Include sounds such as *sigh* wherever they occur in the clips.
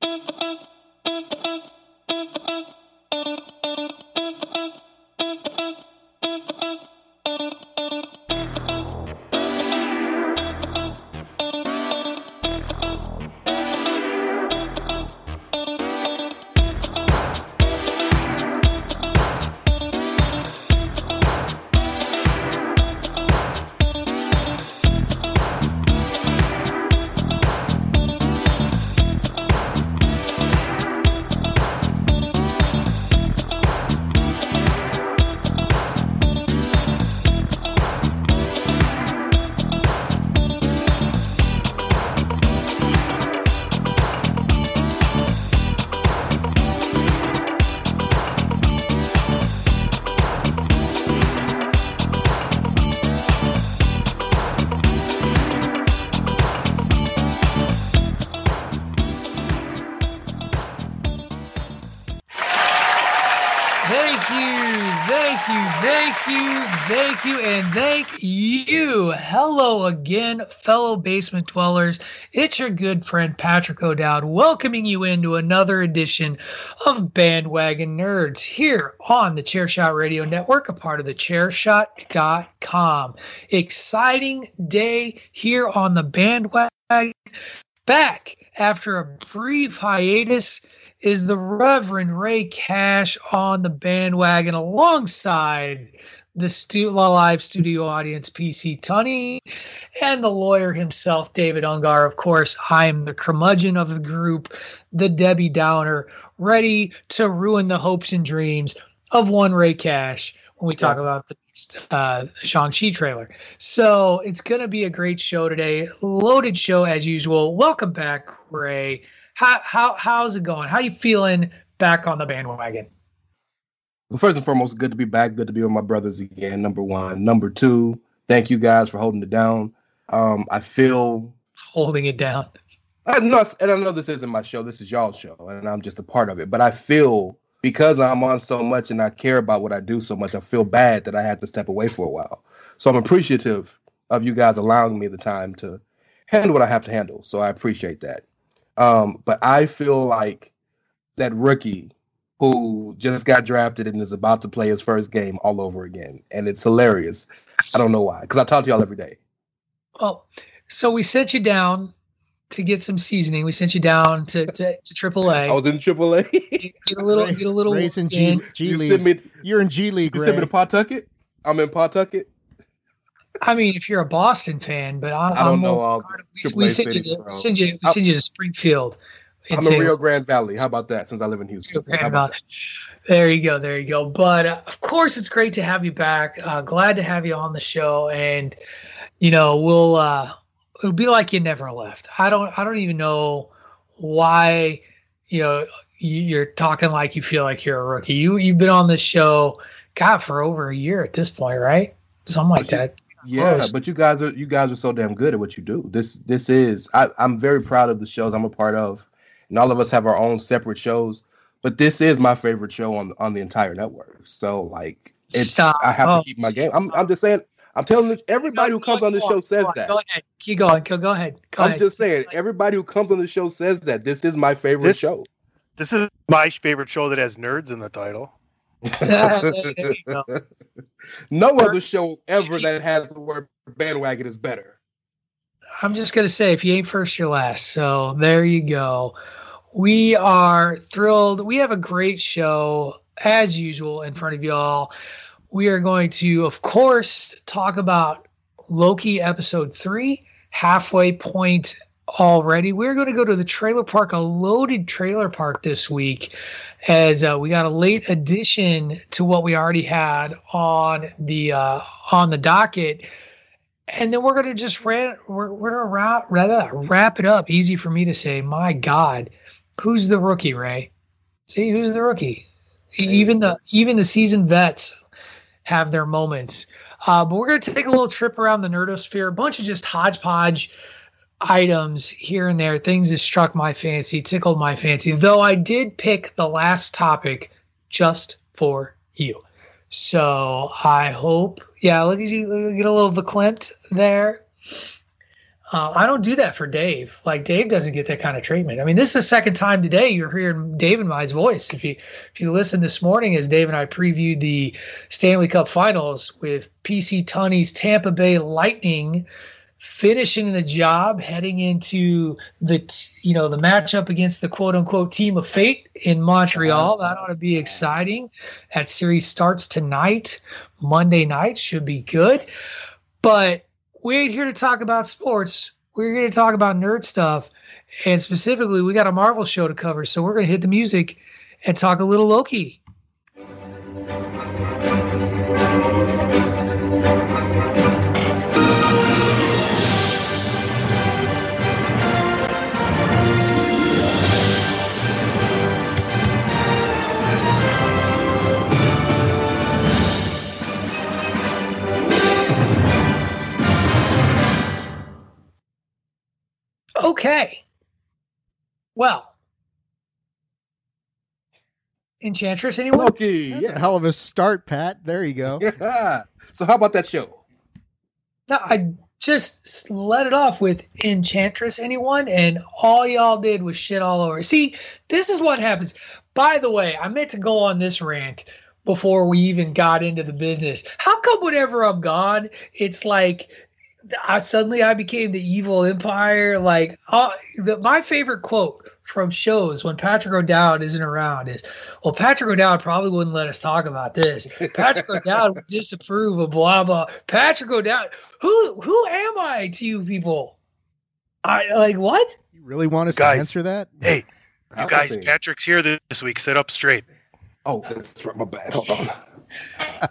Thank *laughs* basement dwellers. It's your good friend Patrick O'Dowd welcoming you into another edition of Bandwagon Nerds here on the Chairshot Radio Network, a part of the chairshot.com. Exciting day here on the bandwagon. Back after a brief hiatus is the Reverend Ray Cash on the bandwagon alongside the stu- live studio audience, PC Tunney, and the lawyer himself, David Ungar. Of course, I'm the curmudgeon of the group, the Debbie Downer, ready to ruin the hopes and dreams of one Ray Cash when we talk about the uh, Shang-Chi trailer. So it's going to be a great show today. Loaded show as usual. Welcome back, Ray how how how's it going? How you feeling back on the bandwagon? First and foremost, good to be back. Good to be with my brothers again. Number one. Number two, thank you guys for holding it down. Um, I feel holding it down. I know, and I know this isn't my show. This is y'all's show, and I'm just a part of it. But I feel because I'm on so much and I care about what I do so much, I feel bad that I had to step away for a while. So I'm appreciative of you guys allowing me the time to handle what I have to handle. So I appreciate that. Um, but I feel like that rookie who just got drafted and is about to play his first game all over again. And it's hilarious. I don't know why, because I talk to y'all every day. Well, so we sent you down to get some seasoning. We sent you down to to, to AAA. *laughs* I was in AAA. get a little, get a little. Race in G, G you League. Me, You're in G League. You Ray. sent me to Pawtucket. I'm in Pawtucket. I mean, if you're a Boston fan, but I'm, I don't I'm know all we, we send you to, send you we send you to Springfield. I'm in Rio Grande Valley. How about that? Since I live in Houston. There you go. There you go. But uh, of course, it's great to have you back. Uh, glad to have you on the show, and you know, we'll uh, it'll be like you never left. I don't. I don't even know why. You know, you're talking like you feel like you're a rookie. You you've been on this show, God, for over a year at this point, right? Something like that. Yeah, Close. but you guys are you guys are so damn good at what you do. This this is I, I'm very proud of the shows I'm a part of, and all of us have our own separate shows. but this is my favorite show on on the entire network. So like, it's Stop. I have Oh, to keep my oh, game. I'm I'm just saying. I'm telling you, everybody who comes on the Go show says go that. Go ahead. Keep going. Go, go ahead. Go I'm ahead. just saying, everybody who comes on the show says that this is my favorite This- show. This is my favorite show that has nerds in the title. *laughs* *laughs* there you go. no other show ever that has the word bandwagon is better. I'm just gonna say, if you ain't first, you're last. So there you go. We are thrilled. We have a great show as usual in front of y'all. We are going to, of course, talk about Loki episode three, halfway point already. We're going to go to the trailer park, a loaded trailer park this week, as uh, we got a late addition to what we already had on the uh, on the docket and then we're gonna just ran, we're, we're gonna wrap, wrap wrap it up. Easy for me to say. My God, who's the rookie, Ray? See, who's the rookie? Even the even the seasoned vets have their moments. Uh, but we're gonna take a little trip around the nerdosphere. A bunch of just hodgepodge items here and there, things that struck my fancy, tickled my fancy. Though I did pick the last topic just for you. So I hope, yeah, look at you get a little verklempt there. Uh, I don't do that for Dave. Like Dave doesn't get that kind of treatment. I mean, this is the second time today you're hearing Dave and my voice. If you if you listen this morning as Dave and I previewed the Stanley Cup Finals with PC Tunney's Tampa Bay Lightning finishing the job, heading into the you know the matchup against the quote unquote team of fate in Montreal. That ought to be exciting. That series starts tonight, Monday night. Should be good. But we ain't here to talk about sports. We're here to talk about nerd stuff, and specifically, we got a Marvel show to cover. So we're gonna hit the music and talk a little Loki. Okay. Well, Enchantress, anyone? Loki, That's a hell of a start, Pat. There you go. *laughs* yeah. So how about that show? No, I just let it off with Enchantress, anyone? And all y'all did was shit all over. See, this is what happens. By the way, I meant to go on this rant before we even got into the business. How come whenever I'm gone, it's like I suddenly I became the evil empire? Like uh, the, my favorite quote from shows when Patrick O'Dowd isn't around is, "Well, Patrick O'Dowd probably wouldn't let us talk about this. Patrick O'Dowd would disapprove of blah blah." Patrick O'Dowd, who who am I to you people? I like what? You really want us Guys. to answer that? Hey, you guys, Patrick's here this week. Sit up straight. Oh, that's right. My bad. Hold on. *laughs*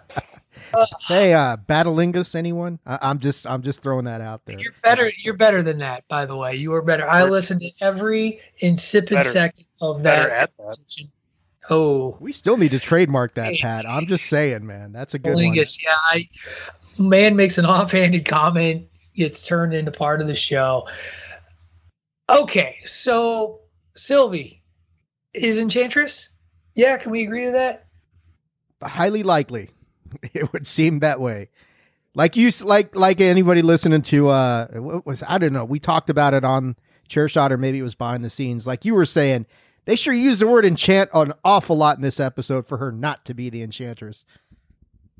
Hey, uh, Battlingus, anyone? I- I'm just, I'm just throwing that out there. You're better. You're better than that, by the way. You are better. I listened to every insipid Better- second of that. at that. Oh, We still need to trademark that, Pat. I'm just saying, man. That's a good one. Yeah, I, man makes an *laughs* offhanded comment, gets turned into part of the show. Okay, so Sylvie is Enchantress. Yeah, can we agree to that? Highly likely, *laughs* it would seem that way. Like you, like like anybody listening to, uh, what was I don't know. We talked about it on chair shot, or maybe it was behind the scenes. Like you were saying, they sure used the word enchant an awful lot in this episode for her not to be the enchantress.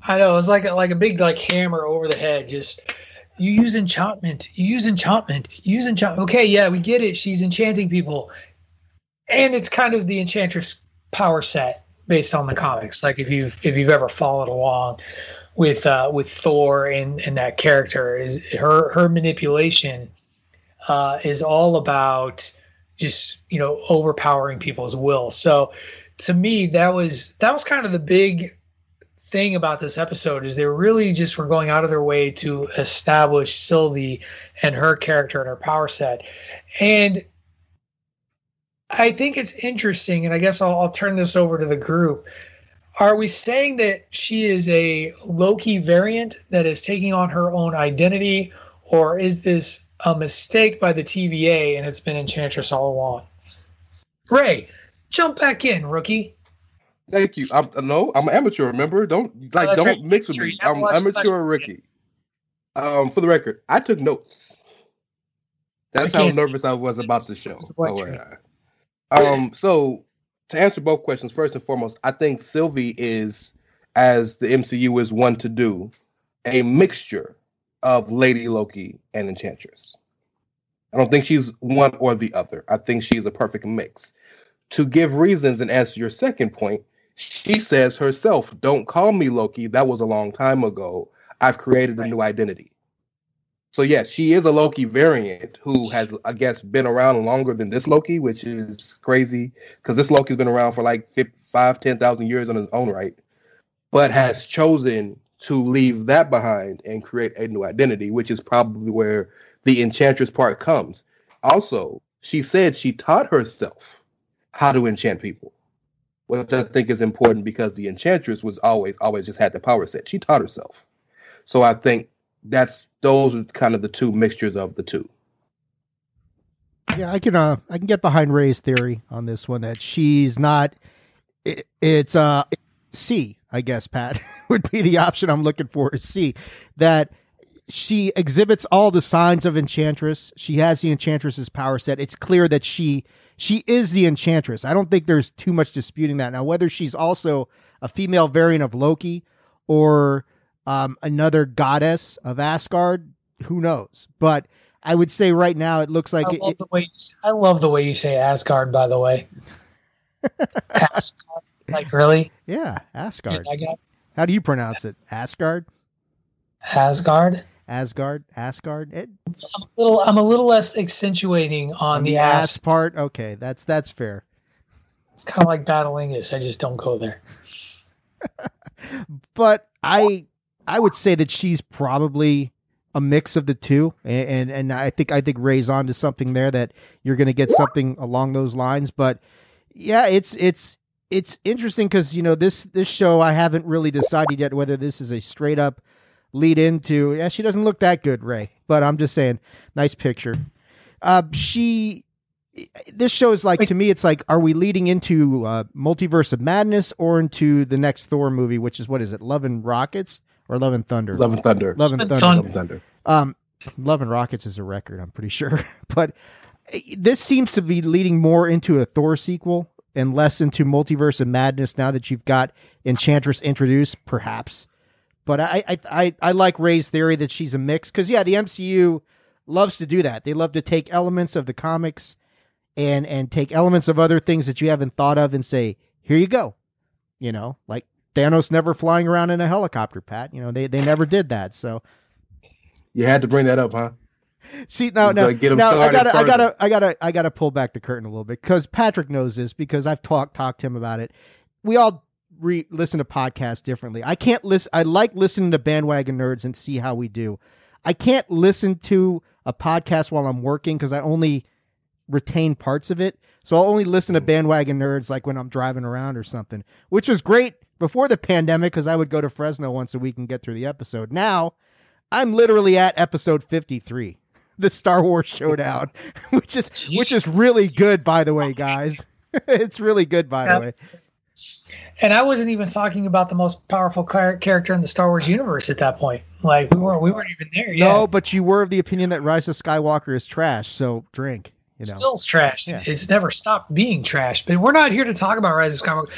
I know it was like a, like a big like hammer over the head. Just you use enchantment. You use enchantment. You use enchantment. Okay, yeah, we get it. She's enchanting people, and it's kind of the enchantress power set based on the comics. Like if you've if you've ever followed along with uh, with Thor and and that character is her her manipulation uh, is all about just you know overpowering people's will. So to me, that was that was kind of the big thing about this episode is they really just were going out of their way to establish Sylvie and her character and her power set. And I think it's interesting, and I guess I'll, I'll turn this over to the group. Are we saying that she is a Loki variant that is taking on her own identity, or is this a mistake by the TVA and it's been Enchantress all along? Ray, jump back in, rookie. Thank you. I'm no, I'm an amateur. Remember, don't like that's don't right. mix with me. You have to I'm amateur rookie. Um, for the record, I took notes. That's how nervous I was about the show. It's a black Oh. Um, so to answer both questions, first and foremost, I think Sylvie is, as the MCU is one to do, a mixture of Lady Loki and Enchantress. I don't think she's one or the other. I think she's a perfect mix. To give reasons and answer your second point, she says herself, Don't call me Loki. That was a long time ago. I've created a new identity. So, yes, she is a Loki variant who has, I guess, been around longer than this Loki, which is crazy because this Loki's been around for like fif- five, 10,000 years on his own right, but has chosen to leave that behind and create a new identity, which is probably where the enchantress part comes. Also, she said she taught herself how to enchant people, which I think is important because the enchantress was always, always just had the power set. She taught herself. So I think that's those are kind of the two mixtures of the two. Yeah, I can uh I can get behind Ray's theory on this one that she's not it, it's uh C, I guess Pat *laughs* would be the option I'm looking for is C that she exhibits all the signs of enchantress. She has the enchantress's power set. It's clear that she she is the enchantress. I don't think there's too much disputing that. Now whether she's also a female variant of Loki or um, another goddess of Asgard, who knows? But I would say right now it looks like I it, love the way you say, I love the way you say Asgard. By the way, *laughs* Asgard. Like really? Yeah, Asgard. Got How do you pronounce it? Asgard? Asgard. Asgard? Asgard? It, I'm a little. I'm a little less accentuating on, on the, the ass. ass part? Okay, that's that's fair. It's kind of like Battle English. I just don't go there. *laughs* But I I would say that she's probably a mix of the two, and and, and I think I think Ray's on to something there that you're going to get something along those lines. But yeah, it's it's it's interesting because you know this this show I haven't really decided yet whether this is a straight up lead into. Yeah, she doesn't look that good, Ray. But I'm just saying, nice picture. Uh, she. This show is like to me. It's like, are we leading into uh, multiverse of madness or into the next Thor movie, which is what is it, Love and Rockets or Love and Thunder? Love and Thunder. Love and Thunder. Thunder. Love and Thunder. Um, Love and Rockets is a record, I'm pretty *laughs* sure. but uh, this seems to be leading more into a Thor sequel and less into multiverse of madness now that you've got Enchantress introduced, perhaps. But I I I, I like Ray's theory that she's a mix because yeah, the MCU loves to do that. They love to take elements of the comics and and take elements of other things that you haven't thought of and say, here you go. You know, like Thanos never flying around in a helicopter, Pat. You know, they they never did that. So You had to bring that up, huh? See now, now, gotta get 'em now I gotta, I gotta, I gotta, I gotta pull back the curtain a little bit because Patrick knows this because I've talked talked to him about it. We all re- listen to podcasts differently. I can't listen. I like listening to bandwagon nerds and see how we do. I can't listen to a podcast while I'm working because I only retain parts of it. So I'll only listen to bandwagon nerds like when I'm driving around or something, which was great before the pandemic because I would go to Fresno once a week and get through the episode. Now I'm literally at episode 53, *laughs* the Star Wars Showdown, *laughs* which is which is really good, by the way, guys. *laughs* it's really good, by the way. And I wasn't even talking about the most powerful char- character in the Star Wars universe at that point. Like we weren't, we weren't even there yet. No, but you were of the opinion that Rise of Skywalker is trash, so drink. You know, Still's trash. Yeah. It's never stopped being trash. But we're not here to talk about Rise of Skywalker.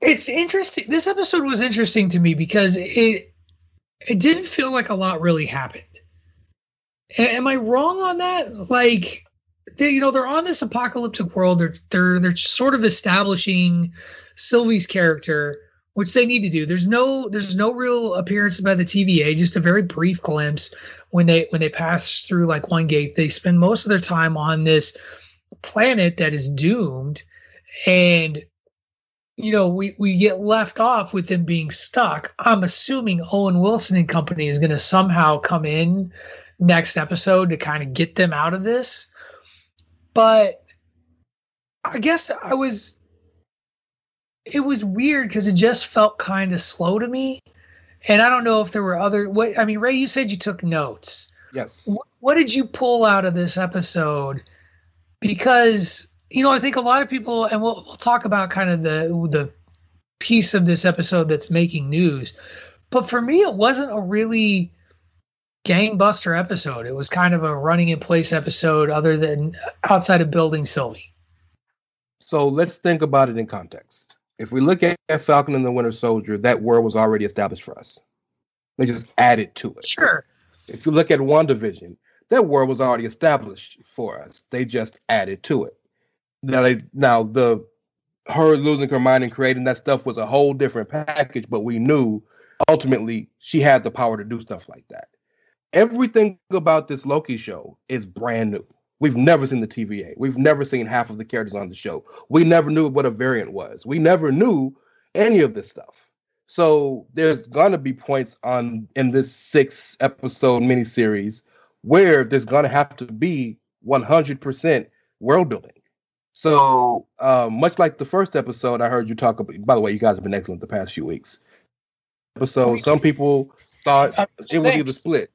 It's interesting. This episode was interesting to me because it it didn't feel like a lot really happened. Am I wrong on that? Like, they, you know, they're on this apocalyptic world. They're they're they're sort of establishing Sylvie's character, which they need to do. There's no there's no real appearance by the TVA. Just a very brief glimpse when they when they pass through like one gate. They spend most of their time on this planet that is doomed, and you know we we get left off with them being stuck. I'm assuming Owen Wilson and company is going to somehow come in next episode to kind of get them out of this. But I guess I was it was weird because it just felt kind of slow to me. And I don't know if there were other what I mean, Ray, you said you took notes. Yes. What, what did you pull out of this episode because you know I think a lot of people, and we'll we'll talk about kind of the the piece of this episode that's making news, but for me it wasn't a really gangbuster episode. It was kind of a running in place episode, other than outside of building Sylvie. So let's think about it in context. If we look at Falcon and the Winter Soldier, that world was already established for us. They just added to it. Sure. If you look at WandaVision, that world was already established for us. They just added to it. Now they now the her losing her mind and creating that stuff was a whole different package, but we knew ultimately she had the power to do stuff like that. Everything about this Loki show is brand new. We've never seen the TVA. We've never seen half of the characters on the show. We never knew what a variant was. We never knew any of this stuff. So there's gonna be points on in this six episode miniseries where there's gonna have to be 100% world building. So um, much like the first episode, I heard you talk about. By the way, you guys have been excellent the past few weeks. So some people thought it was either split.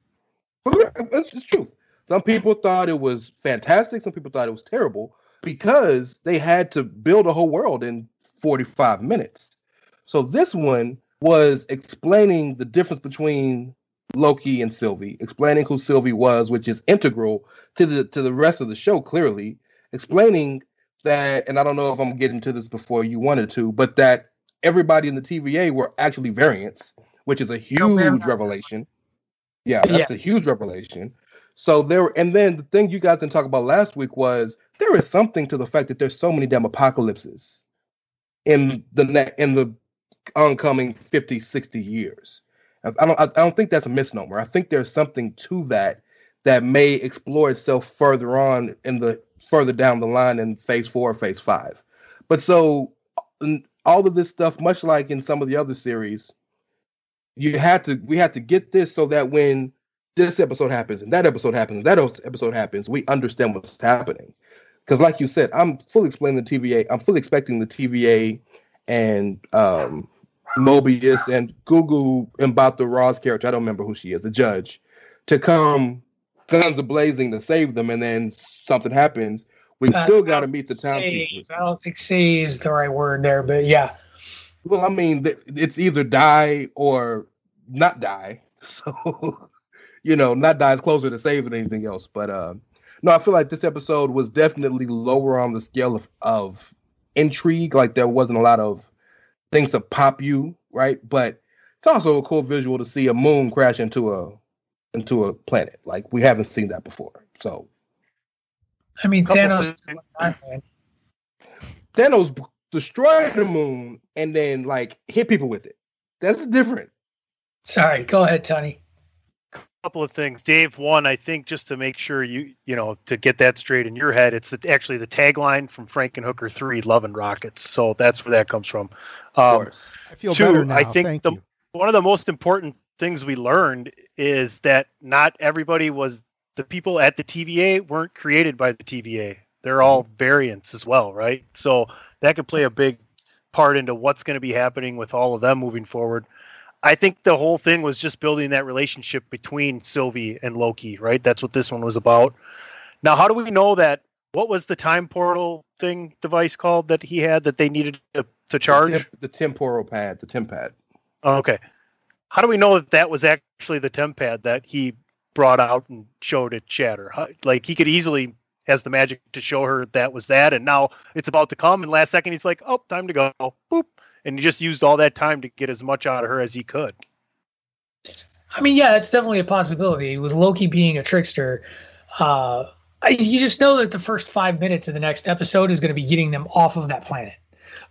That's the truth. Some people thought it was fantastic. Some people thought it was terrible because they had to build a whole world in 45 minutes. So this one was explaining the difference between Loki and Sylvie, explaining who Sylvie was, which is integral to the to the rest of the show. Clearly, explaining that, and I don't know if I'm getting to this before you wanted to, but that everybody in the TVA were actually variants, which is a oh, huge revelation. Yeah, that's yes. a huge revelation. So there, and then the thing you guys didn't talk about last week was there is something to the fact that there's so many damn apocalypses in the ne- in the oncoming 50, 60 years. I don't I don't think that's a misnomer. I think there's something to that that may explore itself further on in the further down the line in phase four or phase five. But so all of this stuff, much like in some of the other series, you had to we had to get this so that when this episode happens and that episode happens that episode happens, we understand what's happening. Because, like you said, I'm fully explaining the TVA. I'm fully expecting the TVA and um, Mobius and Gugu Mbatha-Raw's character. I don't remember who she is, the judge, to come guns a blazing to save them, and then something happens. We uh, still got to meet the timekeepers. I don't think "save" is the right word there, but yeah. Well, I mean, it's either die or not die. *laughs* So you know, not die is closer to save than anything else. But uh, no, I feel like this episode was definitely lower on the scale of, of intrigue. Like there wasn't a lot of things to pop you, right? But it's also a cool visual to see a moon crash into a into a planet. Like we haven't seen that before. So I mean Thanos Thanos destroyed the moon and then like hit people with it. That's different. Sorry, go ahead, Tony A couple of things, Dave. One, I think just to make sure you you know to get that straight in your head, it's the, actually the tagline from Frankenhooker Three, "Love and Rockets." So that's where that comes from. Um, I feel two, better now. I think Thank the, you. one of the most important things we learned is that not everybody was the people at the TVA weren't created by the TVA. They're all mm-hmm. variants as well, right? So that could play a big part into what's going to be happening with all of them moving forward. I think the whole thing was just building that relationship between Sylvie and Loki, right? That's what this one was about. Now, how do we know that? What was the time portal thing device called that he had that they needed to, to charge? The, temp, the temporal pad, the TemPad. Oh, okay. How do we know that that was actually the temp pad that he brought out and showed at Shatter? How, like he could easily has the magic to show her that was that, and now it's about to come. And last second, he's like, "Oh, time to go." Boop and he just used all that time to get as much out of her as he could. I mean, yeah, it's definitely a possibility. With Loki being a trickster, uh, you just know that the first five minutes of the next episode is going to be getting them off of that planet.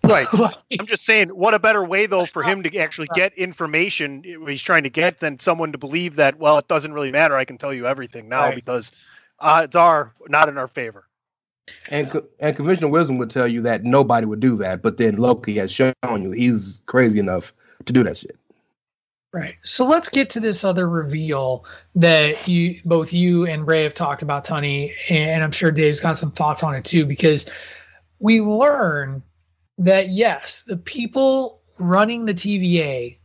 Right. *laughs* I'm just saying, what a better way though for him to actually get information eh, he's trying to get than someone to believe that well, it doesn't really matter. I can tell you everything now right. because odds are not in our favor. And and conventional wisdom would tell you that nobody would do that, but then Loki has shown you he's crazy enough to do that shit. Right. So let's get to this other reveal that you both you and Ray have talked about, Tony, and I'm sure Dave's got some thoughts on it too, because we learn that yes, the people running the TVA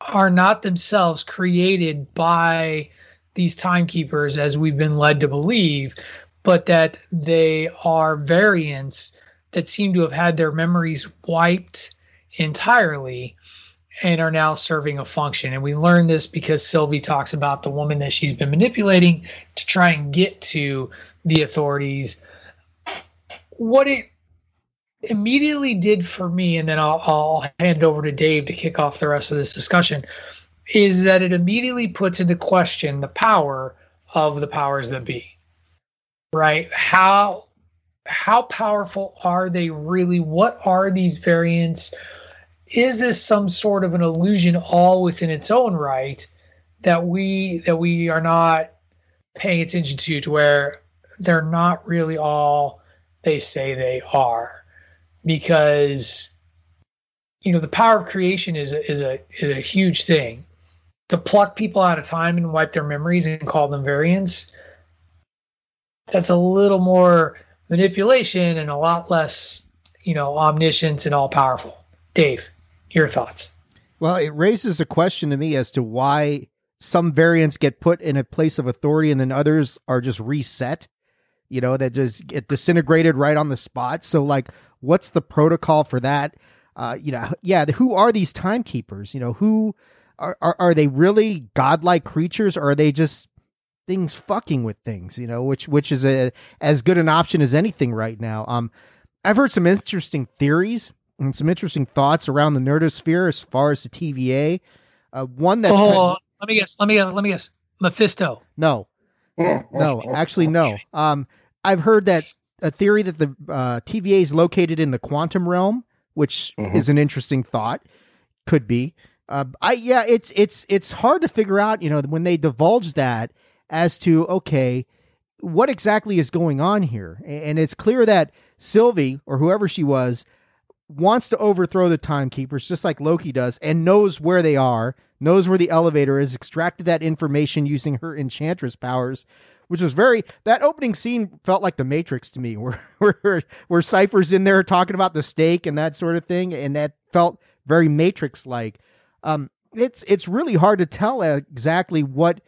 are not themselves created by these timekeepers as we've been led to believe, but that they are variants that seem to have had their memories wiped entirely and are now serving a function. And we learn this because Sylvie talks about the woman that she's been manipulating to try and get to the authorities. What it immediately did for me, and then I'll, I'll hand over to Dave to kick off the rest of this discussion, is that it immediately puts into question the power of the powers that be. Right? How how powerful are they really? What are these variants? Is this some sort of an illusion all within its own right that we that we are not paying attention to to where they're not really all they say they are? Because you know the power of creation is a, is a is a huge thing. To pluck people out of time and wipe their memories and call them variants, that's a little more manipulation and a lot less, you know, omniscience and all powerful. Dave, your thoughts? Well, it raises a question to me as to why some variants get put in a place of authority and then others are just reset. You know, that just get disintegrated right on the spot. So, like, what's the protocol for that? Uh, you know, yeah, who are these timekeepers? You know, who are, are are they really godlike creatures, or are they just things fucking with things? You know, which which is a as good an option as anything right now. Um, I've heard some interesting theories and some interesting thoughts around the nerdosphere as far as the TVA. Uh, one that's oh, kind of, let me guess. Let me guess. Let me guess. Mephisto. no, no, actually no. Um, I've heard that a theory that the uh, TVA is located in the quantum realm, which Mhm. is an interesting thought. Could be. Uh, I yeah, it's it's it's hard to figure out. You know, when they divulge that as to okay, what exactly is going on here, and it's clear that Sylvie or whoever she was wants to overthrow the timekeepers just like Loki does and knows where they are, knows where the elevator is, extracted that information using her enchantress powers, which was very that opening scene felt like the Matrix to me, *laughs* where where where Cypher's in there talking about the stake and that sort of thing, and that felt very Matrix like. Um, it's it's really hard to tell exactly what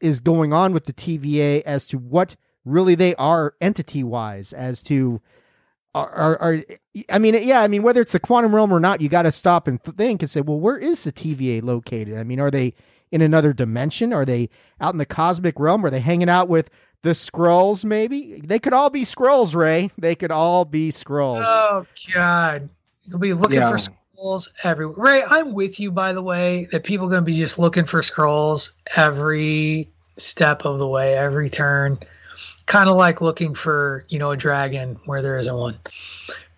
is going on with the TVA as to what really they are entity wise, as to are, are, are I mean, yeah, I mean, whether it's the quantum realm or not, you got to stop and think and say, well, where is the TVA located? I mean, are they in another dimension? Are they out in the cosmic realm? Are they hanging out with the scrolls? Maybe they could all be scrolls, Ray. They could all be scrolls. Oh God, you'll be looking Yeah. for scrolls everywhere. Ray, I'm with you. By the way, that people are going to be just looking for scrolls every step of the way, every turn. Kind of like looking for you know a dragon where there isn't one.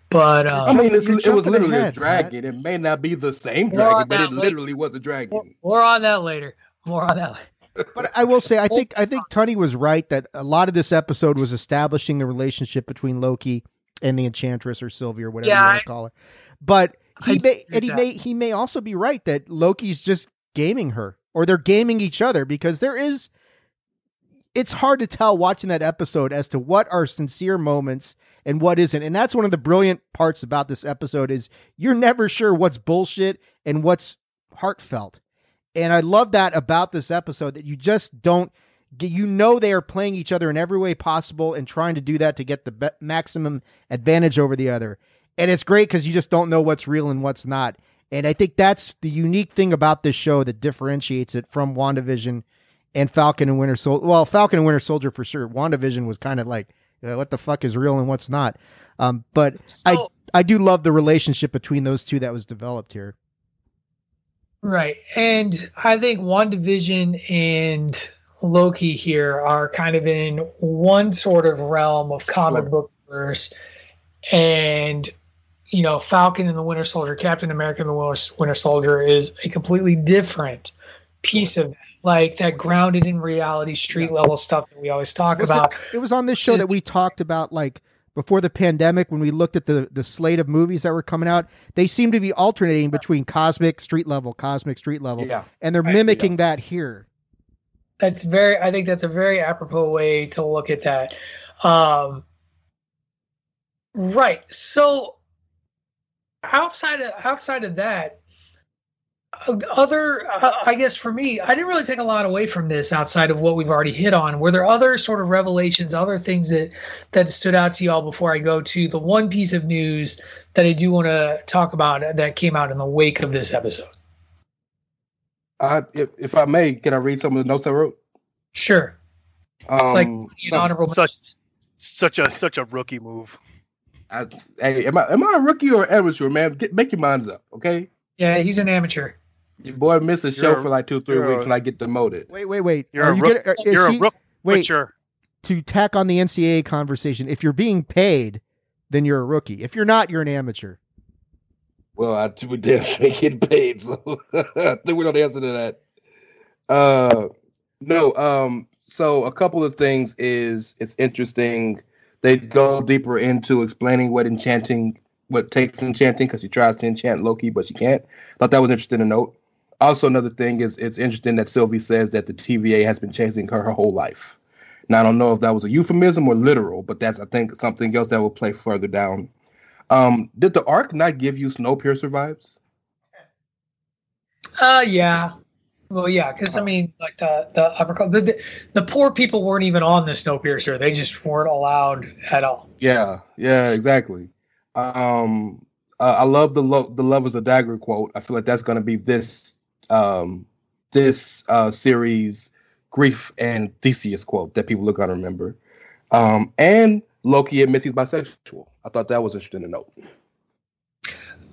But um, I mean, it's, it was literally ahead, a dragon. It may not be the same More dragon, but it later. literally was a more, dragon. more on that later. More on that later. But I will say, I think I think Tunney was right that a lot of this episode was establishing the relationship between Loki and the Enchantress or Sylvie or whatever Yeah, you want I- to call her. But I he may and he with may he may also be right that Loki's just gaming her or they're gaming each other because there is it's hard to tell watching that episode as to what are sincere moments and what isn't. And that's one of the brilliant parts about this episode is you're never sure what's bullshit and what's heartfelt. And I love that about this episode that you just don't get, you know they are playing each other in every way possible and trying to do that to get the be- maximum advantage over the other. And it's great cuz you just don't know what's real and what's not. And I think that's the unique thing about this show that differentiates it from WandaVision and Falcon and Winter Soldier. Well, Falcon and Winter Soldier for sure. WandaVision was kind of like uh, what the fuck is real and what's not. Um, but I So- I do love the relationship between those two that was developed here. Right. And I think WandaVision and Loki here are kind of in one sort of realm of comic Sure. book verse. And, you know, Falcon and the Winter Soldier, Captain America and the Winter- Winter Soldier is a completely different piece of like that grounded in reality street level stuff that we always talk about. It was on this show that we talked about like before the pandemic when we looked at the the slate of movies that were coming out. They seem to be alternating between cosmic, street level, cosmic, street level, Yeah. and they're mimicking that here. that's very i think that's a very apropos way to look at that um right so outside of outside of that other, uh, I guess for me, I didn't really take a lot away from this outside of what we've already hit on. Were there other sort of revelations, other things that that stood out to y'all before I go to the one piece of news that I do want to talk about that came out in the wake of this episode? I, if, if I may, can I read some of the notes I wrote? Sure. It's Um, like some- honorable such- mentions. Such a such a rookie move. I, hey, am I am I a rookie or amateur, man? Get, make your minds up, okay? Yeah, he's an amateur. Your boy missed a show You're a- for like two, three weeks, a- and I get demoted. Wait, wait, wait. You're Are a you rook- gonna- is You're a he- rook Wait, butcher. to tack on the NCAA conversation, if you're being paid, then you're a rookie. If you're not, you're an amateur. Well, I we damn *laughs* get paid, so *laughs* I think we don't answer to that. Uh, no. Um, so a couple of things is it's interesting. They go deeper into explaining what enchanting, what takes enchanting, because she tries to enchant Loki, but she can't. Thought that was interesting to note. Also, another thing is it's interesting that Sylvie says that the TVA has been chasing her her whole life. Now I don't know if that was a euphemism or literal, but that's I think something else that will play further down. Um, did the arc not give you Snowpiercer vibes? Uh, yeah. Well, yeah, because I mean, like the the upper the, the the poor people weren't even on the Snowpiercer; they just weren't allowed at all. Yeah, yeah, exactly. Um, uh, I love the lo- the love of dagger quote. I feel like that's going to be this um this uh series grief and Theseus quote that people are to remember. Um, and Loki admits he's bisexual. I thought that was interesting to note.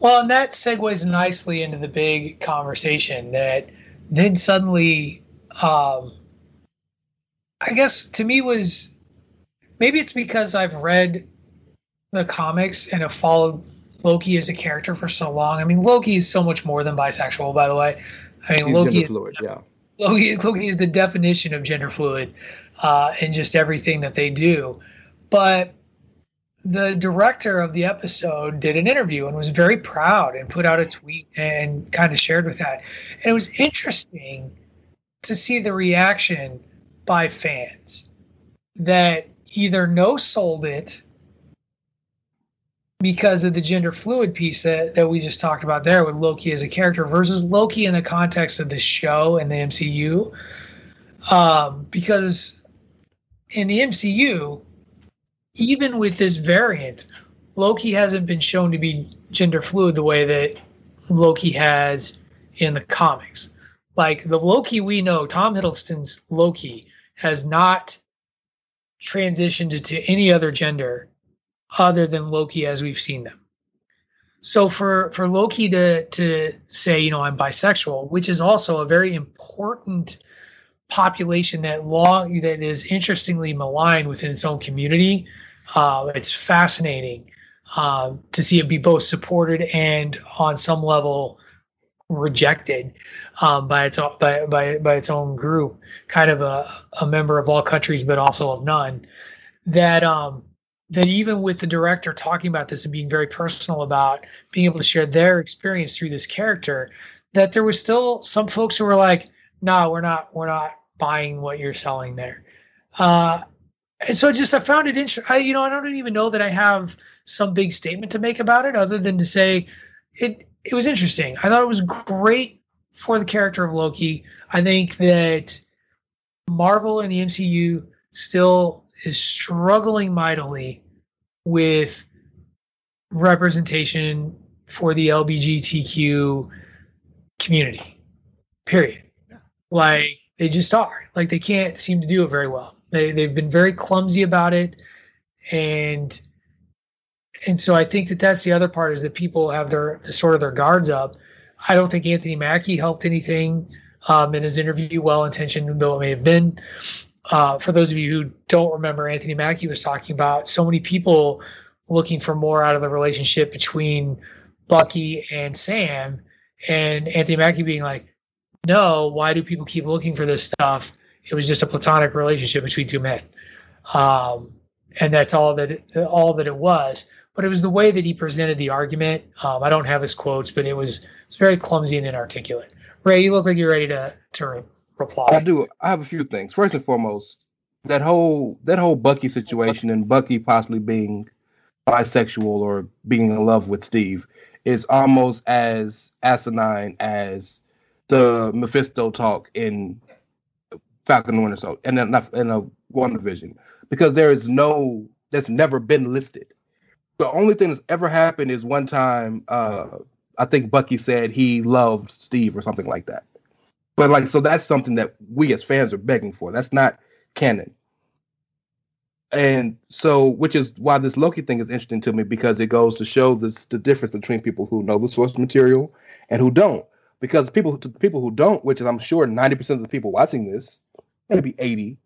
Well, and that segues nicely into the big conversation that then suddenly, um, I guess to me was maybe it's because I've read the comics and have followed Loki as a character for so long. I mean, Loki is so much more than bisexual, by the way. I mean, He's Loki is fluid, yeah. Loki, Loki is the definition of gender fluid uh, in just everything that they do. But the director of the episode did an interview and was very proud and put out a tweet and kind of shared with that. And it was interesting to see the reaction by fans that either no sold it because of the gender fluid piece that, that we just talked about there with Loki as a character versus Loki in the context of the show and the MCU. Um, because in the MCU, even with this variant, Loki hasn't been shown to be gender fluid the way that Loki has in the comics. Like the Loki we know, Tom Hiddleston's Loki has not transitioned to any other gender other than Loki as we've seen them. So for for Loki to to say, you know, I'm bisexual, which is also a very important population that long that is interestingly maligned within its own community. Uh, it's fascinating uh, to see it be both supported and on some level rejected um, by its by, by by its own group, kind of a, a member of all countries but also of none. That um, that even with the director talking about this and being very personal about being able to share their experience through this character, that there was still some folks who were like, "No, we're not. We're not buying what you're selling there." Uh, and so just I found it interesting. I, you know, I don't even know that I have some big statement to make about it, other than to say it. It was interesting. I thought it was great for the character of Loki. I think that Marvel and the MCU still is struggling mightily with representation for the LGBTQ community. Period. Like they just are. Like they can't seem to do it very well. They they've been very clumsy about it, and and so I think that that's the other part is that people have their sort of their guards up. I don't think Anthony Mackie helped anything um, in his interview, well intentioned though it may have been. Uh, for those of you who don't remember, Anthony Mackie was talking about so many people looking for more out of the relationship between Bucky and Sam, and Anthony Mackie being like, "No, why do people keep looking for this stuff? It was just a platonic relationship between two men, um, and that's all that it, all that it was." But it was the way that he presented the argument. Um, I don't have his quotes, but it was it's very clumsy and inarticulate. Ray, you look like you're ready to to reply. I do. I have a few things. First and foremost, that whole that whole Bucky situation and Bucky possibly being bisexual or being in love with Steve is almost as asinine as the Mephisto talk in Falcon Winter Soldier and then in a WandaVision because there is no that's never been listed. The only thing that's ever happened is one time uh I think Bucky said he loved Steve or something like that. But like so that's something that we as fans are begging for. That's not canon. And so which is why this Loki thing is interesting to me because it goes to show this the difference between people who know the source material and who don't. Because people people who don't, which is I'm sure 90% of the people watching this, maybe 80,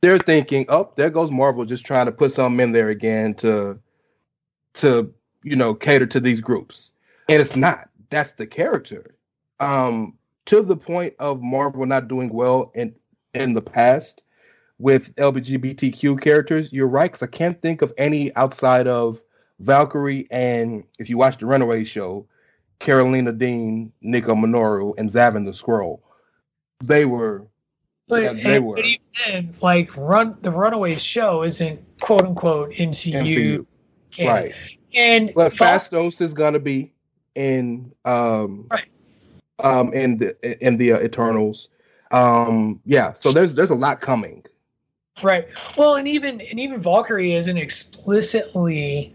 they're thinking, oh, there goes Marvel just trying to put something in there again to to you know cater to these groups. And it's not. That's the character. Um, to the point of Marvel not doing well in in the past with LGBTQ characters, you're right, because I can't think of any outside of Valkyrie and if you watch the Runaway show, Karolina Dean, Nico Minoru, and Xavin the Skrull. They were But, Yeah, they were. but even then, like run the Runaways show isn't quote unquote MCU, MCU. canon. Right. And But Phastos is gonna be in um Right. Um in the in the uh, Eternals. Um yeah, so there's there's a lot coming. Right. Well, and even and even Valkyrie isn't explicitly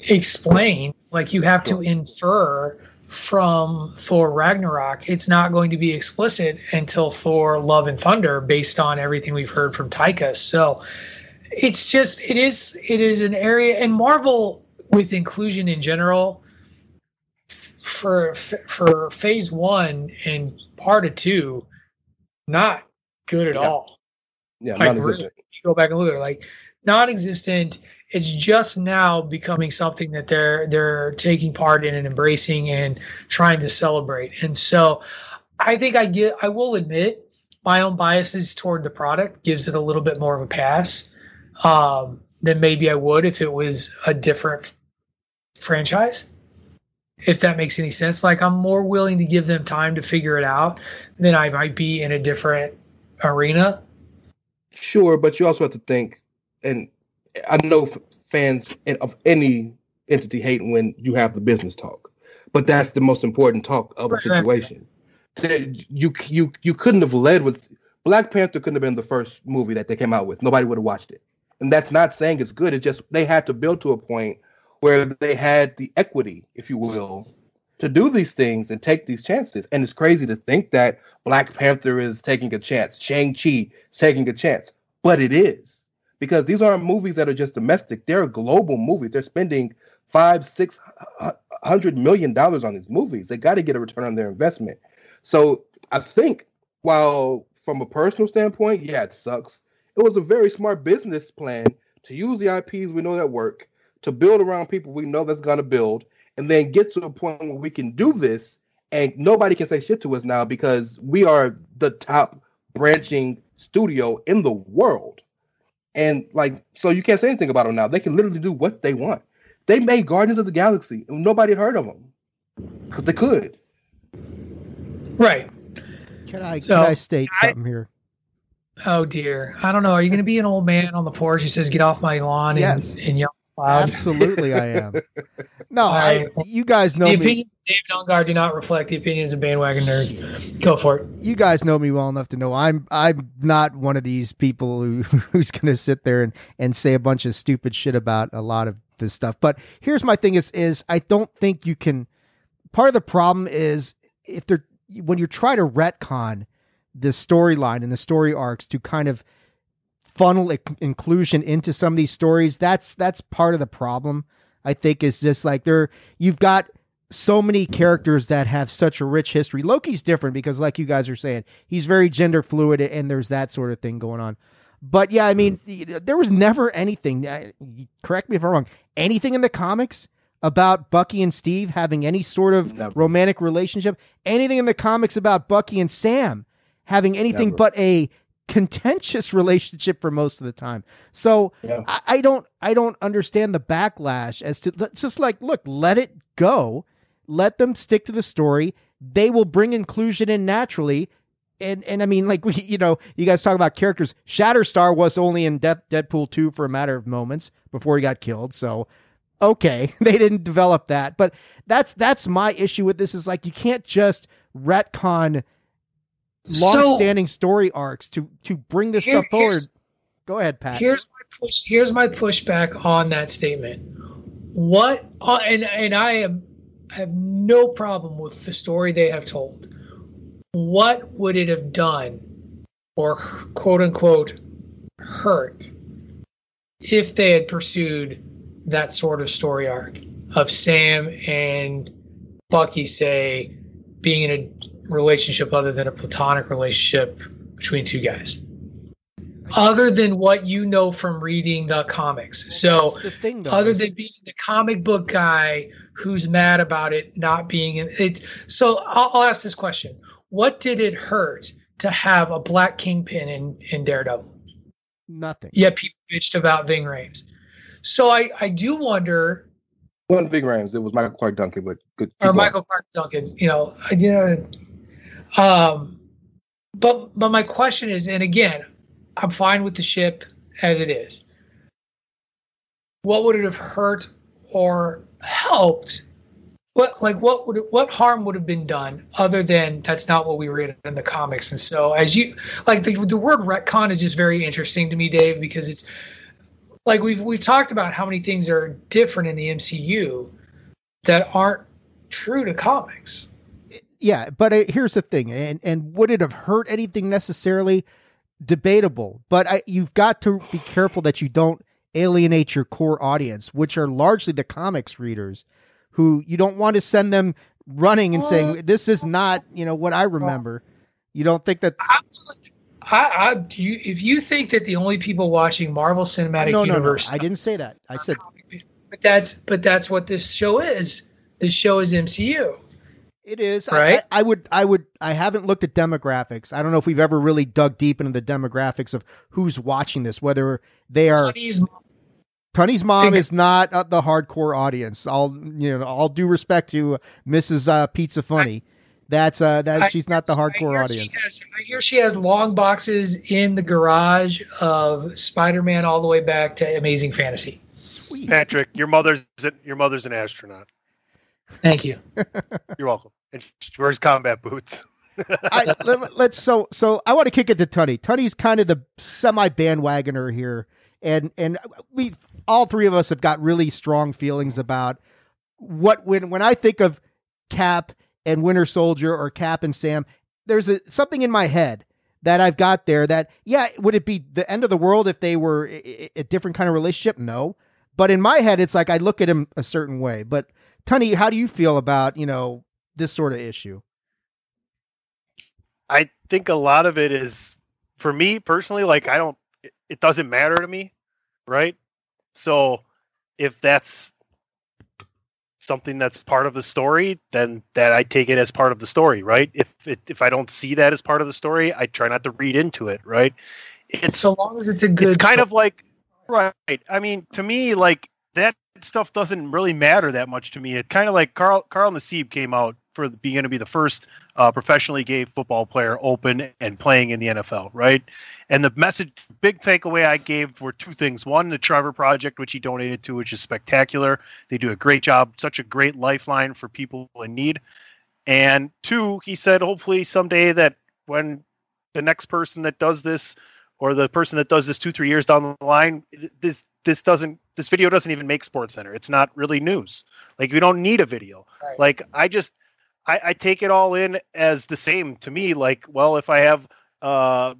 explained. Like you have to infer from Thor Ragnarok. It's not going to be explicit until Thor Love and Thunder, based on everything we've heard from Taika. So it's just it is it is an area and Marvel with inclusion in general for for phase one and part of two, not good at Yeah. all Yeah, Like, non-existent. go back and look at it like non-existent it's just now becoming something that they're they're taking part in and embracing and trying to celebrate and so i think i get i will admit my own biases toward the product gives it a little bit more of a pass um, than maybe i would if it was a different franchise if that makes any sense like i'm more willing to give them time to figure it out than i might be in a different arena Sure, but you also have to think, and I know fans of any entity hate when you have the business talk, but that's the most important talk of a situation. You you you couldn't have led with Black Panther couldn't have been the first movie that they came out with. Nobody would have watched it, and that's not saying it's good. It's just they had to build to a point where they had the equity, if you will, to do these things and take these chances. And it's crazy to think that Black Panther is taking a chance, Shang Chi is taking a chance, but it is because these aren't movies that are just domestic; they're global movies. They're spending five, six hu- hundred million dollars on these movies. They got to get a return on their investment. So I think, while from a personal standpoint, yeah, it sucks. It was a very smart business plan to use the IPs we know that work to build around people we know that's going to build, and then get to a point where we can do this, and nobody can say shit to us now because we are the top branching studio in the world. And like, so you can't say anything about them now. They can literally do what they want. They made Guardians of the Galaxy, and nobody had heard of them because they could. right Can I So, can I state I- something here? Oh dear. I don't know. Are you going to be an old man on the porch who says, "Get off my lawn"? Yes. And, and yell loud? Absolutely, I am. No, I, you guys know the me. opinions of David Ungar do not reflect the opinions of bandwagon nerds. Go for it. you guys know me well enough to know I'm I'm not one of these people who *laughs* who's going to sit there and and say a bunch of stupid shit about a lot of this stuff. But here's my thing is is I don't think you can part of the problem is if they're when you're trying to retcon the storyline and the story arcs to kind of funnel i- inclusion into some of these stories that's that's part of the problem i think is just like there you've got so many characters that have such a rich history loki's different because like you guys are saying he's very gender fluid and there's that sort of thing going on but yeah i mean there was never anything uh, correct me if i'm wrong anything in the comics about bucky and steve having any sort of Never. romantic relationship anything in the comics about bucky and sam having anything Never. but a contentious *laughs* relationship for most of the time. So Yeah. I, I don't I don't understand the backlash as to just like look, let it go, let them stick to the story. They will bring inclusion in naturally. And and I mean, like we, *laughs* you know, you guys talk about characters. Shatterstar was only in Death, Deadpool two for a matter of moments before he got killed. So okay, *laughs* they didn't develop that. But that's that's my issue with this is like you can't just retcon So- long-standing story arcs to to bring this Here- stuff forward. Go ahead, Pat. Here's my push. Here's my pushback on that statement. What? Uh, and and I am have no problem with the story they have told. What would it have done, or quote unquote, hurt, if they had pursued that sort of story arc of Sam and Bucky, say, being in a relationship other than a platonic relationship between two guys? other than what you know from reading the comics. So, the thing, though, other is- than being the comic book guy who's mad about it not being in it, so I'll, I'll ask this question: What did it hurt to have a black kingpin in in Daredevil? nothing. Yet people bitched about Ving Rhames. So I I do wonder, One Big Rams. It was Michael Clarke Duncan, but good. keep or going. Michael Clarke Duncan, you know, I you know, um, but but my question is, and again, I'm fine with the ship as it is. What would it have hurt or helped? What like what would what harm would have been done other than that's not what we read in the comics? And so as you like the the word retcon is just very interesting to me, Dave, because it's like we've we've talked about how many things are different in the MCU that aren't true to comics. Yeah, but uh, here's the thing, and and would it have hurt anything necessarily? Debatable, but I, you've got to be careful that you don't alienate your core audience, which are largely the comics readers, who you don't want to send them running and saying this is not you know what I remember. You don't think that? I, I do you, if you think that the only people watching Marvel Cinematic no, no, no. Universe, I didn't say that. I said but that's but that's what this show is. This show is MCU. It is I- Right? I, I would. I would. I haven't looked at demographics. I don't know if we've ever really dug deep into the demographics of who's watching this. Whether they are Tony's Tony's mom is not uh, the hardcore audience. All you know. All due respect to Mrs. Uh, Pizza Funny. That's uh. That I- she's not the hardcore hear audience. She has, I hear she has long boxes in the garage of Spider-Man all the way back to Amazing Fantasy. Sweet. Patrick, your mother's your mother's an astronaut. Thank you. *laughs* You're welcome. And she wears combat boots. I, *laughs* let, us so so I want to kick it to Tunny. Tunny's kind of the semi bandwagoner here, and and we all three of us have got really strong feelings about what when when I think of Cap and Winter Soldier or Cap and Sam, there's a something in my head that I've got there that yeah, would it be the end of the world if they were a different kind of relationship? No, but in my head, it's like I look at him a certain way. But Tunny, how do you feel about you know this sort of issue? I think a lot of it is for me personally, like I don't it, it doesn't matter to me, right? So if that's something that's part of the story, then that I take it as part of the story, right? If it, if I don't see that as part of the story, I try not to read into it, right? It's So long as it's a good it's kind story. of like right i mean to me like that stuff doesn't really matter that much to me it kind of like carl carl nassib came out for being going to be the first uh, professionally gay football player open and playing in the nfl right? And the message big takeaway i gave were two things. One the trevor project which he donated to which is spectacular. They do a great job such a great lifeline for people in need. And two he said hopefully someday that when the next person that does this or the person that does this two three years down the line this this doesn't this video doesn't even make sports center. It's not really news. Like we don't need a video. Right. like i just I, I take it all in as the same to me like well if i have uh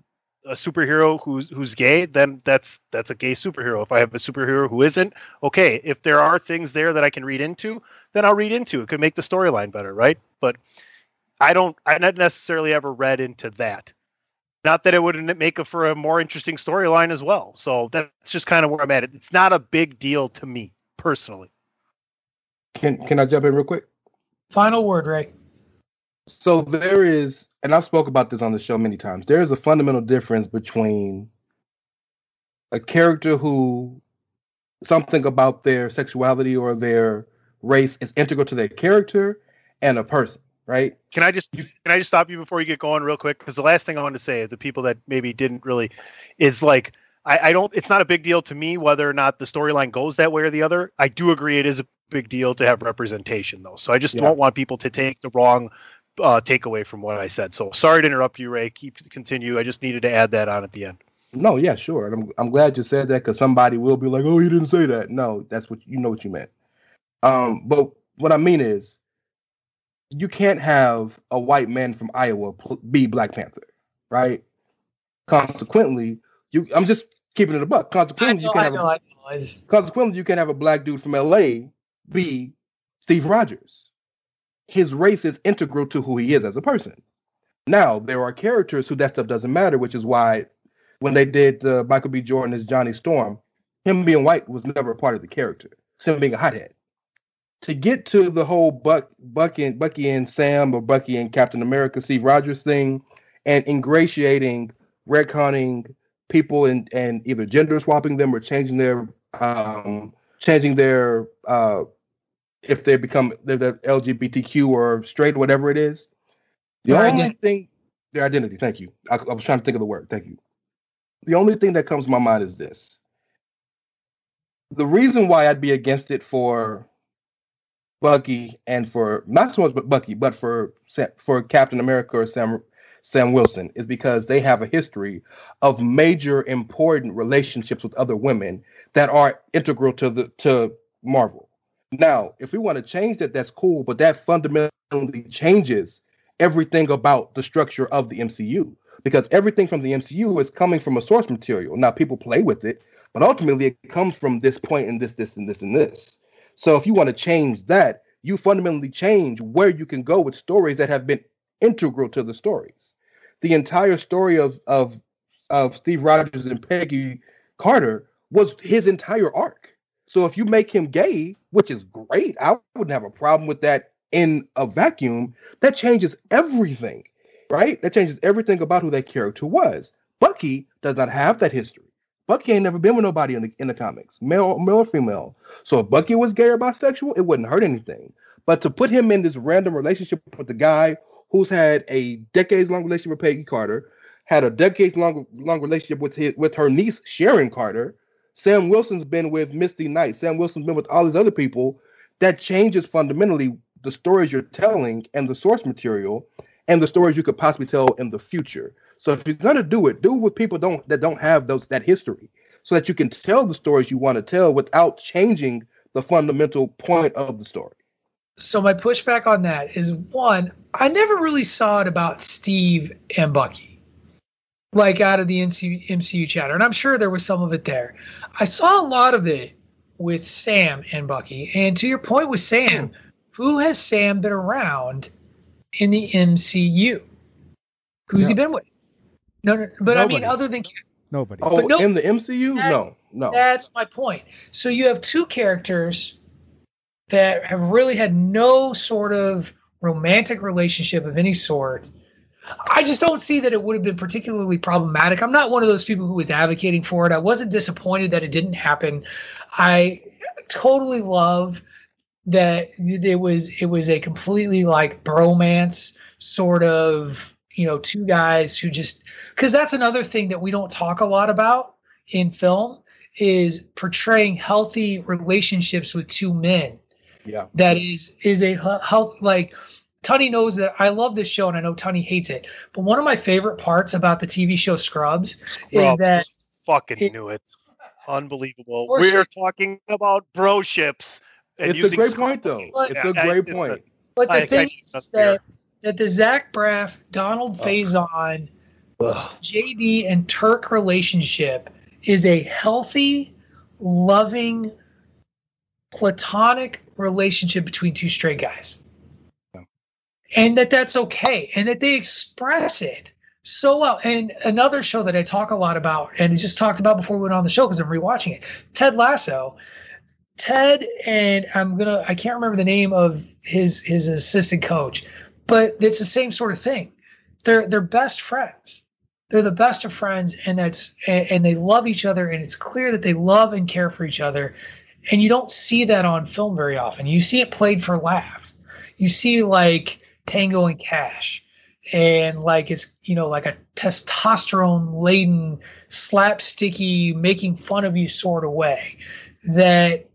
a superhero who's who's gay then that's that's a gay superhero if i have a superhero who isn't okay if there are things there that i can read into then i'll read into it could make the storyline better right but i don't i not necessarily ever read into that not that it wouldn't make for a more interesting storyline as well. So that's just kind of where I'm at. It's not a big deal to me personally. Can can I jump in real quick? Final word, Ray. So there is, and I've spoke about this on the show many times. There is a fundamental difference between a character who something about their sexuality or their race is integral to their character and a person, right? Can I just can I just stop you before you get going real quick? Because the last thing I want to say, is the people that maybe didn't really, is like I, I don't. It's not a big deal to me whether or not the storyline goes that way or the other. I do agree it is a big deal to have representation though. So I just Yeah. don't want people to take the wrong uh, takeaway from what I said. So sorry to interrupt you, Ray. Keep continue. I just needed to add that on at the end. No, yeah, sure. And I'm I'm glad you said that because somebody will be like, "Oh, you didn't say that." No, that's what you know what you meant. Um, but what I mean is, you can't have a white man from Iowa be Black Panther, right? Consequently, you I'm just keeping it a buck. Consequently, know, you can I have know, a, I know. I just, consequently you can't have a black dude from LA be Steve Rogers. His race is integral to who he is as a person. Now, there are characters who that stuff doesn't matter, which is why when they did uh, Michael B. Jordan as Johnny Storm, him being white was never a part of the character. It's him being a hothead. To get to the whole Buck, Bucky, and Bucky and Sam or Bucky and Captain America, Steve Rogers thing, and ingratiating, retconning people and and either gender swapping them or changing their um changing their uh if they become they're, they're LGBTQ or straight whatever it is. The Their only thing their identity. Thank you. I, I was trying to think of the word. Thank you. The only thing that comes to my mind is this. The reason why I'd be against it for Bucky and for not so much but Bucky, but for for Captain America or Sam Sam Wilson is because they have a history of major important relationships with other women that are integral to the to Marvel. Now, if we want to change that, that's cool, but that fundamentally changes everything about the structure of the MCU because everything from the MCU is coming from a source material. Now, people play with it, but ultimately it comes from this point and this, this, and this, and this. So if you want to change that, you fundamentally change where you can go with stories that have been integral to the stories. The entire story of of of Steve Rogers and Peggy Carter was his entire arc. So if you make him gay, which is great, I wouldn't have a problem with that in a vacuum. That changes everything, right? That changes everything about who that character was. Bucky does not have that history. Bucky ain't never been with nobody in the in the comics, male, male or female. So if Bucky was gay or bisexual, it wouldn't hurt anything. But to put him in this random relationship with the guy who's had a decades long relationship with Peggy Carter, had a decades long long relationship with his with her niece Sharon Carter. Sam Wilson's been with Misty Knight. Sam Wilson's been with all these other people. That changes fundamentally the stories you're telling and the source material and the stories you could possibly tell in the future. So if you're gonna do it, do it with people don't that don't have those that history, so that you can tell the stories you want to tell without changing the fundamental point of the story. so my pushback on that is one, I never really saw it about Steve and Bucky, like out of the NC, MCU chatter, and I'm sure there was some of it there. I saw a lot of it with Sam and Bucky, and to your point with Sam, hmm. who has Sam been around in the MCU? Who's he been with? No, no, but I mean, other than Nobody. Oh, no, in the MCU? No, no. That's my point. So you have two characters that have really had no sort of romantic relationship of any sort. I just don't see that it would have been particularly problematic. I'm not one of those people who was advocating for it. I wasn't disappointed that it didn't happen. I totally love that it was it was a completely like bromance sort of you know two guys who just because that's another thing that we don't talk a lot about in film is portraying healthy relationships with two men Yeah. that is is a health like Tunny knows that I love this show and I know Tunny hates it. But one of my favorite parts about the TV show Scrubs is that Fucking it- knew it. Unbelievable. We're talking about bro ships. and It's a using great Scrubs. point, though. But- It's Yeah, a great it's- it's point. but the I- I thing can't is bear that that the Zach Braff, Donald Faison, JD and Turk relationship is a healthy, loving, platonic relationship between two straight guys. And that that's okay. And that they express it so well. And another show that I talk a lot about, and just talked about before we went on the show because I'm rewatching it Ted Lasso. Ted and I'm gonna I can't remember the name of his his assistant coach, but it's the same sort of thing. They're they're best friends. They're the best of friends, and that's and, and they love each other, and it's clear that they love and care for each other. And you don't see that on film very often. You see it played for laughs. You see like Tango and Cash, and like it's you know like a testosterone laden, slapsticky, making fun of you sort of way that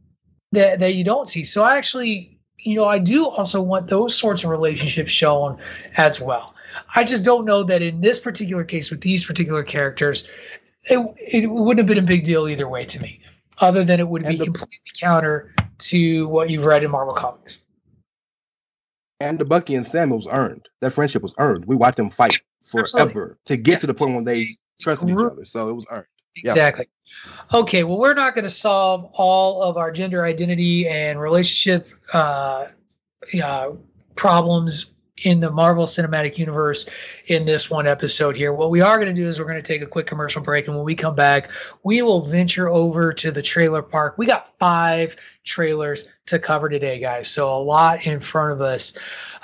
that that you don't see. So I actually you know, I do also want those sorts of relationships shown as well. I just don't know that in this particular case with these particular characters, it, it wouldn't have been a big deal either way to me, other than it would be the- completely counter to what you've read in Marvel Comics. And the Bucky and Samuel was earned. That friendship was earned. We watched them fight Absolutely. forever to get to the point when they trusted each other. So it was earned. Yeah. Exactly. Okay, well, we're not going to solve all of our gender identity and relationship uh, uh, problems in the Marvel Cinematic Universe in this one episode here. What we are going to do is we're going to take a quick commercial break, and when we come back, we will venture over to the trailer park. We got five trailers to cover today, guys. So a lot in front of us.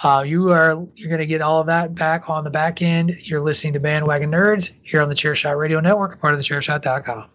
Uh, you are you're going to get all of that back on the back end. You're listening to Bandwagon Nerds here on the Chairshot Radio Network, part of the Chairshot.com.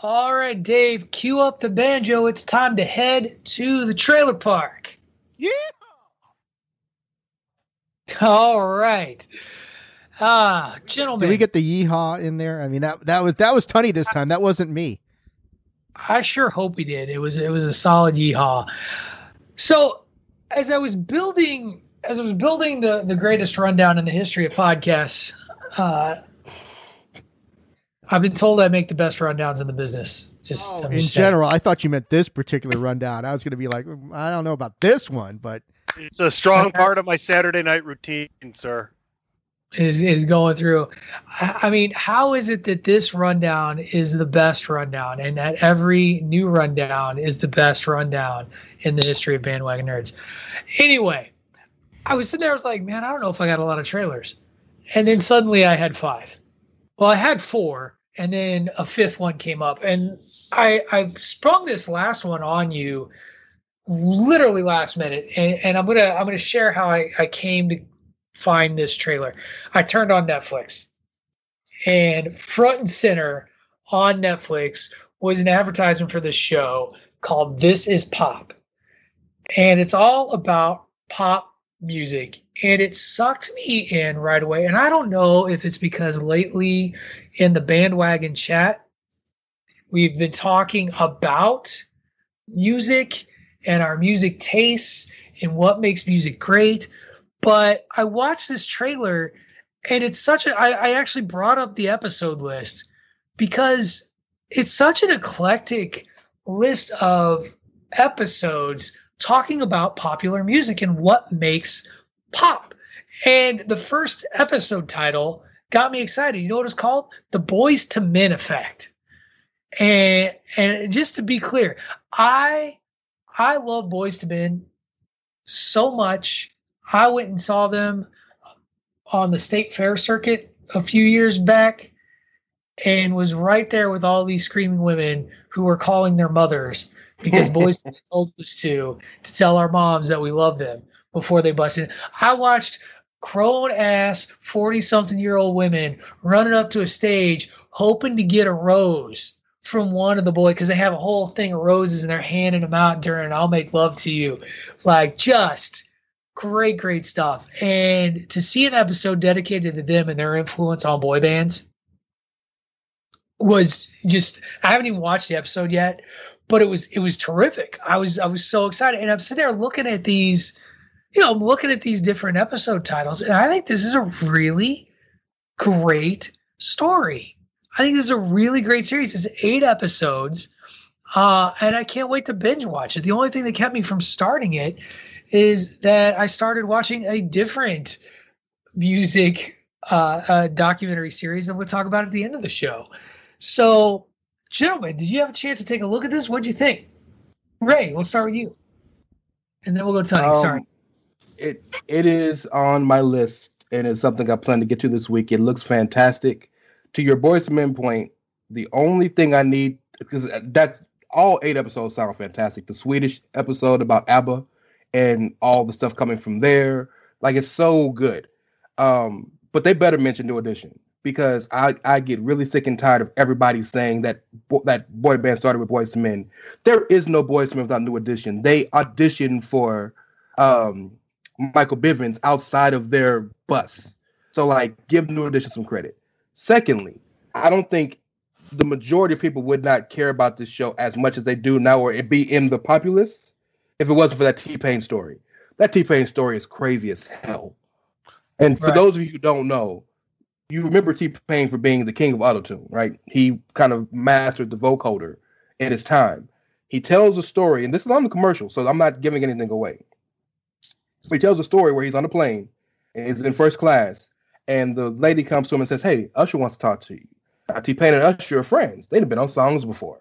All right, Dave, cue up the banjo. It's time to head to the trailer park. Yeah. All right. Ah, gentlemen. Did we get the yeehaw in there? I mean that that was that was Tunny this time. That wasn't me. I sure hope he did. It was it was a solid yeehaw. So as I was building as I was building the the greatest rundown in the history of podcasts, uh, I've been told I make the best rundowns in the business. Just I'm In just saying. general, I thought you meant this particular rundown. I was going to be like, "Mm, I don't know about this one, but It's a strong part of my Saturday night routine, sir. is is going through. I I mean, how is it that this rundown is the best rundown, and that every new rundown is the best rundown in the history of bandwagon nerds? Anyway, I was sitting there. I was like, man, I don't know if I got a lot of trailers, and then suddenly I had five. Well, I had four, and then a fifth one came up, and I I sprung this last one on you literally last minute. And, and i'm gonna i'm gonna share how I, I came to find this trailer. I turned on netflix. And front and center on netflix was an advertisement for this show called this is pop. And it's all about pop music. And it sucked me in right away. And i don't know if it's because lately in the bandwagon chat we've been talking about music and our music tastes and what makes music great. But I watched this trailer and it's such a I, I actually brought up the episode list because it's such an eclectic list of episodes talking about popular music and what makes pop. And the first episode title got me excited. You know what it's called? The Boyz II Men Effect. And and just to be clear, I I love Boyz II Men so much. I went and saw them on the state fair circuit a few years back and was right there with all these screaming women who were calling their mothers because Boys *laughs* told us to to tell our moms that we love them before they busted. I watched grown ass 40 something year old women running up to a stage hoping to get a rose from one of the boys because they have a whole thing of roses and they're handing them out during I'll Make Love to You. Like just great, great stuff. And to see an episode dedicated to them and their influence on boy bands was just I haven't even watched the episode yet, but it was it was terrific. I was I was so excited, and I'm sitting there looking at these, you know, I'm looking at these different episode titles, and I think this is a really great story. I think this is a really great series. It's eight episodes, uh, and I can't wait to binge watch it. The only thing that kept me from starting it is that I started watching a different music uh, uh, documentary series, that we'll talk about at the end of the show. So, gentlemen, did you have a chance to take a look at this? What'd you think? Ray, we'll start with you, and then we'll go to Tony. Um, Sorry. It it is on my list, and it's something I plan to get to this week. It looks fantastic. To your boys men point, the only thing I need because that's all eight episodes sound fantastic. The Swedish episode about ABBA and all the stuff coming from there, like it's so good. Um, but they better mention New Edition because I, I get really sick and tired of everybody saying that bo- that boy band started with Boyz II Men. There is no Boyz II Men without New Edition. They auditioned for um, Michael Bivins outside of their bus. So like, give New Edition some credit. Secondly, I don't think the majority of people would not care about this show as much as they do now, or it be in the populace if it wasn't for that T Pain story. That T Pain story is crazy as hell. And for those of you who don't know, you remember T Pain for being the king of autotune, right? He kind of mastered the vocoder in his time. He tells a story, and this is on the commercial, so I'm not giving anything away. He tells a story where he's on a plane and he's in first class, and the lady comes to him and says, Hey, Usher wants to talk to you. Now, T Pain and Usher are friends. They've been on songs before.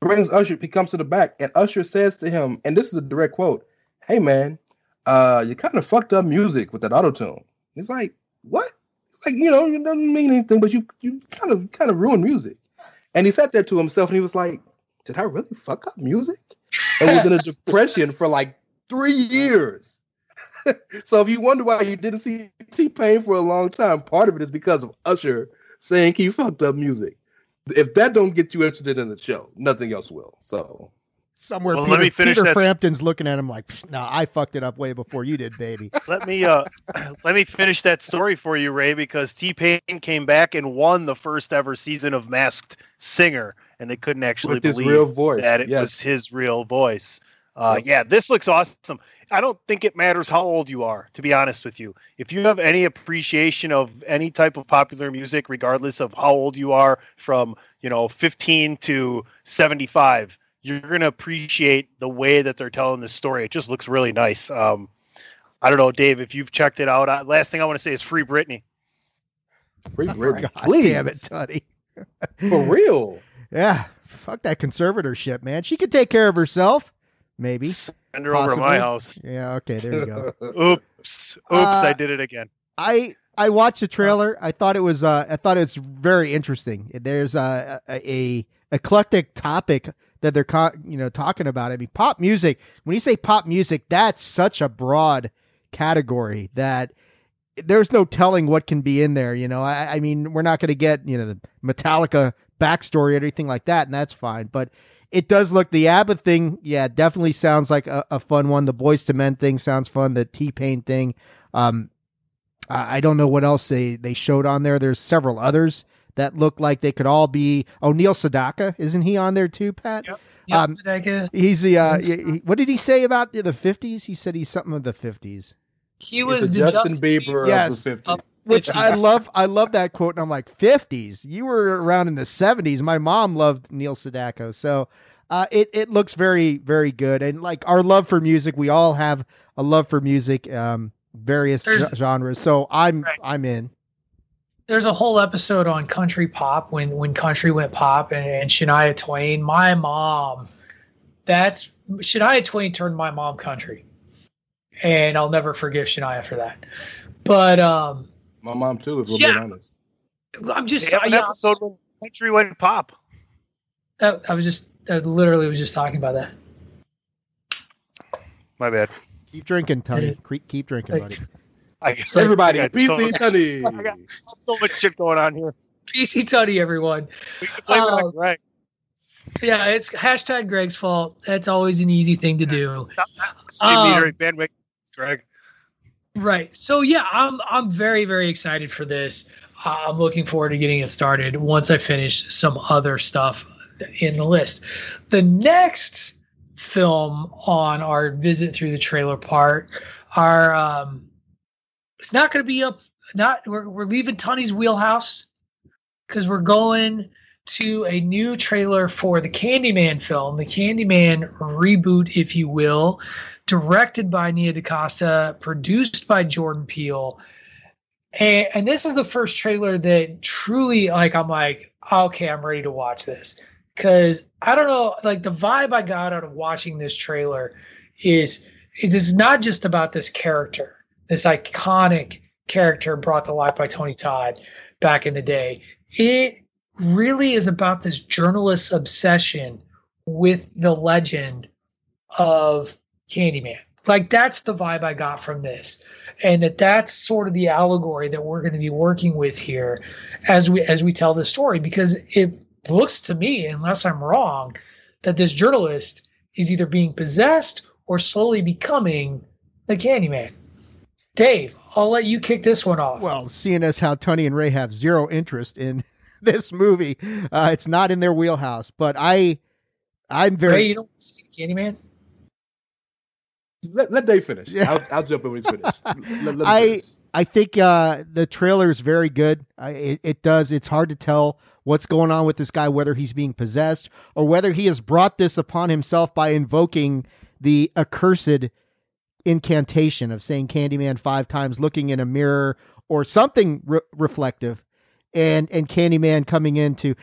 Brings Usher, he comes to the back, and Usher says to him, and this is a direct quote, Hey man, uh, you kind of fucked up music with that auto tune." He's like, What? It's like, you know, it doesn't mean anything, but you you kind of kind of ruined music. And he sat there to himself and he was like, Did I really fuck up music? And was in a *laughs* depression for like three years. *laughs* so if you wonder why you didn't see T Pain for a long time, part of it is because of Usher saying he fucked up music. If that don't get you interested in the show, nothing else will. So Somewhere Well, Peter, let me finish Peter that- Frampton's looking at him like, no, I fucked it up way before you did, baby. *laughs* let me uh *clears throat* let me finish that story for you, Ray, because T Pain came back and won the first ever season of Masked Singer, and they couldn't actually with his believe real voice, that it yes. was his real voice. Uh, Yep. Yeah, this looks awesome. I don't think it matters how old you are, to be honest with you. If you have any appreciation of any type of popular music, regardless of how old you are, from you know 15 to 75, you're gonna appreciate the way that they're telling this story. It just looks really nice. Um, I don't know, Dave, if you've checked it out. Uh, last thing I want to say is free Britney. free *laughs* Britney, God please, damn it, Tuddy. for real. *laughs* Yeah, fuck that conservatorship, man. She could take care of herself, maybe. Send her over to my house. Yeah, okay, there you go. *laughs* *laughs* Oops, oops, Uh, I did it again. I I watched the trailer. I thought it was uh I thought it's very interesting. There's a a, a eclectic topic that they're co- you know talking about. I mean, pop music. When you say pop music, that's such a broad category that there's no telling what can be in there. You know, I, I mean, we're not going to get you know the Metallica backstory or anything like that, and that's fine. But it does look the ABBA thing. Yeah, definitely sounds like a, a fun one. The Boyz II Men thing sounds fun. The T Pain thing. Um, I I don't know what else they they showed on there. There's several others that look like they could all be. Oh, Neil Sedaka, isn't he on there too, Pat? Yeah, um, I He's the. Uh, Yes. he- what did he say about the fifties? He said he's something of the fifties. he was the the Justin, Bieber Yes. of the 50s. Of Which I love. I love that quote, and I'm like, fifties. You were around in the seventies. My mom loved Neil Sedaka, so uh, it it looks very very good. And like our love for music, we all have a love for music, um, various There's- genres. So I'm Right. I'm in. There's a whole episode on country pop when when country went pop and, and Shania Twain. My mom, that's Shania Twain turned my mom country, and I'll never forgive Shania for that. But um, My mom too, if we're Yeah. being honest. I'm just They have an yeah, episode when country went pop. I, I was just I literally was just talking about that. My bad. Keep drinking, Tony. Keep, keep drinking, buddy. I guess Everybody, I got so PC much- Tony. I got so much shit going on here. PC Tony, everyone. We can blame it Oh. Greg. Yeah, it's hashtag Greg's fault. That's always an easy thing to do. Stop that Um, bandwagon, Greg. Right. So yeah, I'm I'm very very excited for this. I'm looking forward to getting it started once I finish some other stuff in the list. The next film on our visit through the trailer part are um, it's not going to be up. Not we're we're leaving Tony's wheelhouse because we're going to a new trailer for the Candyman film, the Candyman reboot, if you will, directed by Nia DaCosta, produced by Jordan Peele. And, and this is the first trailer that truly, like, I'm like, okay, I'm ready to watch this. Because I don't know, like, the vibe I got out of watching this trailer is it is not just about this character, this iconic character brought to life by Tony Todd back in the day. It really is about this journalist's obsession with the legend of Candyman. Like that's the vibe I got from this, and that that's sort of the allegory that we're going to be working with here as we as we tell the story. Because it looks to me, unless I'm wrong, that this journalist is either being possessed or slowly becoming the Candyman. Dave, I'll let you kick this one off. Well, seeing as how Tony and Ray have zero interest in *laughs* this movie, uh, it's not in their wheelhouse. But I, I'm very. Ray, you don't see Candyman? Let, let Dave finish. Yeah. I'll, I'll jump in when he's finished. *laughs* Let, let I finish. I think uh, the trailer is very good. I, it, it does. It's hard to tell what's going on with this guy, whether he's being possessed or whether he has brought this upon himself by invoking the accursed incantation of saying Candyman five times, looking in a mirror or something re- reflective, and and Candyman coming in to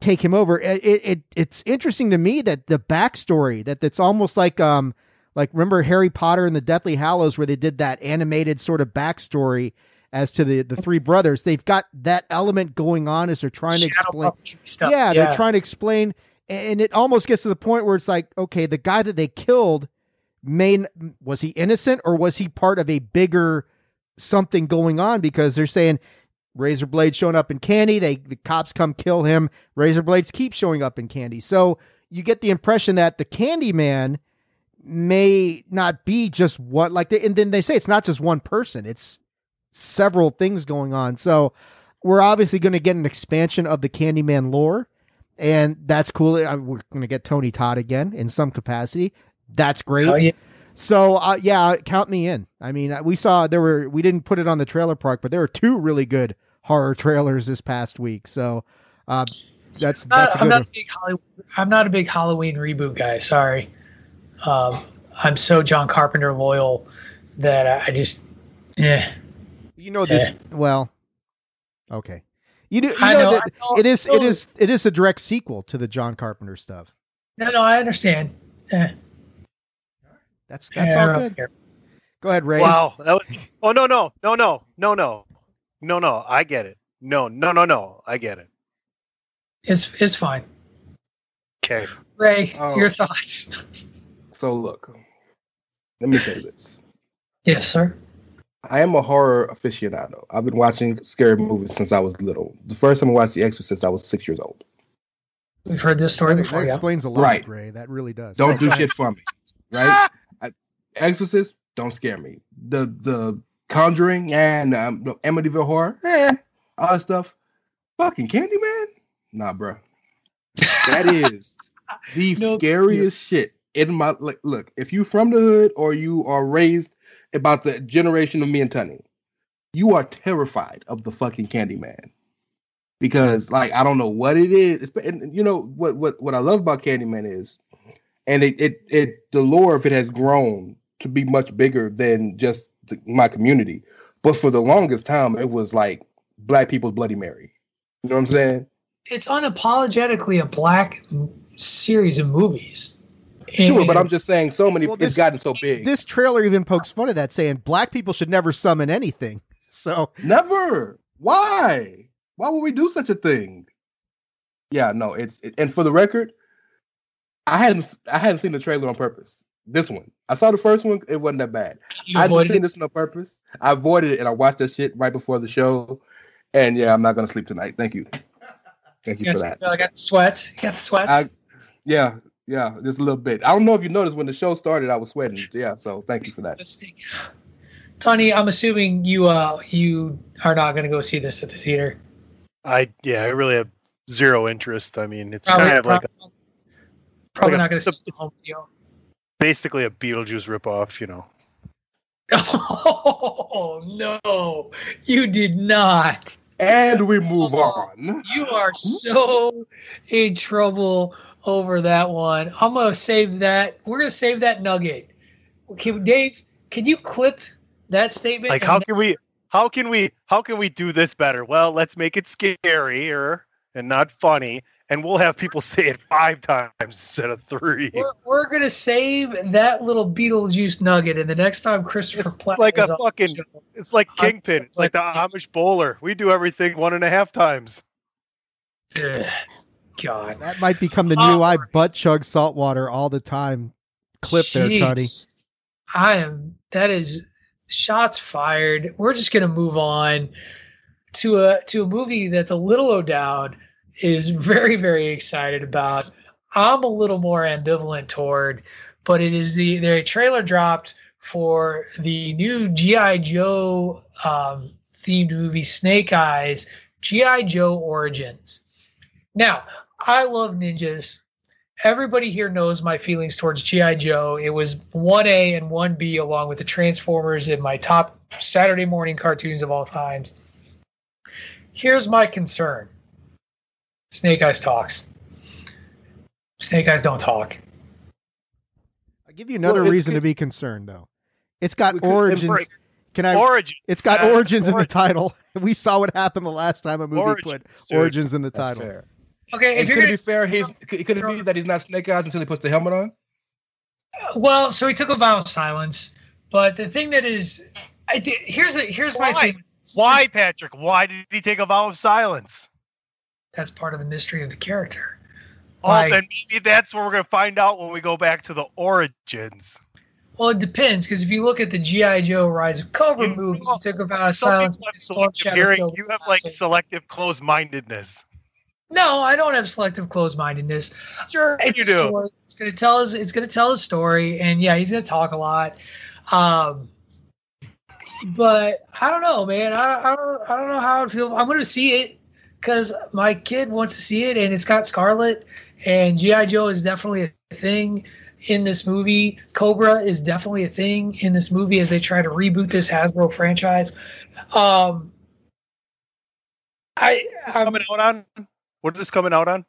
take him over. It, it it's interesting to me that the backstory that that's almost like um like remember Harry Potter and the Deathly Hallows where they did that animated sort of backstory as to the the three brothers. They've got that element going on as they're trying Shadow to explain. Yeah, yeah, they're trying to explain, and it almost gets to the point where it's like, okay, the guy that they killed, may was he innocent or was he part of a bigger something going on? Because they're saying Razor Blade showing up in Candy, they the cops come kill him. Razor Blades keep showing up in Candy, so you get the impression that the Candy Man may not be just what like they, and then they say it's not just one person it's several things going on so we're obviously going to get an expansion of the candyman lore and that's cool we're going to get tony todd again in some capacity that's great oh, yeah. so uh, yeah count me in i mean we saw there were we didn't put it on the trailer park but there were two really good horror trailers this past week so uh, that's that's I'm not, a big Hollywood, I'm not a big Halloween reboot guy. Sorry. Um, I'm so John Carpenter loyal that I just, yeah. You know this eh. well. Okay. You do. You know, know, that know, it is. It is. It is a direct sequel to the John Carpenter stuff. No, no, I understand. Eh. That's that's yeah, all good. Go ahead, Ray. Wow. That was, oh no no no no no no no no. I get it. No no no no. I get it. It's it's fine. Okay. Ray, oh. your thoughts. *laughs* So look, let me say this. Yes, sir. I am a horror aficionado. I've been watching scary movies since I was little. The first time I watched The Exorcist, I was six years old. We've heard this story before. That yeah? explains a lot, right. Ray. That really does. Don't do shit for me, right? I, Exorcist, don't scare me. The the Conjuring and um, Amityville Horror, eh, all that stuff. Fucking Candyman, nah, bro. That is the *laughs* no, scariest shit in my like, look, if you from the hood or you are raised about the generation of me and Tunny, you are terrified of the fucking Candyman. Because like I don't know what it is. It's, and you know what what what I love about Candyman is, and it it it the lore of it has grown to be much bigger than just the, my community. But for the longest time, it was like Black people's Bloody Mary. You know what I'm saying? It's unapologetically a black series of movies. Sure, but I'm just saying, so many. Well, this, it's gotten so big. This trailer even pokes fun at that, saying black people should never summon anything. *laughs* So never. Why? Why would we do such a thing? Yeah, no. It's it, and for the record, I hadn't I hadn't seen the trailer on purpose. This one, I saw the first one. It wasn't that bad. I hadn't seen this one on purpose. I avoided it, and I watched that shit right before the show. And yeah, I'm not gonna sleep tonight. Thank you. Thank you, you for that. I got the sweats. You got the sweats. I, yeah, yeah, just a little bit. I don't know if you noticed when the show started, I was sweating. Yeah, so thank you for that. Tony, I'm assuming you uh you are not going to go see this at the theater. I yeah, I really have zero interest. I mean, it's Probably, kind of like a, probably, probably like not going to a- see the home video. basically a Beetlejuice ripoff, you know. *laughs* Oh no, you did not. And we move on. You are so in trouble over that one. I'm gonna save that. We're gonna save that nugget. Okay, Dave, can you clip that statement? Like how can we how can we how can we do this better? Well, let's make it scarier and not funny, and we'll have people say it five times instead of three. We're, we're gonna save that little Beetlejuice nugget, and the next time Christopher It's Platt like a is on the fucking show- it's like Kingpin. It's like the Amish bowler. We do everything one and a half times. Ugh, God, That might become the Oh, new I butt chug salt water all the time. Clip there, Tony. I am. That is shots fired. We're just gonna move on to a to a movie that the little O'Dowd is very very excited about. I'm a little more ambivalent toward, but it is the the trailer dropped for the new GI Joe um, themed movie Snake Eyes GI Joe Origins. Now, I love ninjas everybody here knows my feelings towards GI Joe. It was 1A and 1B along with the Transformers in my top Saturday morning cartoons of all times. Here's my concern. Snake Eyes talks. Snake Eyes don't talk. I'll give you another Well, it's reason to be concerned, though. It's got origins. Right. Can I? Origin. It's got Uh, origins in the title. *laughs* We saw what happened the last time a movie Origins, put dude. origins in the That's title. fair. Okay, And if you're could gonna, be fair? He's *laughs* could could it be that he's not Snake Eyes until he puts the helmet on? well, so he took a vow of silence. But the thing that is, I did, here's a here's my Why? thing. Why, Patrick? Why did he take a vow of silence? That's part of the mystery of the character. Oh, Like- then maybe that's what we're gonna find out when we go back to the origins. Well, it depends because if you look at the GI Joe Rise of Cobra You movie, know, he took a vow of silence. have because Storm selective Shadow hearing. You have like selective closed-mindedness. No, I don't have selective closed-mindedness. Sure, It's you do. story. It's gonna tell us. It's gonna tell his story, and yeah, he's gonna talk a lot. Um, but I don't know, man. I, I don't. I don't know how I feel. I'm gonna see it because my kid wants to see it, and it's got Scarlet, and GI Joe is definitely a thing in this movie. Cobra is definitely a thing in this movie as they try to reboot this Hasbro franchise. Um, I I'm- coming out on? What is this coming out on?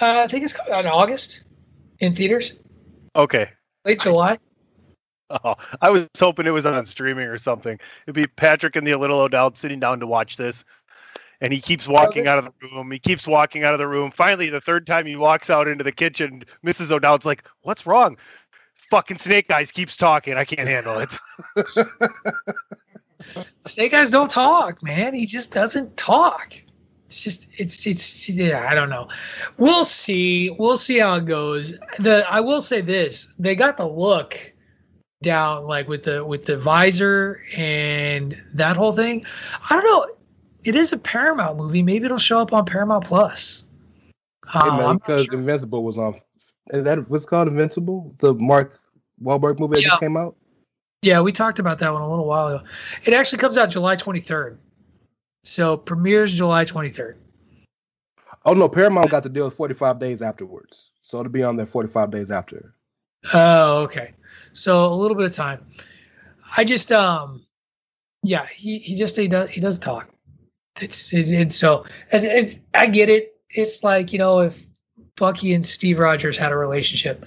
uh, I think it's coming out in August in theaters, Okay. late July. *laughs* Oh, I was hoping it was on streaming or something. It'd be Patrick and the little O'Dowd sitting down to watch this. And he keeps walking this- out of the room. He keeps walking out of the room. Finally, the third time he walks out into the kitchen, Mrs. O'Dowd's like, What's wrong? Fucking Snake Eyes keeps talking. I can't handle it. *laughs* Snake Eyes don't talk, man. He just doesn't talk. It's just it's it's yeah, I don't know. We'll see. We'll see how it goes. The I will say this. They got the look down like with the with the visor and that whole thing. I don't know. It is a Paramount movie. Maybe it'll show up on Paramount Plus. Hey, Uh, man, because sure. Invincible was on. Is that what's called Invincible? The Mark Wahlberg movie that Yeah. just came out. Yeah, we talked about that one a little while ago. It actually comes out July 23rd. So premieres July 23rd. Oh no, Paramount got the deal 45 days afterwards, so it'll be on there 45 days after. Oh, okay. So a little bit of time. I just um yeah, he, he just he does he does talk. It's it's, it's so it's, it's I get it. It's like, you know, if Bucky and Steve Rogers had a relationship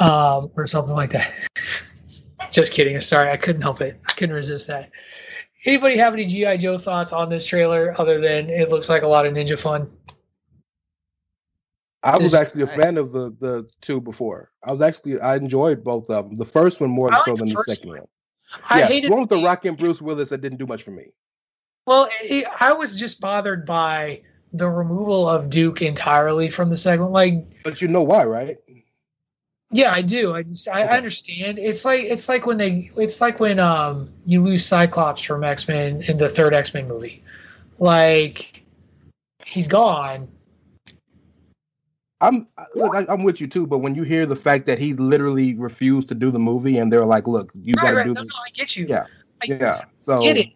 um or something like that. *laughs* just kidding. Sorry, I couldn't help it. I couldn't resist that. Anybody have any GI Joe thoughts on this trailer other than it looks like a lot of ninja fun? I was actually a fan of the the two before. I was actually I enjoyed both of them. The first one more like so the than the second one. one. I yeah, hated the one with the the- Rock and Bruce Willis that didn't do much for me. Well, it, I was just bothered by the removal of Duke entirely from the segment. Like, But you know why, right? Yeah, I do. I just, I, I understand. It's like it's like when they it's like when um you lose Cyclops from X Men in the third X Men movie. Like, he's gone. I'm look, I, I'm with you too. But when you hear the fact that he literally refused to do the movie, and they're like, "Look, you gotta right. do No, this," no, I get you. Yeah. I yeah. So get it.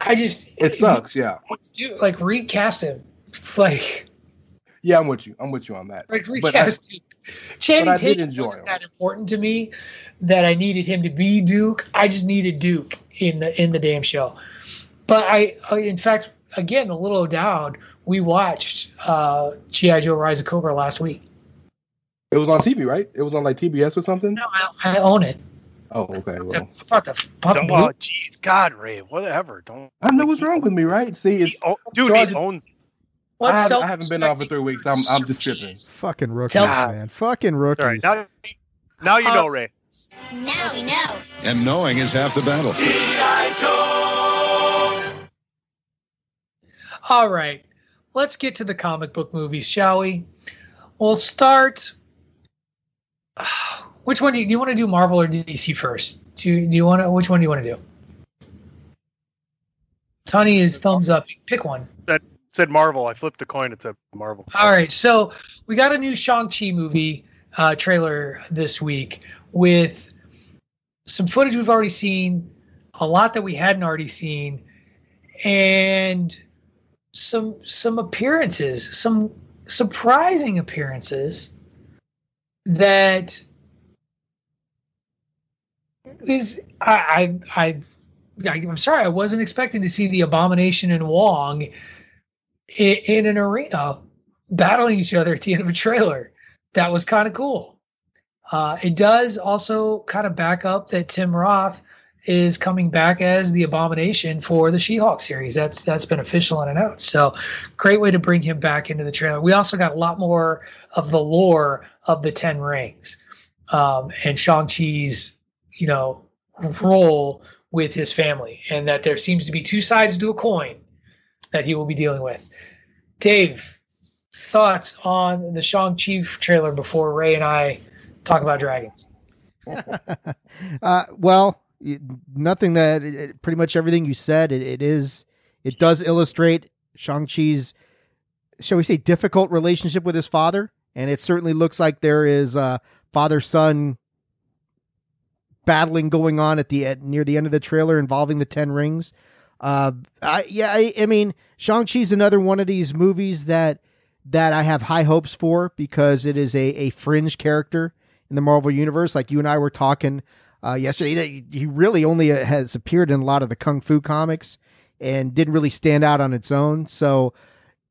I just it sucks. Yeah. Let's do like recast him. *laughs* like Yeah, I'm with you. I'm with you on that. like But I- recast Duke. Channing but I did Tatum enjoy wasn't him. that important to me that I needed him to be Duke. I just needed Duke in the in the damn show. But I, I in fact, again, a little O'Dowd, we watched uh, GI Joe: Rise of Cobra last week. It was on TV, right? It was on like TBS or something. No, I, I own it. Oh, okay. Well, About the Don't, oh, jeez, God, Ray, whatever. Don't. I know what's wrong with me, right? See, it's Oh, dude, Georgia- he owns. I haven't, I haven't been on for three weeks. I'm I'm just tripping. Fucking rookies, Tell- man. Fucking rookies. All right, now, now you Uh, know, Ray. Now we know. And knowing is half the battle. All right, let's get to the comic book movies, shall we? We'll start. *sighs* Which one do you, do you want to do, Marvel or DC first? Do you, do you want to? Which one do you want to do? Tony is thumbs up. Pick one. That said Marvel. I flipped the coin. It said Marvel. All right, so we got a new Shang-Chi movie uh, trailer this week with some footage we've already seen, a lot that we hadn't already seen, and some some appearances, some surprising appearances that is I I I I'm sorry I wasn't expecting to see the Abomination and Wong in, in an arena battling each other at the end of a trailer. That was kind of cool. Uh, it does also kind of back up that Tim Roth is coming back as the Abomination for the She-Hulk series. That's that's been official and announced. So, great way to bring him back into the trailer. We also got a lot more of the lore of the Ten Rings um, and Shang Chi's, you know, role with his family, and that there seems to be two sides to a coin that he will be dealing with. Dave, thoughts on the Shang-Chi trailer before Ray and I talk about dragons? *laughs* uh, well, nothing that it- it- pretty much everything you said. It, it is. It does illustrate Shang Chi's, shall we say, difficult relationship with his father, and it certainly looks like there is uh, father son battling going on at the at, near the end of the trailer involving the Ten Rings. Uh, I yeah, I, I mean, Shang Chi's another one of these movies that that I have high hopes for because it is a a fringe character in the Marvel universe. Like you and I were talking uh, yesterday, he really only uh, has appeared in a lot of the kung fu comics and didn't really stand out on its own. So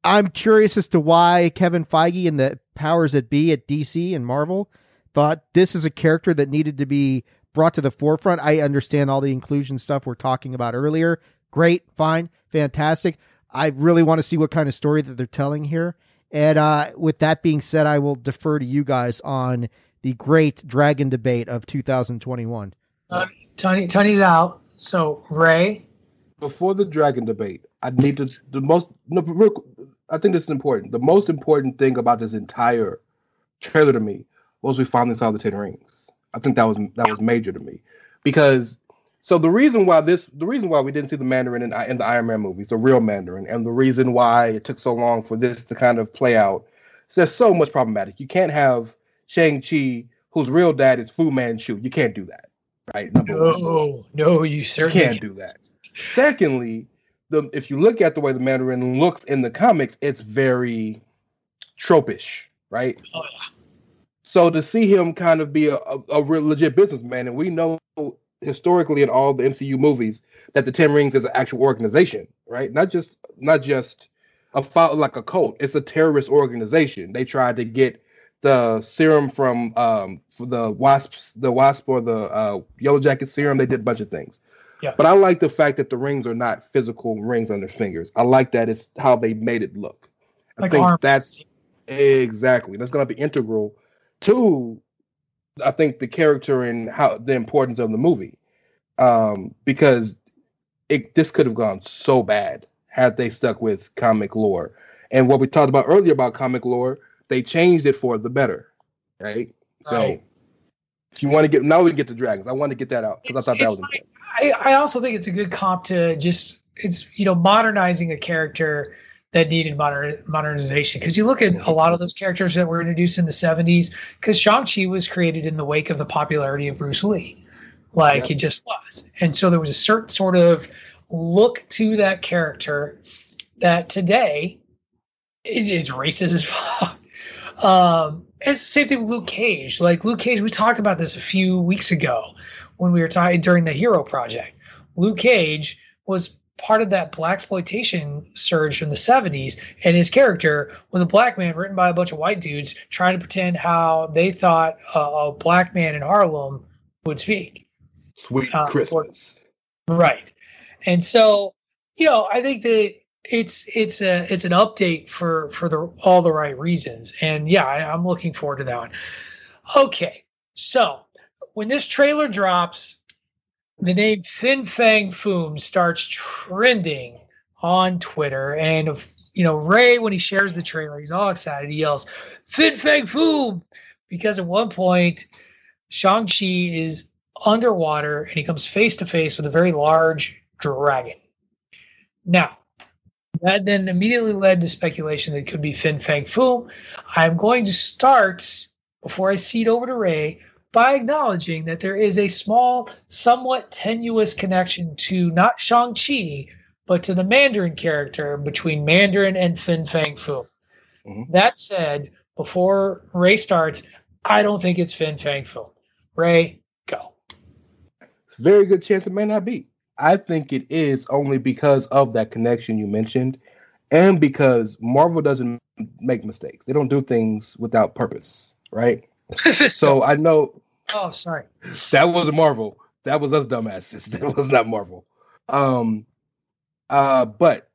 I'm curious as to why Kevin Feige and the powers that be at DC and Marvel thought this is a character that needed to be brought to the forefront. I understand all the inclusion stuff we're talking about earlier. Great, fine, fantastic. I really want to see what kind of story that they're telling here. And uh, with that being said, I will defer to you guys on the great dragon debate of 2021. Uh, Tony, Tony's out. So Ray, before the dragon debate, I need to the most. No, real, I think this is important. The most important thing about this entire trailer to me was we finally saw the Ten Rings. I think that was that was major to me because so the reason why this the reason why we didn't see the Mandarin in, in the Iron Man movies, the real Mandarin, and the reason why it took so long for this to kind of play out, is there's so much problematic. You can't have Shang Chi, whose real dad is Fu Manchu. You can't do that, right? Number one. no, no, you certainly can't do that. Secondly, the if you look at the way the Mandarin looks in the comics, it's very tropish, right? Oh, yeah. So to see him kind of be a, a, a real legit businessman, and we know historically in all the MCU movies that the Ten Rings is an actual organization, right? Not just not just a fo- like a cult. It's a terrorist organization. They tried to get the serum from um for the wasps, the wasp or the uh, yellow jacket serum. They did a bunch of things. Yeah. But I like the fact that the rings are not physical rings on their fingers. I like that it's how they made it look. I Like think arm- that's exactly that's going to be integral to I think the character and how the importance of the movie. Um, because it this could have gone so bad had they stuck with comic lore. And what we talked about earlier about comic lore, they changed it for the better. Right? So if you want to get now we get the dragons. I want to get that out because I thought that was like- I, I also think it's a good comp to just it's you know modernizing a character that needed modern modernization because you look at a lot of those characters that were introduced in the 70s because Shang-Chi was created in the wake of the popularity of Bruce Lee like it just was and so there was a certain sort of look to that character that today is racist as *laughs* fuck. Um, and it's the same thing with Luke Cage. Like Luke Cage, we talked about this a few weeks ago when we were talking during the Hero Project. Luke Cage was part of that black exploitation surge from the 70s and his character was a black man written by a bunch of white dudes trying to pretend how they thought a, a black man in harlem would speak. Sweet Uh, Christmas. right. And so you know i think that it's it's a it's an update for for the all the right reasons. And yeah I, i'm looking forward to that one. Okay. So when this trailer drops the name Fin Fang Foom starts trending on Twitter. And, you know, Ray, when he shares the trailer, he's all excited. He yells, Fin Fang Foom! Because at one point, Shang-Chi is underwater and he comes face to face with a very large dragon. Now, that then immediately led to speculation that it could be Fin Fang Foom. I'm going to start, before I cede over to Ray, by acknowledging that there is a small, somewhat tenuous connection to not Shang-Chi, but to the Mandarin character between Mandarin and Fin Fang Foom. Mm-hmm. That said, before Ray starts, I don't think it's Fin Fang Foom. Ray, go. It's a very good chance it may not be. I think it is only because of that connection you mentioned, and because Marvel doesn't make mistakes. They don't do things without purpose, right? *laughs* so I know Oh, sorry. that was a Marvel. That was us dumbasses. *laughs* That was not Marvel. Um, uh, but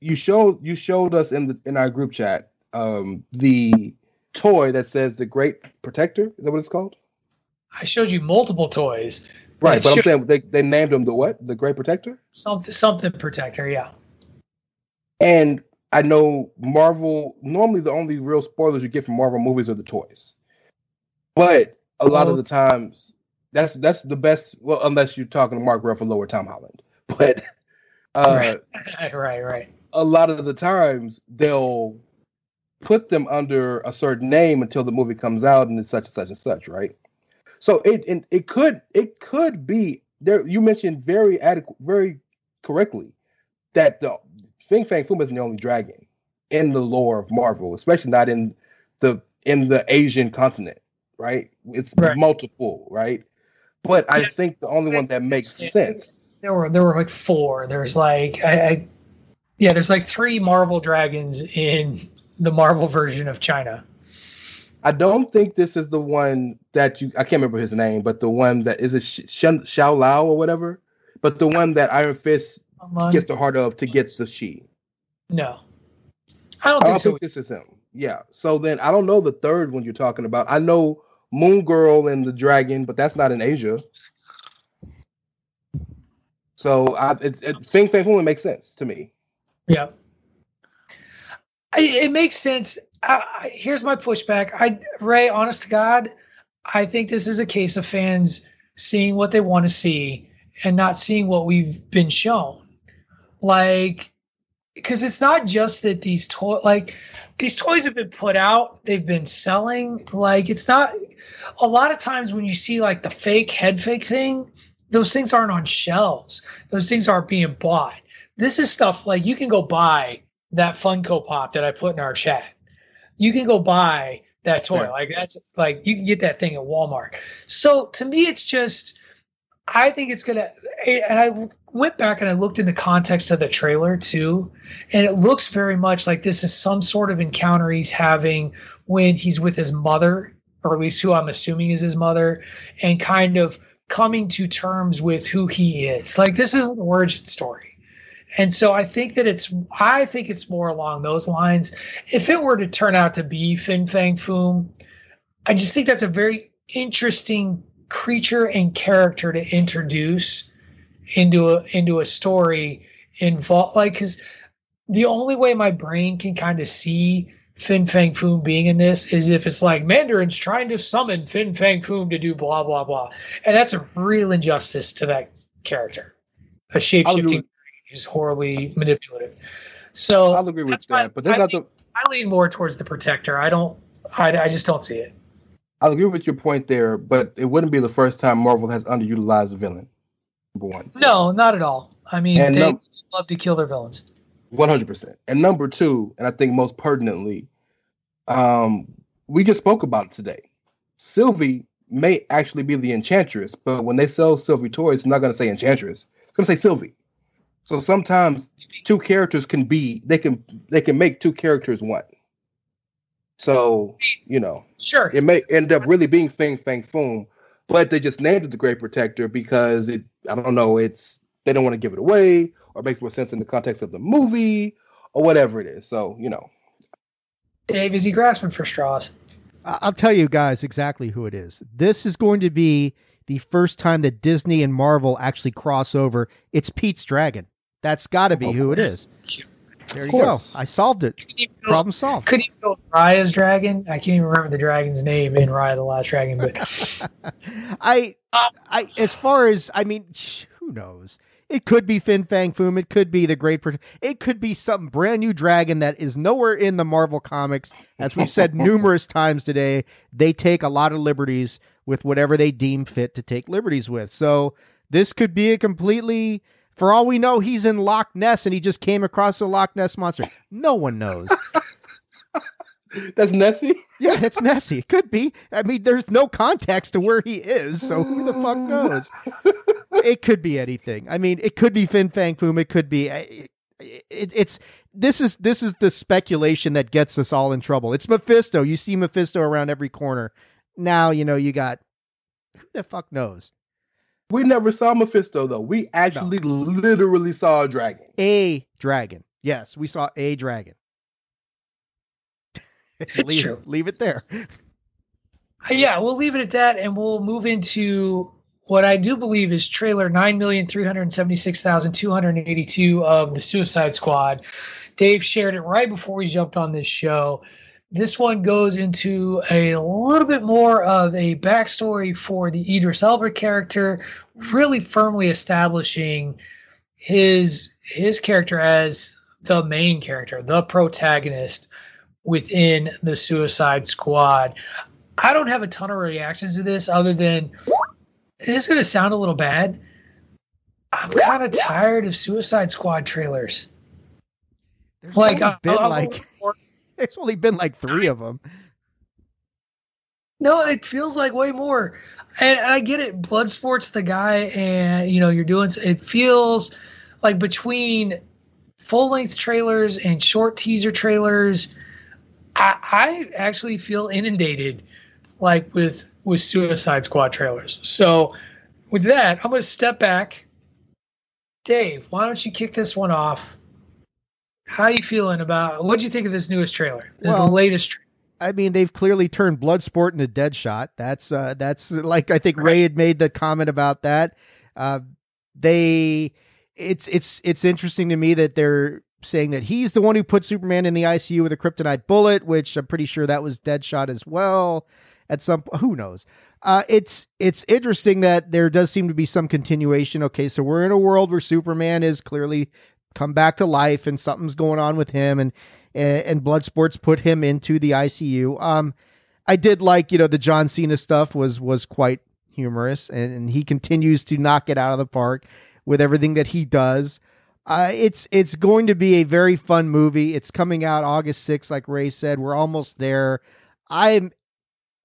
you showed you showed us in the in our group chat um the toy that says the Great Protector. Is that what it's called? I showed you multiple toys. Right, but I'm saying they, they named him the what? The Great Protector. Something, something protector, yeah. And I know Marvel. Normally, the only real spoilers you get from Marvel movies are the toys. But a lot of the times, that's that's the best. Well, unless you're talking to Mark Ruffalo or Tom Holland. *laughs* But uh, right, *laughs* right, right. a lot of the times they'll put them under a certain name until the movie comes out and it's such and such and such, right? So it and it could it could be there. You mentioned very adequate, very correctly that the Fing Fang Foom isn't the only dragon in the lore of Marvel, especially not in the in the Asian continent, right? It's multiple, right? But I think the only one that makes sense. There were there were like four. There's like I, I yeah, there's like three Marvel dragons in the Marvel version of China. I don't think this is the one that you. I can't remember his name, but the one that is it Sh- Shen- Xiao Lao or whatever. But the one that Iron Fist gets the heart of to get the she. No, I don't I think don't so. think this is him. Yeah. So then I don't know the third one you're talking about. I know Moon Girl and the Dragon, but that's not in Asia. So I, it, it, Fing Fang makes sense to me. Yeah. I, it makes sense. I, here's my pushback. I Ray, honest to God, I think this is a case of fans seeing what they want to see and not seeing what we've been shown. Like, because it's not just that these toy like these toys have been put out, they've been selling. Like, it's not a lot of times when you see like the fake head fake thing, those things aren't on shelves. Those things aren't being bought. This is stuff like you can go buy that Funko Pop that I put in our chat. You can go buy that toy. Yeah. Like that's like you can get that thing at Walmart. So to me, it's just I think it's gonna. And I went back and I looked in the context of the trailer too, and it looks very much like this is some sort of encounter he's having when he's with his mother, or at least who I'm assuming is his mother, and kind of coming to terms with who he is. Like this is an origin story. And so I think that it's I think it's more along those lines. If it were to turn out to be Fin Fang Foom, I just think that's a very interesting creature and character to introduce into a into a story involved like because the only way my brain can kind of see Fin Fang Foom being in this is if it's like Mandarin's trying to summon Fin Fang Foom to do blah blah blah, and that's a real injustice to that character. A shape shifting is horribly manipulative. So I'll agree with that. But I lean. I lean more towards the protector. I don't. I, I just don't see it. I'll agree with your point there, but it wouldn't be the first time Marvel has underutilized a villain. Number one. No, not at all. I mean, And they num- love to kill their villains. One hundred percent. And number two, and I think most pertinently, um, we just spoke about it today. Sylvie may actually be the enchantress, but when they sell Sylvie toys, it's not going to say enchantress. It's going to say Sylvie. So sometimes two characters can be they can they can make two characters one. So you know, sure, it may end up really being Fing Fang Foom, but they just named it the Great Protector because it I don't know it's they don't want to give it away or it makes more sense in the context of the movie or whatever it is. So you know, Dave, is he grasping for straws? I- I'll tell you guys exactly who it is. This is going to be the first time that Disney and Marvel actually cross over. It's Pete's Dragon. That's got to be oh, who it is. There you go. I solved it. Problem solved. Could even go with Raya's dragon. I can't even remember the dragon's name in Raya the Last Dragon, but *laughs* I, I, as far as I mean, who knows? It could be Fin Fang Foom. It could be the Great. Pro- it could be some brand new dragon that is nowhere in the Marvel comics. As we've said *laughs* numerous times today, they take a lot of liberties with whatever they deem fit to take liberties with. So this could be a completely. For all we know, he's in Loch Ness and he just came across a Loch Ness monster. No one knows. *laughs* that's Nessie. Yeah, that's Nessie. It could be. I mean, there's no context to where he is, so who the fuck *laughs* knows? It could be anything. I mean, it could be Fin Fang Foom. It could be. It, it, it's this is this is the speculation that gets us all in trouble. It's Mephisto. You see Mephisto around every corner. Now you know you got. Who the fuck knows? We never saw Mephisto though. We actually literally saw a dragon. A dragon. Yes, we saw a dragon. *laughs* leave, true. leave it there. Uh, yeah, we'll leave it at that, and we'll move into what I do believe is trailer nine million three hundred seventy six thousand two hundred eighty two of the Suicide Squad. Dave shared it right before we jumped on this show. This one goes into a little bit more of a backstory for the Idris Elba character, really firmly establishing his his character as the main character, the protagonist within the Suicide Squad. I don't have a ton of reactions to this other than this is going to sound a little bad. I'm kind of tired of Suicide Squad trailers. There's like, only I- been I- like there's only been like three of them. No, it feels like way more. And I get it. Bloodsport's the guy, and you know you're doing. It feels like between full length trailers and short teaser trailers, I, I actually feel inundated, like with with Suicide Squad trailers. So with that, I'm going to step back. Dave, why don't you kick this one off? How you feeling about? What do you think of this newest trailer? This is Well, the latest. Tra- I mean, they've clearly turned Bloodsport into Deadshot. That's uh, that's like I think Ray had made the comment about that. Uh, they, it's it's it's interesting to me that they're saying that he's the one who put Superman in the ICU with a kryptonite bullet, which I'm pretty sure that was Deadshot as well. At some, who knows? Uh, it's it's interesting that there does seem to be some continuation. Okay, so we're in a world where Superman is clearly come back to life, and something's going on with him, and and, and Bloodsport's put him into the ICU. Um, I did like you know the John Cena stuff was was quite humorous, and, and he continues to knock it out of the park with everything that he does. Uh, it's it's going to be a very fun movie. It's coming out August 6th, like Ray said. We're almost there. I'm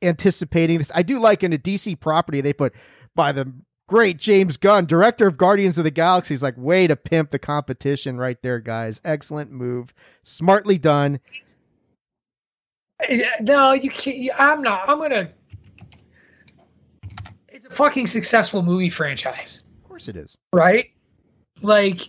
anticipating this. I do like in a DC property they put by the great James Gunn, director of Guardians of the Galaxy. is like, way to pimp the competition right there, guys. Excellent move. Smartly done. No, you can't. I'm not. I'm gonna. It's a fucking successful movie franchise, Of course it is. right? Like,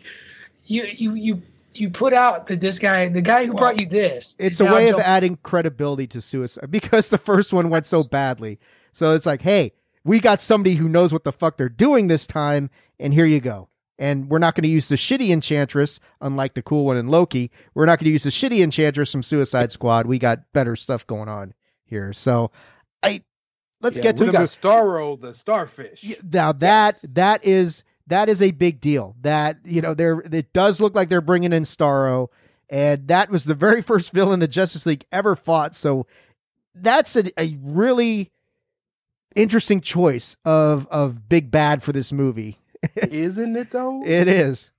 you you you you put out that this guy, the guy who brought you this, It's a way of adding credibility to suicide *laughs* because the first one went so badly. So it's like, hey, we got somebody who knows what the fuck they're doing this time, and here you go. And we're not going to use the shitty enchantress, unlike the cool one in Loki. We're not going to use the shitty enchantress from Suicide Squad. We got better stuff going on here. So, I let's Yeah, get to the got Starro, the starfish. now that that is that is a big deal. That you know there it does look like they're bringing in Starro, and that was the very *laughs* first villain the Justice League ever fought. So that's a, a really interesting choice of of big bad for this movie. *laughs* Isn't it though? It is.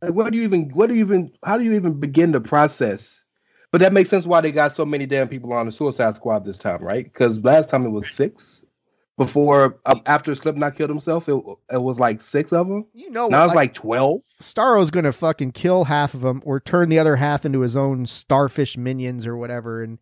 Like, what do you even? What do you even? How do you even begin the process? But that makes sense why they got so many damn people on the Suicide Squad this time, right? Because last time it was six. Before, um, after Slipknot killed himself, it, it was like six of them. You know, now it's like twelve. Starro's gonna fucking kill half of them or turn the other half into his own starfish minions or whatever. And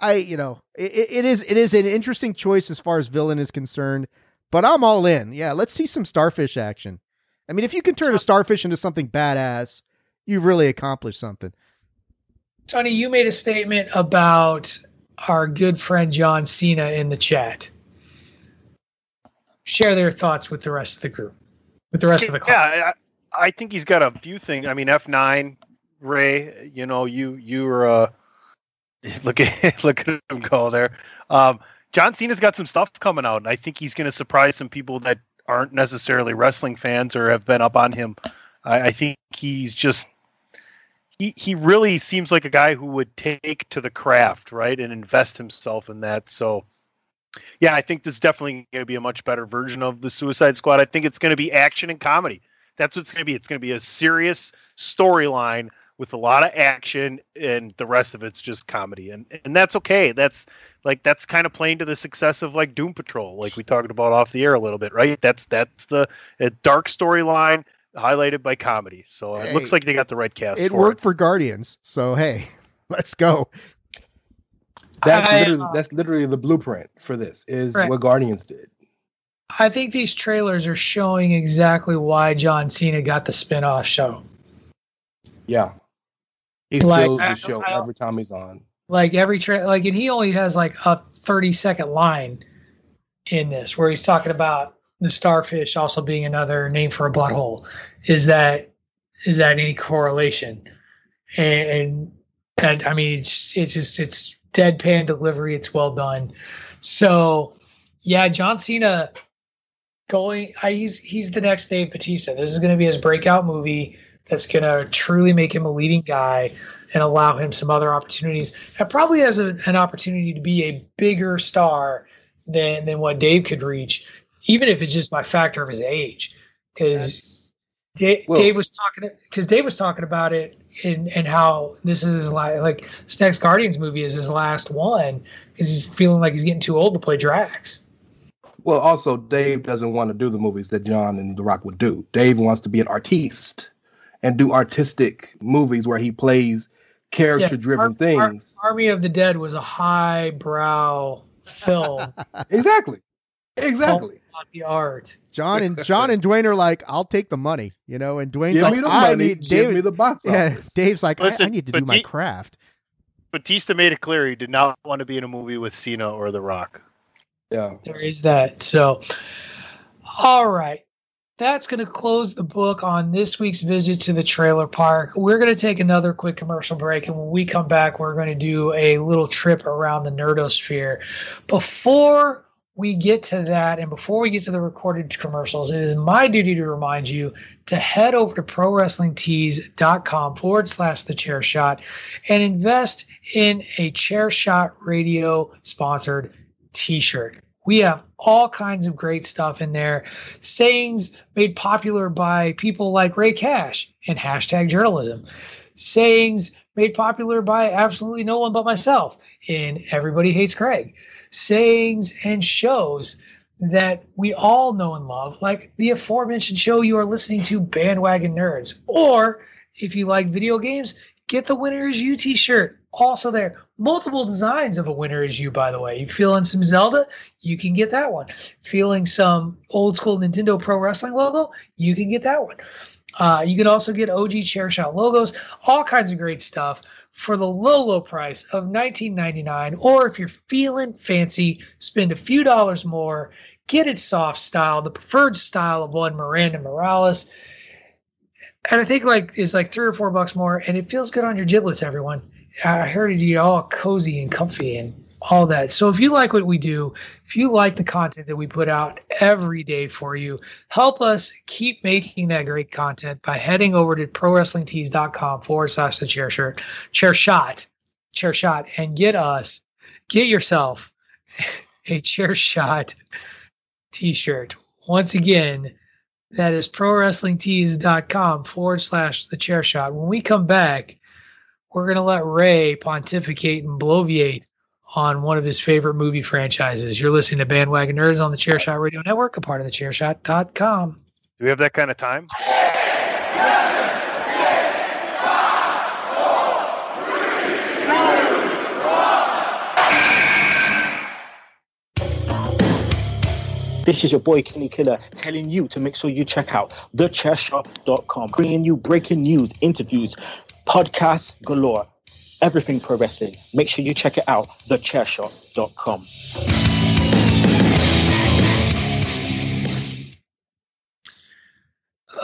I, you know, it, it is it is an interesting choice as far as villain is concerned. But I'm all in. Yeah, let's see some starfish action. I mean, if you can turn a starfish into something badass, you've really accomplished something. Tony, you made a statement about our good friend John Cena in the chat. Share their thoughts with the rest of the group, with the rest of the class. Yeah, I, I think he's got a few things. I mean, F nine, Ray. You know, you you were uh, *laughs* look at look at him go there. Um, John Cena's got some stuff coming out, and I think he's going to surprise some people that aren't necessarily wrestling fans or have been up on him. I, I think he's just he he really seems like a guy who would take to the craft, right, and invest himself in that. So, yeah, I think this is definitely going to be a much better version of the Suicide Squad. I think it's going to be action and comedy. That's what it's going to be. It's going to be a serious storyline with a lot of action, and the rest of it's just comedy, and and that's okay. That's like that's kind of playing to the success of like Doom Patrol, like we talked about off the air a little bit, right? That's that's the dark storyline highlighted by comedy. So it looks like they got the right cast. It for worked for Guardians, so hey, *laughs* let's go. That's I, literally uh, that's literally the blueprint for this. Is Right. what Guardians did. I think these trailers are showing exactly why John Cena got the spin-off show. Yeah, he Like, steals I- the show I- every time he's on. Like every tra- like and he only has like a 30 second line in this where he's talking about the starfish also being another name for a butthole. Is that is that any correlation? And and I mean it's it's just it's deadpan delivery, it's well done. So yeah, John Cena going I, he's he's the next Dave Batista. This is gonna be his breakout movie that's gonna truly make him a leading guy and allow him some other opportunities. And probably has a, an opportunity to be a bigger star than than what Dave could reach, even if it's just by factor of his age. Because Dave, Dave was talking because Dave was talking about it and and how this is his last like this next Guardians movie is his last one because he's feeling like he's getting too old to play Drax. Well, also Dave doesn't want to do the movies that John and The Rock would do. Dave wants to be an artiste and do artistic movies where he plays character-driven Ar- Ar- things. Army of the Dead was a highbrow film. *laughs* exactly, exactly. Not the art. John and John and Dwayne are like, I'll take the money, you know, and Dwayne's Give like, me the I money, need give me the box Yeah. Dave's like, I- I, need to but do my craft. Batista made it clear he did not want to be in a movie with Cena or The Rock. Yeah. There is that. So, all right. That's going to close the book on this week's visit to the trailer park. We're going to take another quick commercial break. And when we come back, we're going to do a little trip around the nerdosphere. Before we get to that, and before we get to the recorded commercials, it is my duty to remind you to head over to prowrestlingtees.com forward slash the chair shot and invest in a chair shot radio sponsored t shirt. We have all kinds of great stuff in there. Sayings made popular by people like Ray Cash and hashtag journalism. Sayings made popular by absolutely no one but myself in Everybody Hates Craig. Sayings and shows that we all know and love, like the aforementioned show you are listening to, Bandwagon Nerds. Or if you like video games, get the Winner's You t shirt. Also, there, multiple designs of a Winner is You, by the way. You feeling some Zelda? You can get that one. Feeling some old school Nintendo Pro Wrestling logo? You can get that one. Uh, you can also get OG Chair Shot logos, all kinds of great stuff for the low, low price of $19.99. Or if you're feeling fancy, spend a few dollars more, get it soft style, the preferred style of one Miranda Morales. And I think like it's like three or four bucks more, and it feels good on your giblets, everyone. I heard get all cozy and comfy and all that. So if you like what we do, if you like the content that we put out every day for you, help us keep making that great content by heading over to prowrestlingtees.com forward slash the chair shirt, chair shot, chair shot, and get us, get yourself *laughs* a chair shot t-shirt. Once again, That is prowrestlingtees.com forward slash the chair shot. When we come back, we're going to let Ray pontificate and bloviate on one of his favorite movie franchises. You're listening to Bandwagon Nerds on the Chairshot Radio Network, a part of the chairshot.com. Do we have that kind of time? This is your boy Kenny Killer telling you to make sure you check out thechairshot.com, bringing you breaking news, interviews, podcasts galore, everything pro wrestling. Make sure you check it out, thechairshot.com.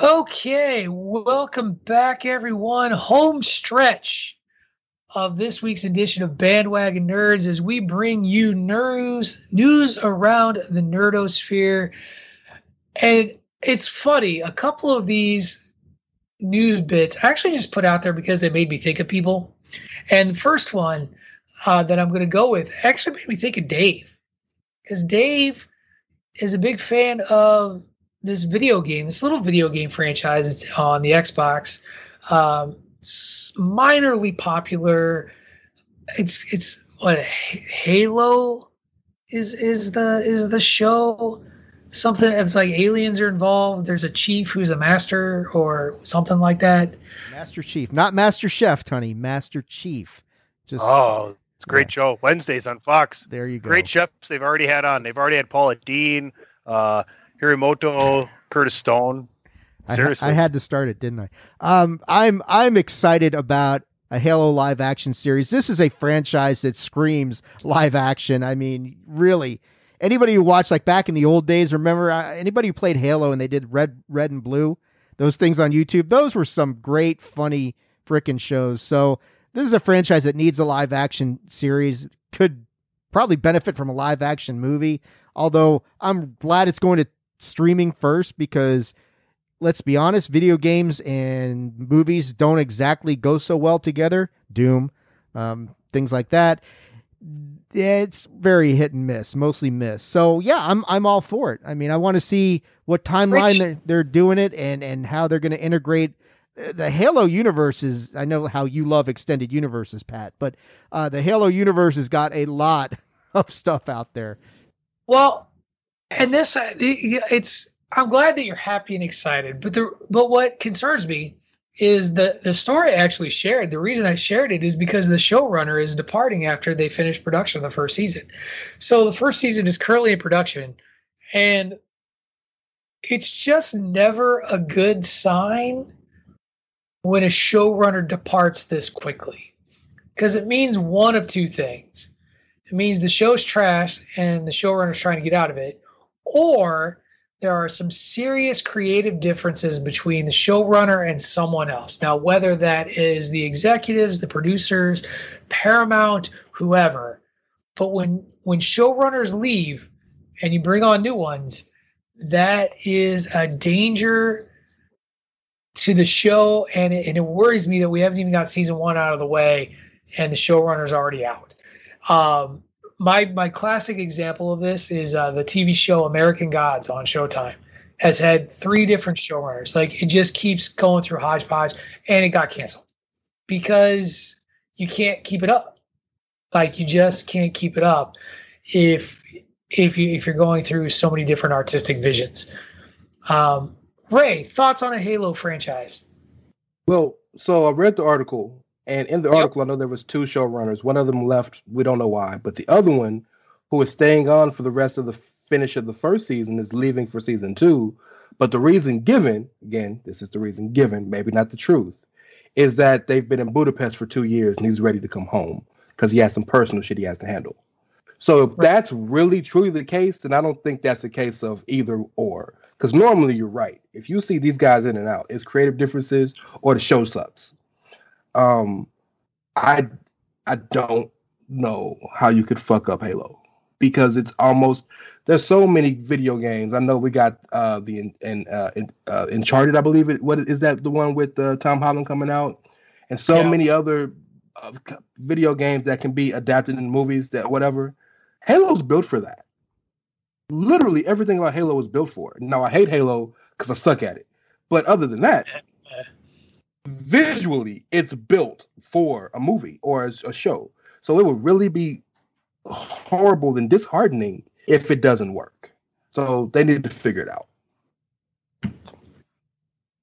Okay, welcome back, everyone. Home stretch of this week's edition of Bandwagon Nerds as we bring you news news around the nerdosphere. And it's funny, a couple of these news bits I actually just put out there because they made me think of people. And the first one uh, that I'm going to go with actually made me think of Dave because Dave is a big fan of this video game, this little video game franchise on the Xbox. Um, it's minorly popular. It's it's what Halo is is the is the show. Something it's like aliens are involved. There's a chief who's a master or something like that. Master Chief, not Master Chef, honey. Master Chief. Just Oh, it's a great show. Wednesdays on Fox. There you go. Great chefs they've already had on. They've already had Paula Deen, uh, Hirimoto, *laughs* Curtis Stone. I, Seriously. I had to start it, didn't I? Um, I'm I'm excited about a Halo live action series. This is a franchise that screams live action. I mean, really, anybody who watched like back in the old days, remember uh, anybody who played Halo and they did red, red and blue, those things on YouTube. Those were some great, funny freaking shows. So this is a franchise that needs a live action series. Could probably benefit from a live action movie. Although I'm glad it's going to streaming first because let's be honest, video games and movies don't exactly go so well together. Doom, um, things like that. It's very hit and miss, mostly miss. So yeah, I'm I'm all for it. I mean, I want to see what timeline Rich- they're, they're doing it and and how they're going to integrate uh, the Halo universe is. I know how you love extended universes, Pat, but uh, the Halo universe has got a lot *laughs* of stuff out there. Well, and this uh, it's I'm glad that you're happy and excited, but the but what concerns me is the the story I actually shared. The reason I shared it is because the showrunner is departing after they finish production of the first season. So the first season is currently in production, and it's just never a good sign when a showrunner departs this quickly because it means one of two things. It means the show's trash and the showrunner's trying to get out of it, or there are some serious creative differences between the showrunner and someone else. Now, whether that is the executives, the producers, Paramount, whoever, but when when showrunners leave and you bring on new ones, that is a danger to the show, and it, and it worries me that we haven't even got season one out of the way, and the showrunner's already out. Um, my my classic example of this is uh, the TV show American Gods on Showtime. Has had three different showrunners. Like it just keeps going through hodgepodge, and it got canceled because you can't keep it up. Like you just can't keep it up if if you if you're going through so many different artistic visions. Um, Ray, thoughts on a Halo franchise? Well, so I read the article, and in the article, I know there was two showrunners. One of them left. We don't know why, but the other one, who is staying on for the rest of the finish of the first season, is leaving for season two. But the reason given, again, this is the reason given, maybe not the truth, is that they've been in Budapest for two years and he's ready to come home because he has some personal shit he has to handle. So if that's really truly the case, then I don't think that's a case of either or. Because normally you're right. If you see these guys in and out, it's creative differences or the show sucks. Um, I I don't know how you could fuck up Halo because it's almost there's so many video games. I know we got uh the in, uh, in, uh Uncharted, I believe it. What is that? The one with uh, Tom Holland coming out, and so Yeah. many other uh, video games that can be adapted in movies that whatever. Halo's built for that. Literally everything about Halo was built for. it. Now I hate Halo because I suck at it. But other than that, visually, it's built for a movie or a, a show. So it would really be horrible and disheartening if it doesn't work. So they need to figure it out.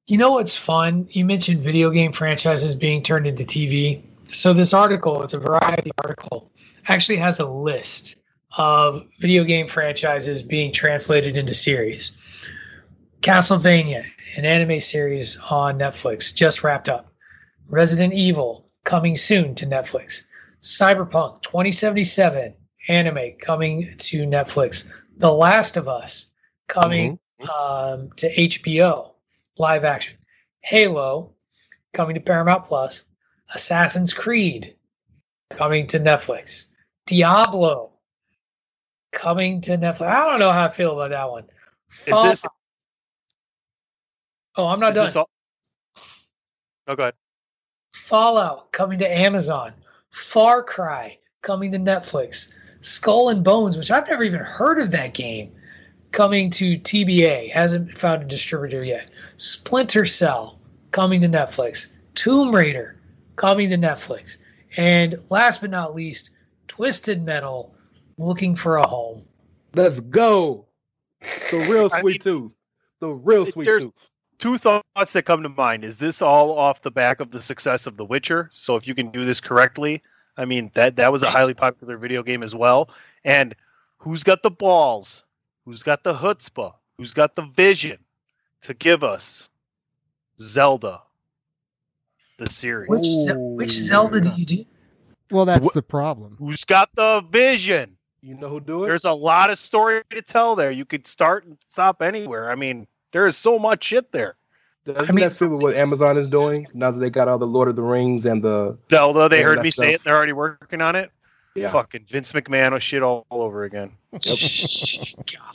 You know what's fun? You mentioned video game franchises being turned into TV. So this article, it's a variety article, actually has a list of video game franchises being translated into series. Castlevania, an anime series on Netflix, just wrapped up. Resident Evil, coming soon to Netflix. Cyberpunk 2077, anime coming to Netflix. The Last of Us, coming um, to HBO, live action. Halo, coming to Paramount Plus. Assassin's Creed, coming to Netflix. Diablo, coming to Netflix. I don't know how I feel about that one. Is this? Oh, I'm not is done. this all- oh, go ahead. Fallout coming to Amazon. Far Cry coming to Netflix. Skull and Bones, which I've never even heard of that game, coming to TBA. Hasn't found a distributor yet. Splinter Cell coming to Netflix. Tomb Raider coming to Netflix. And last but not least, Twisted Metal looking for a home. Let's go. The real sweet tooth. The real sweet tooth. Two thoughts that come to mind. Is this all off the back of the success of The Witcher? So if you can do this correctly, I mean that that was a highly popular video game as well. And who's got the balls? Who's got the chutzpah? Who's got the vision to give us Zelda, the series? Which, Ze- which Zelda do you do? Well, that's the problem. Who's got the vision? You know who do it? There's a lot of story to tell there. You could start and stop anywhere. I mean, there is so much shit there. Doesn't that fit with what Amazon is doing now that they got all the Lord of the Rings and the Zelda, they heard that me say it. They're already working on it. Yeah. Fucking Vince McMahon shit all, all over again. *laughs*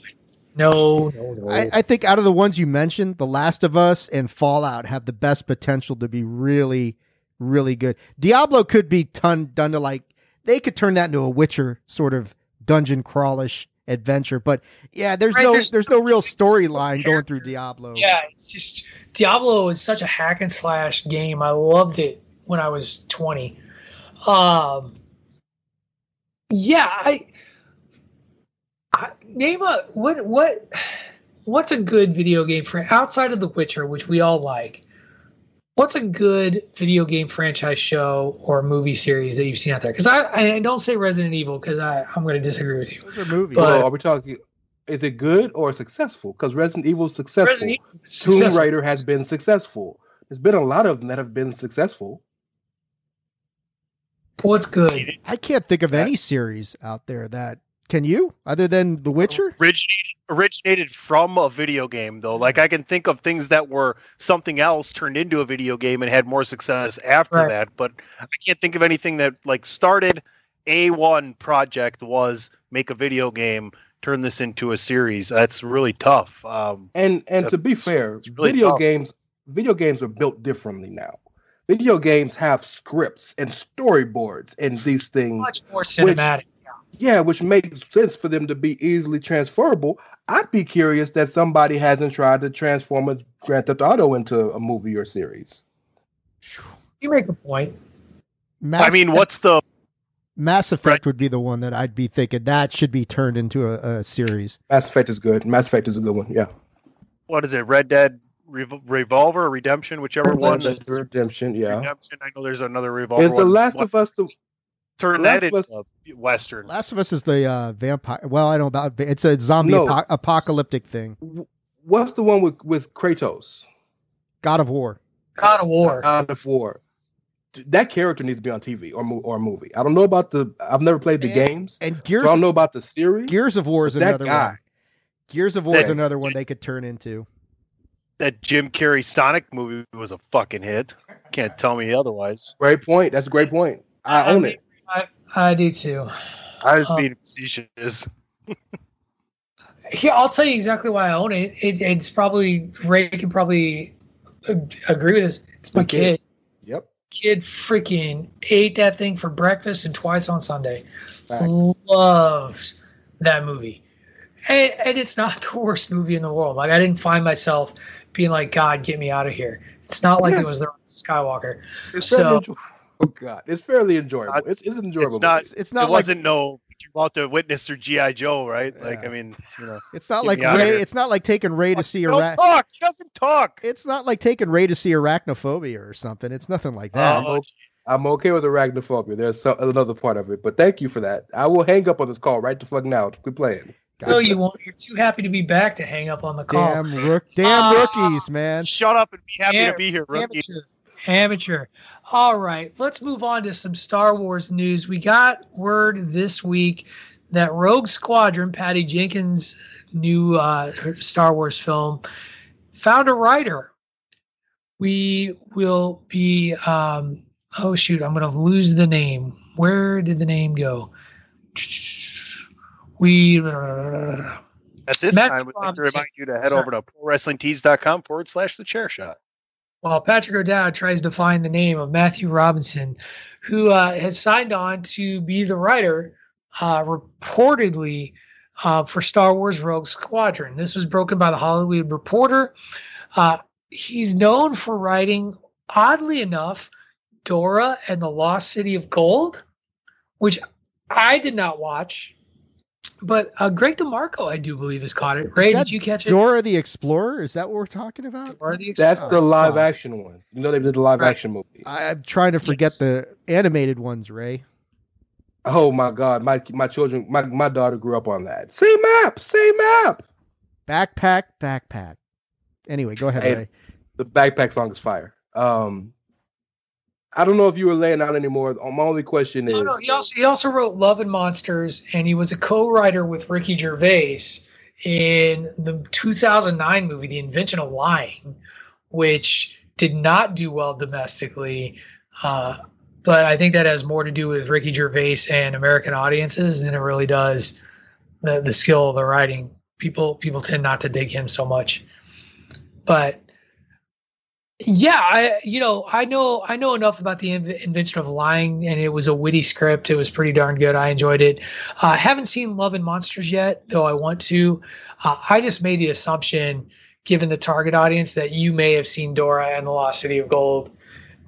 No, no, no. I, I think out of the ones you mentioned, The Last of Us and Fallout have the best potential to be really, really good. Diablo could be ton, done to like they could turn that into a Witcher sort of dungeon crawlish adventure. But yeah, there's Right, no there's there's, no real storyline going through Diablo. Yeah, it's just Diablo is such a hack and slash game. I loved it when I was 20. Um Yeah, I, I name a what what what's a good video game for outside of The Witcher, which we all like. What's a good video game franchise show or movie series that you've seen out there? Because I, I don't say Resident Evil because I I'm going to disagree with you. Those are movies. But- well, are we talking? Is it good or successful? Because Resident Evil is successful. Resident Evil is Tomb. Raider has been successful. There's been a lot of them that have been successful. What's good? I can't think of any series out there that can you other than The Witcher. Originated, originated from a video game, though. Like I can think of things that were something else turned into a video game and had more success after Right. that. But I can't think of anything that like started a one project was make a video game, turn this into a series. That's really tough. Um, And and to be fair, really video tough. games video games are built differently now. Video games have scripts and storyboards and these things. Much more cinematic. Yeah, which makes sense for them to be easily transferable. I'd be curious that somebody hasn't tried to transform a Grand Theft Auto into a movie or series. You make a point. Mass, I mean, what's the Mass Effect would be the one that I'd be thinking that should be turned into a, a series. Mass Effect is good. Mass Effect is a good one. Yeah. what is it? Red Dead Rev- Revolver, Redemption, whichever one. Redemption, Redemption, yeah. Redemption. I know there's another Revolver. Is The one. Last What- of Us the turn The that into of a western? Last of Us is the uh, vampire. Well, I don't know about it's a zombie No. apo- apocalyptic thing. what's the one with with Kratos? God of War. God of War. God of War. That character needs to be on TV or mo- or a movie. I don't know about the. I've never played the games, And so Gears I don't know about the series. Gears of War is that another guy- one. Gears of War is another one they could turn into. that Jim Carrey Sonic movie was a fucking hit. Can't tell me otherwise. Great point. That's a great point. I own it. I, I do too. I was Um, being facetious. Here, I'll tell you exactly why I own it. it it's probably Ray can probably agree with this. It's my The kid. Yep. Kid freaking ate that thing for breakfast and twice on Sunday. Facts. Loves that movie. and, and it's not *laughs* the worst movie in the world. Like I didn't find myself being like, God, get me out of here. It's not like Yes. it was the Skywalker. It's So enjoy- *laughs* oh god, it's fairly enjoyable. It's, it's an enjoyable. It's not. movie. It's it not like wasn't no. You out to witness or GI Joe, right? Like I mean, you know. it's not like Ray. It's not like taking Ray to see Don't talk. He doesn't talk. It's not like taking Ray to see arachnophobia or something. It's nothing like that. Oh, I'm okay with arachnophobia. There's some, another part of it, but thank you for that. I will hang up on this call right the fuck now. Quit playing. no, you won't. You're too happy to be back to hang up on the call. Damn rook, damn Ah. rookies, man. Shut up and be happy Yeah, to be here, rookie. Amateur. Amateur. All right, let's move on to some Star Wars news. We got word this week that Rogue Squadron, Patty Jenkins' new uh, Star Wars film, found a writer. We will be. Um, oh shoot, I'm going to lose the name. Where did the name go? We. At this Matthew time, we'd like to remind you to head Sorry. over to prowrestlingtees.com forward slash the chair shot. While Patrick O'Dowd tries to find the name of Matthew Robinson, who uh, has signed on to be the writer, uh, reportedly uh, for Star Wars Rogue Squadron. This was broken by the Hollywood Reporter. Uh, he's known for writing, oddly enough, Dora and the Lost City of Gold, which I did not watch. But uh, Greg DeMarco, I do believe, has caught it. Ray, did you catch it? Dora the Explorer? Is that what we're talking about? Dora the That's Oh, the live fuck. action one. You know they did the live Right. action movie. I- I'm trying to forget Yes. the animated ones, Ray. Oh my god, my my children, my my daughter grew up on that. See map, see map. Backpack, backpack. Anyway, go ahead, Hey, Ray. The backpack song is fire. Um, I don't know if you were laying out anymore. My only question is, No, no. He also he also wrote Love and Monsters, and he was a co-writer with Ricky Gervais in the 2009 movie The Invention of Lying, which did not do well domestically. Uh, but I think that has more to do with Ricky Gervais and American audiences than it really does the the skill of the writing. People people tend not to dig him so much, but yeah, I you know I know I know enough about the invention of lying, and it was a witty script. It was pretty darn good. I enjoyed it. Uh, I haven't seen Love and Monsters yet, though I want to. Uh, I just made the assumption, given the target audience, that you may have seen Dora and the Lost City of Gold.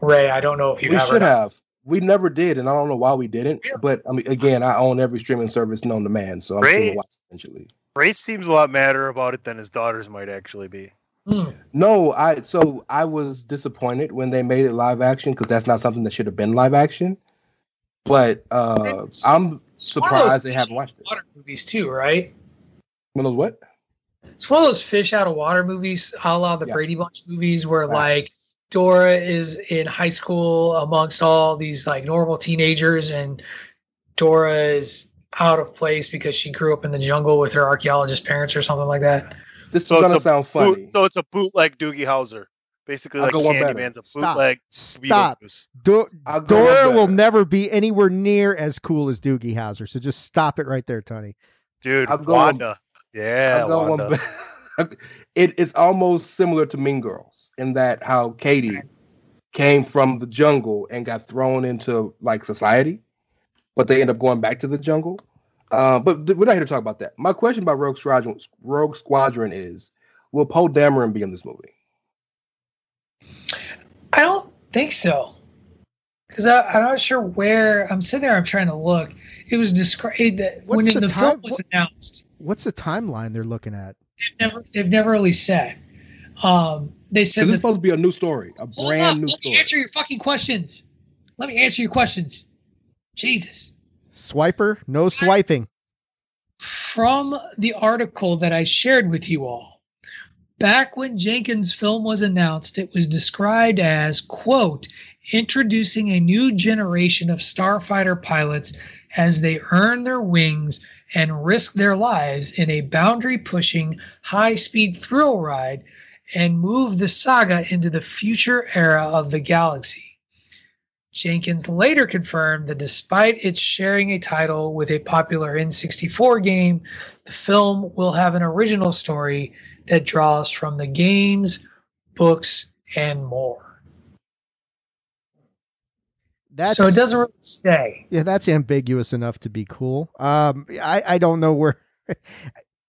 Ray, I don't know if you we should have. We never did, and I don't know why we didn't. But I mean, again, I own every streaming service known to man, so I'm sure Right. we'll watch eventually. Ray seems a lot madder about it than his daughters might actually be. Hmm. No, I so I was disappointed when they made it live action because that's not something that should have been live action. But uh, I'm It's one of those surprised they haven't watched it. Water movies too, right? One of those what? It's one of those fish out of water movies, a la the Yeah. Brady Bunch movies, where like Dora is in high school amongst all these like normal teenagers, and Dora is out of place because she grew up in the jungle with her archaeologist parents or something like that. This So is gonna a sound Boot- funny. so it's a bootleg Doogie Howser. Basically, I'll like go one better. Candyman's a Stop. bootleg. Stop. Beetlejuice. Do- I'll Dora will never be anywhere near as cool as Doogie Howser. So just stop it right there, Tony. Dude, I'm go one- Wanda. Yeah, I'll go Wanda. one *laughs* it, it's almost similar to Mean Girls in that how Cady came from the jungle and got thrown into like society, but they end up going back to the jungle. Uh, but th- we're not here to talk about that. My question about Rogue Squadron, Rogue Squadron is: Will Poe Dameron be in this movie? I don't think so. Because I'm not sure where I'm sitting there. I'm trying to look. It was described that when What's the, the film was what- announced, What's the timeline they're looking at? they've never they've never really said. Um, they said Because that it's supposed to be a new story, a brand up, new let story. me answer your fucking questions. Let me answer your questions. Jesus. Swiper? No swiping. From the article that I shared with you all, back when Jenkins' film was announced, it was described as, quote, introducing a new generation of starfighter pilots as they earn their wings and risk their lives in a boundary pushing, high speed thrill ride and move the saga into the future era of the galaxy. Jenkins later confirmed that despite its sharing a title with a popular N64 game, the film will have an original story that draws from the games, books, and more. That's so it doesn't really say. Yeah, that's ambiguous enough to be cool. Um, I, I don't know where. *laughs*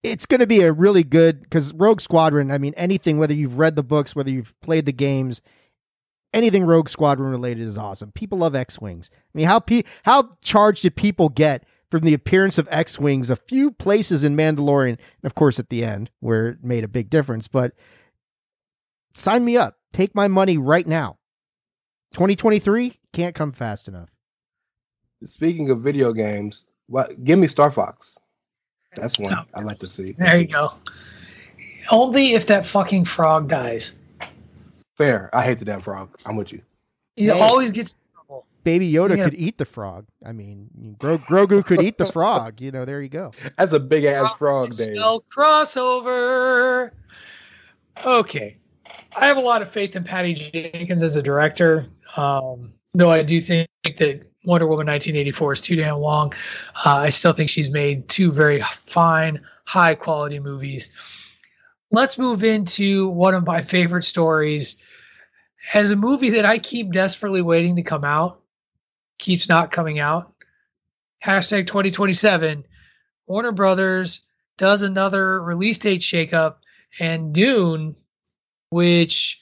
it's going to be a really good because Rogue Squadron. I mean, anything whether you've read the books, whether you've played the games, anything Rogue Squadron related is awesome. People love X wings. I mean, how pe- how charged did people get from the appearance of X wings a few places in Mandalorian, and of course at the end where it made a big difference. But sign me up. Take my money right now. 2023 can't come fast enough. Speaking of video games, what? Give me Star Fox. That's one oh. I'd like to see. There you go. Only if that fucking frog dies. Fair. I hate the damn frog. I'm with you. He Hey. always gets trouble. Baby Yoda Yeah. could eat the frog. I mean, Gro- Grogu could eat the frog. You know, there you go. *laughs* That's a big ass frog, Dave. Spell crossover. Okay. I have a lot of faith in Patty Jenkins as a director. Um, though I do think that Wonder Woman 1984 is too damn long. Uh, I still think she's made two very fine, high quality movies. Let's move into one of my favorite stories. As a movie that I keep desperately waiting to come out, keeps not coming out. Hashtag 2027. Warner Brothers does another release date shakeup, and Dune, which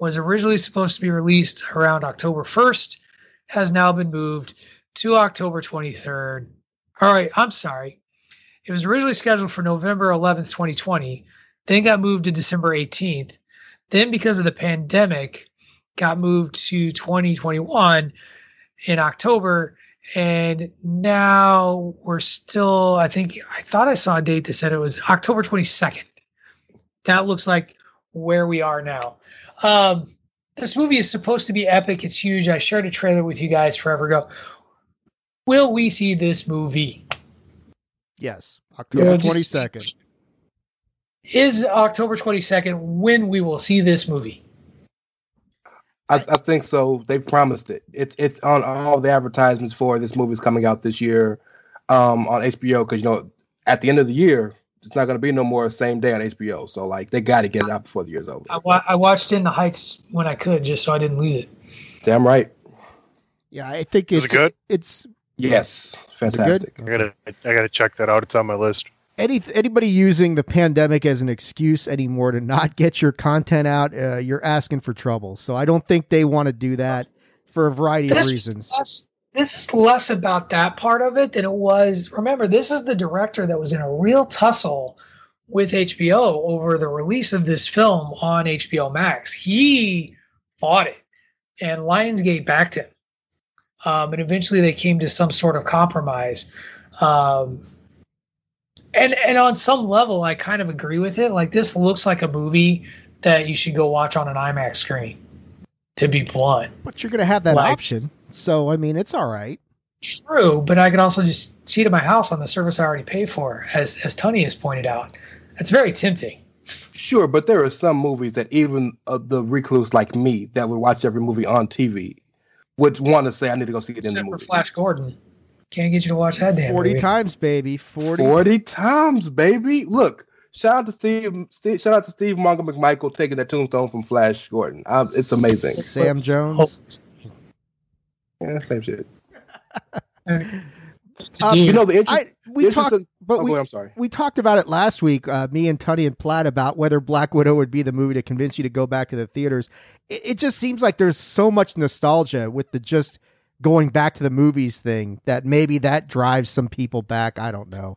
was originally supposed to be released around October 1st, has now been moved to October 23rd. All right, I'm sorry. It was originally scheduled for November 11th, 2020, then got moved to December 18th. Then, because of the pandemic, got moved to 2021 in October. And now we're still, I think, I thought I saw a date that said it was October 22nd. That looks like where we are now. Um, this movie is supposed to be epic. It's huge. I shared a trailer with you guys forever ago. Will we see this movie? Yes, October twenty second. Is October 22nd when we will see this movie? I, I think so. They've promised it. It's it's on all the advertisements for this movie's coming out this year um, on HBO because you know at the end of the year it's not going to be no more same day on HBO. So like they got to get it out before the year's over. I, wa- I watched In the Heights when I could just so I didn't lose it. Damn right. Yeah, I think Is it's it good? It's Yes, Is it good? fantastic. I gotta I gotta check that out. It's on my list. Any anybody using the pandemic as an excuse anymore to not *laughs* get your content out. Uh, you're asking for trouble. So I don't think they want to do that for a variety of This is reasons. less- this is less about that part of it than it was. Remember, this is the director that was in a real tussle with HBO over the release of this film on HBO Max. He fought it, and Lionsgate backed him. Um, and eventually, they came to some sort of compromise. Um, and and on some level, I kind of agree with it. Like this looks like a movie that you should go watch on an IMAX screen. To be blunt, But you're going to have that Like- option. So I mean, it's all right. True, but I can also just see it at my house on the service I already pay for, as as Tony has pointed out. It's very tempting. Sure, but there are some movies that even uh, the recluse like me that would watch every movie on TV would want to say I need to go see it in the Except for. Flash Gordon. Can't get you to watch that damn Forty movie. times, baby. Forty. 40 times, baby. Look, shout out to Steve, Steve shout out to Steve Mongo McMichael taking that tombstone from Flash Gordon. Um, it's amazing. *laughs* Sam Jones. Yeah, same shit. Uh, you know the interest, I, we the talked, of- but oh, we, go ahead, I'm sorry. we talked about it last week. Uh, me and Tunney and Platt about whether Black Widow would be the movie to convince you to go back to the theaters. It, it just seems like there's so much nostalgia with the just going back to the movies thing that maybe that drives some people back. I don't know.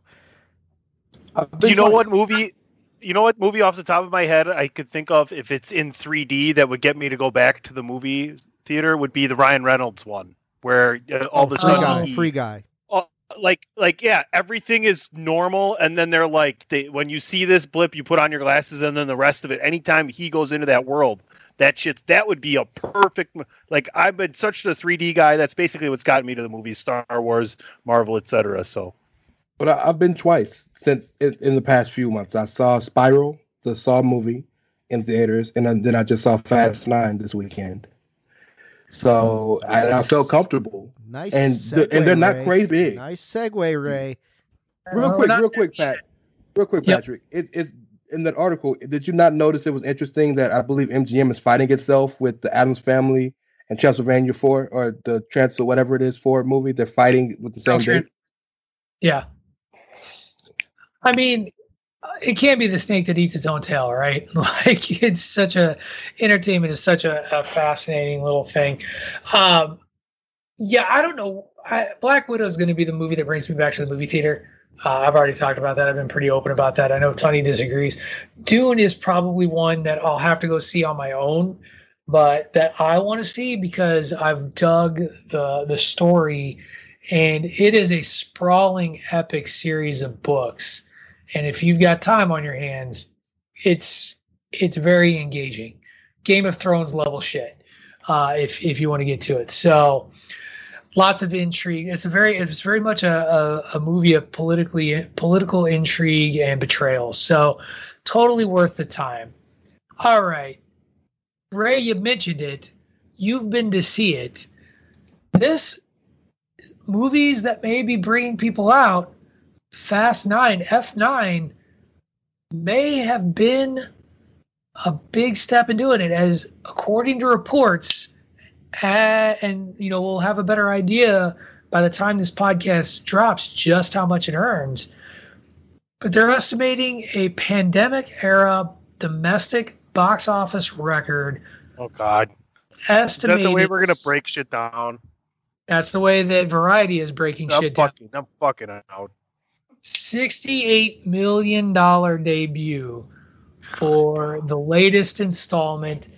Do you know what movie? You know what movie off the top of my head I could think of if it's in 3D that would get me to go back to the movie theater would be the Ryan Reynolds one, where uh, all of a free sudden guy, he- free guy. uh, like like yeah everything is normal and then they're like they, when you see this blip you put on your glasses and then the rest of it anytime he goes into that world that shit that would be a perfect like i've been such a 3d guy that's basically what's gotten me to the movies star wars marvel etc so But I, I've been twice since in, in the past few months. I saw Spiral, the Saw movie, in theaters, and then, then I just saw Fast Nine this weekend. So I, I felt comfortable. Nice and the- and they're not Ray. crazy big. Nice segue, Ray. Real quick, not- real quick, Pat. Real quick, Yep. Patrick. It, it's in that article. Did you not notice it was interesting that I believe MGM is fighting itself with the Addams Family and Transylvania Four or the Trans or whatever it is for movie? They're fighting with the same date. Trans- Yeah. I mean, it can't be the snake that eats its own tail, right? *laughs* Like it's such a entertainment is such a, a fascinating little thing. Um, yeah, I don't know. I, Black Widow is going to be the movie that brings me back to the movie theater. Uh, I've already talked about that. I've been pretty open about that. I know Tony disagrees. Dune is probably one that I'll have to go see on my own, but that I want to see because I've dug the the story, and it is a sprawling, epic series of books. And if you've got time on your hands, it's it's very engaging. Game of Thrones level shit. Uh, if if you want to get to it, so lots of intrigue. It's a very it's very much a, a, a movie of politically political intrigue and betrayal. So totally worth the time. All right, Ray, you mentioned it. You've been to see it. This movies that may be bringing people out. Fast Nine, F nine, may have been a big step in doing it, as according to reports, and you know we'll have a better idea by the time this podcast drops just how much it earns. But they're estimating a pandemic era domestic box office record. Oh God! Estimated. Is that the way we're gonna break shit down? That's the way that Variety is breaking I'm shit down. fucking, I'm fucking out. $68 million debut for the latest installment.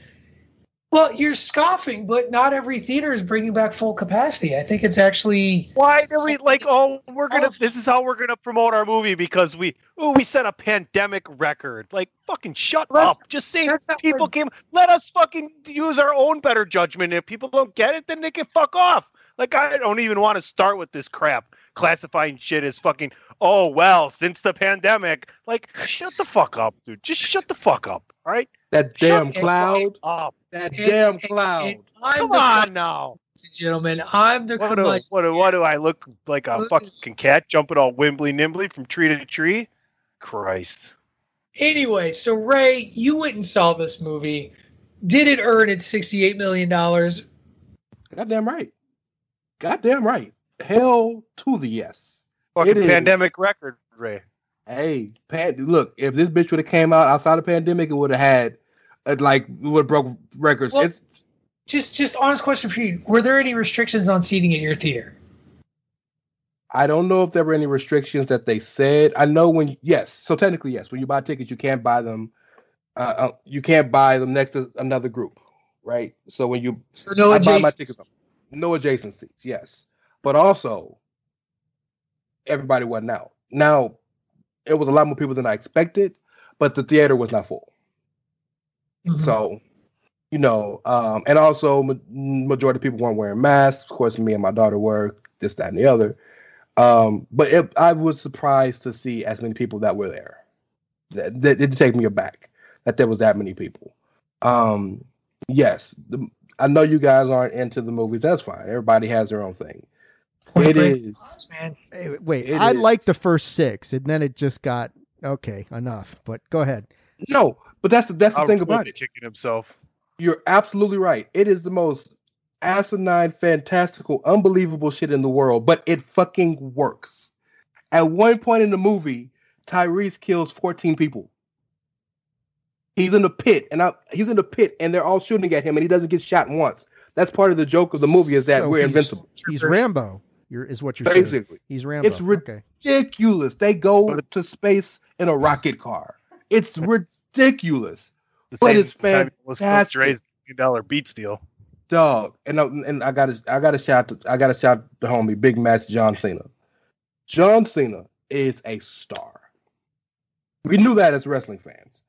Well, you're scoffing, but not every theater is bringing back full capacity. I think it's actually Why do we like? Oh, we're gonna. Oh. This is how we're gonna promote our movie because we. Oh, we set a pandemic record. Like fucking shut That's- up. Just say people where- came. Let us fucking use our own better judgment. If people don't get it, then they can fuck off. Like I don't even want to start with this crap. Classifying shit as fucking. Oh well, since the pandemic. Like shut the fuck up, dude. Just shut the fuck up. All right. That damn the cloud. Up. That And- damn cloud. and I'm Come the on now. gentlemen. I'm the What do, what, do, what do I look like a fucking cat jumping all wimbly nimbly from tree to tree? Christ. Anyway, so Ray, you went and saw this movie. Did it earn its $68 million? Goddamn right. Goddamn right. Hell to the yes. Fucking It is. pandemic record, Ray. Hey, Pat, look, if this bitch would have came out outside the pandemic, it would have had, like, would broke records. Well- it's Just, just honest question for you. Were there any restrictions on seating at your theater? I don't know if there were any restrictions that they said. I know when yes, so technically yes, when you buy tickets, you can't buy them. Uh, uh, you can't buy them next to another group, right? So when you So no I buy my tickets, no adjacent seats, yes, but also everybody wasn't out. Now it was a lot more people than I expected, but the theater was not full. Mhm. So, you know, um, and also ma- majority of people weren't wearing masks. Of course, me and my daughter were this, that, and the other. Um, but it, I was surprised to see as many people that were there. That, that it did take me aback that there was that many people. Um, yes, the, I know you guys aren't into the movies. That's fine. Everybody has their own thing. Point It blank, man. Hey, wait, It I is. liked the first six, and then it just got okay enough. But go ahead. No, but that's the that's the I'll thing about it. kicking himself. You're absolutely right. It is the most asinine, fantastical, unbelievable shit in the world, but it fucking works. At one point in the movie, Tyrese kills 14 people. He's in the pit, and I, he's in the pit, and they're all shooting at him, and he doesn't get shot once. That's part of the joke of the movie is that So we're he's- invincible. He's Rambo. You're, is what you're saying. Basically, He's Rambo. it's ri- okay. ridiculous. They go to space in a rocket car. It's *laughs* ridiculous. But it's it was fantastic. Dre's million dollar Beats deal. dog. And I, and I got to I got to shout to, I got to shout the homie Big Match John Cena. John Cena is a star. We knew that as wrestling fans,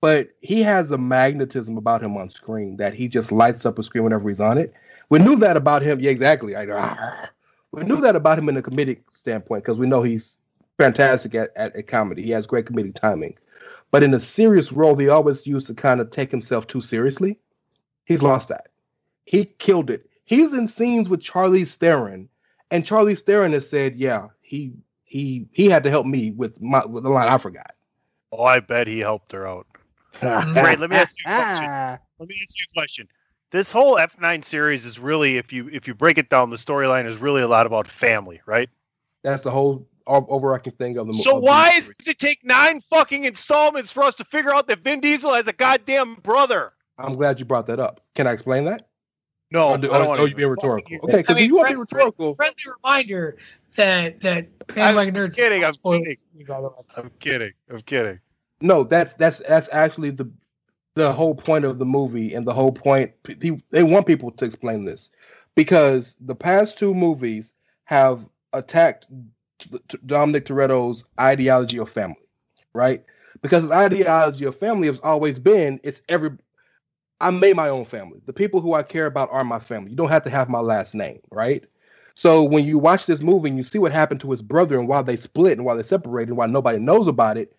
but he has a magnetism about him on screen that he just lights up a screen whenever he's on it. We knew that about him. Yeah, exactly. I, *sighs* we knew that about him in a comedic standpoint because we know he's fantastic at, at, at comedy. He has great comedic timing. But in a serious role, he always used to kind of take himself too seriously. He's lost that. He killed it. He's in scenes with Charlize Theron, and Charlize Theron has said, "Yeah, he he he had to help me with my with the line I forgot." Oh, I bet he helped her out. *laughs* Ray, let me ask you a *laughs* question. Let me ask you a question. This whole F9 series is really, if you if you break it down, the storyline is really a lot about family, right? That's the whole o- overarching thing of the movie. So why does it take nine fucking installments for us to figure out that Vin Diesel has a goddamn brother? I'm glad you brought that up. Can I explain that? No, do, I don't wanna or you being rhetorical? Okay, because I mean, if you want to be rhetorical, friendly reminder that that Bandwagon Nerds. kidding, I'm kidding. you, by the way. I'm kidding. I'm kidding. no, that's that's that's actually the the whole point of the movie and the whole point. pe- They want people to explain this because the past two movies have attacked t- t- Dominic Toretto's ideology of family, right? Because his ideology of family has always been it's every. I made my own family. The people who I care about are my family. You don't have to have my last name, right? So when you watch this movie and you see what happened to his brother and why they split and why they separated and why nobody knows about it,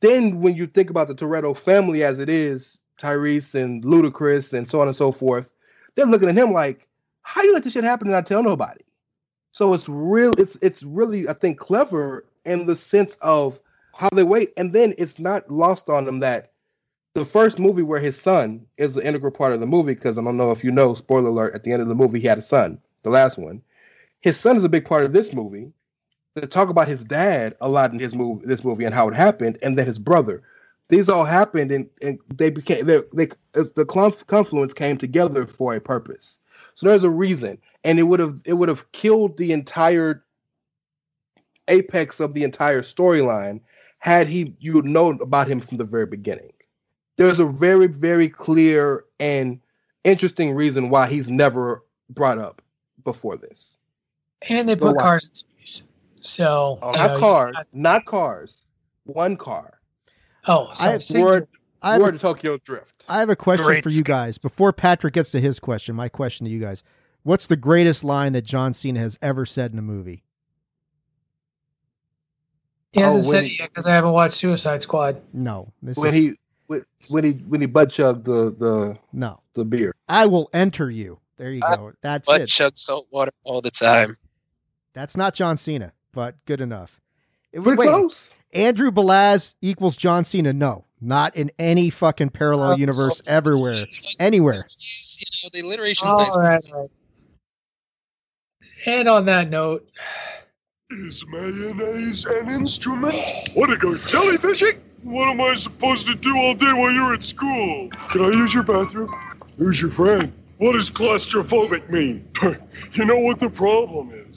then when you think about the Toretto family as it is, Tyrese and Ludacris and so on and so forth, they're looking at him like, how you let this shit happen and not tell nobody? So it's real. It's it's really I think clever in the sense of how they wait, and then it's not lost on them that the first movie where his son is an integral part of the movie because I don't know if you know. Spoiler alert: at the end of the movie, he had a son. The last one, his son is a big part of this movie. They talk about his dad a lot in his movie, this movie, and how it happened, and then his brother. These all happened, and, and they became they, they the confluence came together for a purpose. So there's a reason, and it would have it would have killed the entire apex of the entire storyline had he you would known about him from the very beginning. There's a very very clear and interesting reason why he's never brought up before this. And they Go put watch. cars in space. So oh, you not know, cars, not cars, one car. Oh, I have single. Word, I have, word a, to Tokyo Drift. I have a question Great for you guys. Before Patrick gets to his question, my question to you guys. What's the greatest line that John Cena has ever said in a movie? He hasn't Oh, said he- it yet because I haven't watched Suicide Squad. No. This When is he when, when he when he butt chugged the the no. the beer. I will enter you. There you I go. That's But it. chug salt water all the time. That's not John Cena, but good enough. It- Pretty wait, close. Andrew Belaz equals John Cena? No, not in any fucking parallel Oh, universe oh, *laughs* everywhere, anywhere. You know, the alliteration is All nice. right, all right. And on that note, Is mayonnaise an instrument? Want to go jellyfishing? What am I supposed to do all day while you're at school? Can I use your bathroom? Who's your friend? What does claustrophobic mean? *laughs* you know what the problem is.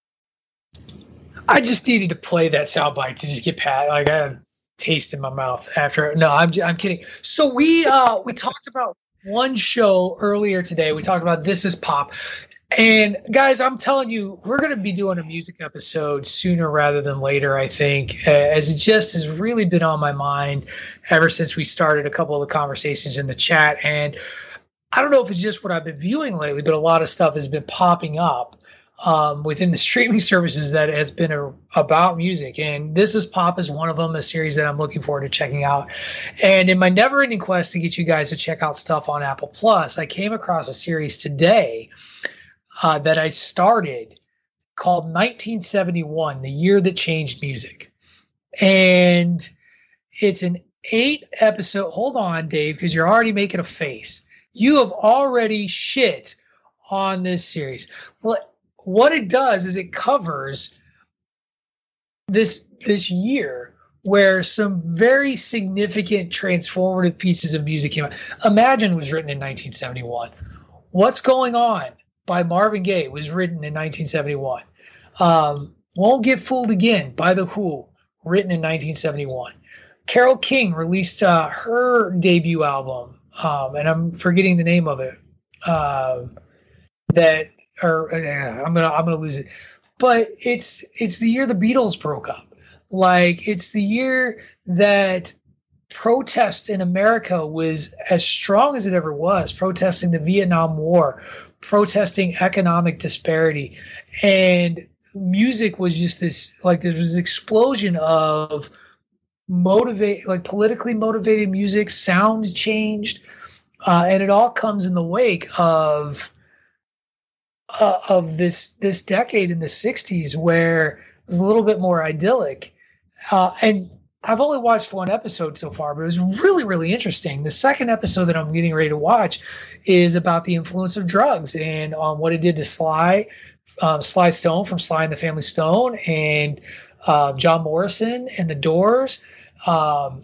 I just needed to play that soundbite to just get pat like I taste in my mouth after. No, I'm I'm kidding. So we uh we talked about one show earlier today. We talked about this is pop. And guys, I'm telling you, we're going to be doing a music episode sooner rather than later, I think, as it just has really been on my mind ever since we started a couple of the conversations in the chat. And I don't know if it's just what I've been viewing lately, but a lot of stuff has been popping up um, within the streaming *laughs* services that has been a, about music. And This is Pop is one of them, a series that I'm looking forward to checking out. And in my never ending quest to get you guys to check out stuff on Apple Plus, I came across a series today uh, that I started called 1971, the year that changed music. And it's an eight episode. Hold on, Dave, because you're already making a face. You have already shit on this series. What what it does is it covers this this year where some very significant transformative pieces of music came out. Imagine was written in 1971. What's Going On by Marvin Gaye was written in 1971. Um, Won't Get Fooled Again by The Who, written in 1971. Carole King released uh, her debut album, um, and I'm forgetting the name of it. Um, that, or uh, I'm gonna I'm gonna lose it. But it's it's the year the Beatles broke up. Like it's the year that protest in America was as strong as it ever was, protesting the Vietnam War, protesting economic disparity. And music was just this like there was this explosion of motivate like politically motivated music, sound changed. Uh, and it all comes in the wake of uh, of this this decade in the 60s where it was a little bit more idyllic uh, and I've only watched one episode so far, but it was really, really interesting. The second episode that I'm getting ready to watch is about the influence of drugs and um, what it did to Sly, um, Sly Stone from Sly and the Family Stone, and uh, John Morrison and the Doors. Um,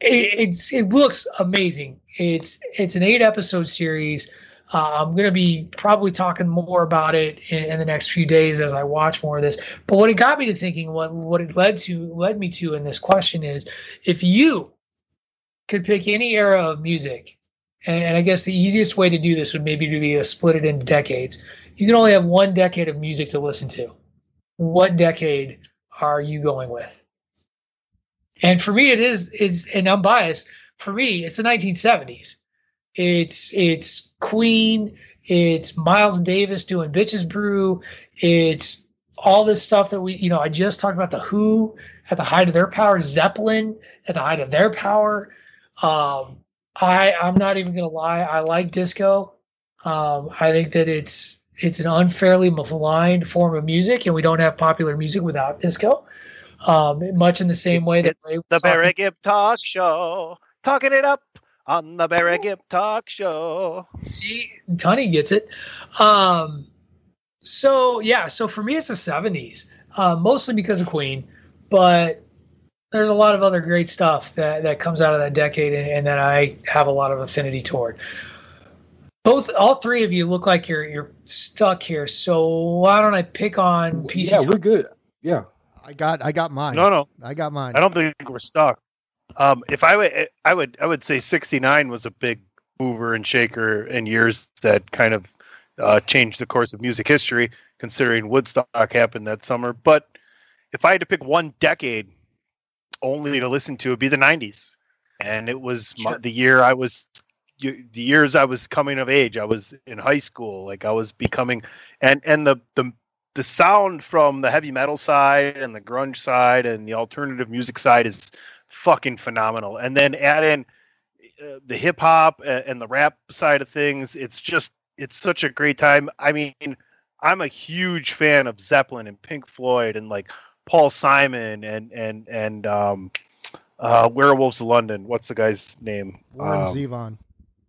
it, it's it looks amazing. It's it's an eight episode series. Uh, I'm going to be probably talking more about it in, in, the next few days as I watch more of this. But what it got me to thinking, what what it led to led me to in this question is, if you could pick any era of music, and, and I guess the easiest way to do this would maybe to be to split it into decades. You can only have one decade of music to listen to. What decade are you going with? And for me, it is is and I'm biased. For me, it's the 1970s. It's it's Queen. It's Miles Davis doing Bitches Brew. It's all this stuff that we, you know, I just talked about the Who at the height of their power, Zeppelin at the height of their power. Um, I I'm not even gonna lie, I like disco. Um, I think that it's it's an unfairly maligned form of music, and we don't have popular music without disco. Um, much in the same way that the Barry Gibb Talk Show, talking it up on the Barry Gibb Talk Show. See, Tony gets it. Um, so yeah, so for me, it's the '70s, uh, mostly because of Queen, but there's a lot of other great stuff that that comes out of that decade, and, and that I have a lot of affinity toward. Both, all three of you look like you're you're stuck here. So why don't I pick on PC? Yeah, we're good. Yeah, I got I got mine. No, no, I got mine. I don't think we're stuck. Um, if I would, I would, I would say '69 was a big mover and shaker in years that kind of uh, changed the course of music history, considering Woodstock happened that summer. But if I had to pick one decade only to listen to, it'd be the '90s, and it was sure. my, the year I was. The years I was coming of age, I was in high school, like I was becoming, and and the the the sound from the heavy metal side and the grunge side and the alternative music side is fucking phenomenal. And then add in uh, the hip hop and, the rap side of things. It's just it's such a great time. I mean, I'm a huge fan of Zeppelin and Pink Floyd and like Paul Simon and and and um, uh, Werewolves of London. What's the guy's name? Warren um, Zevon.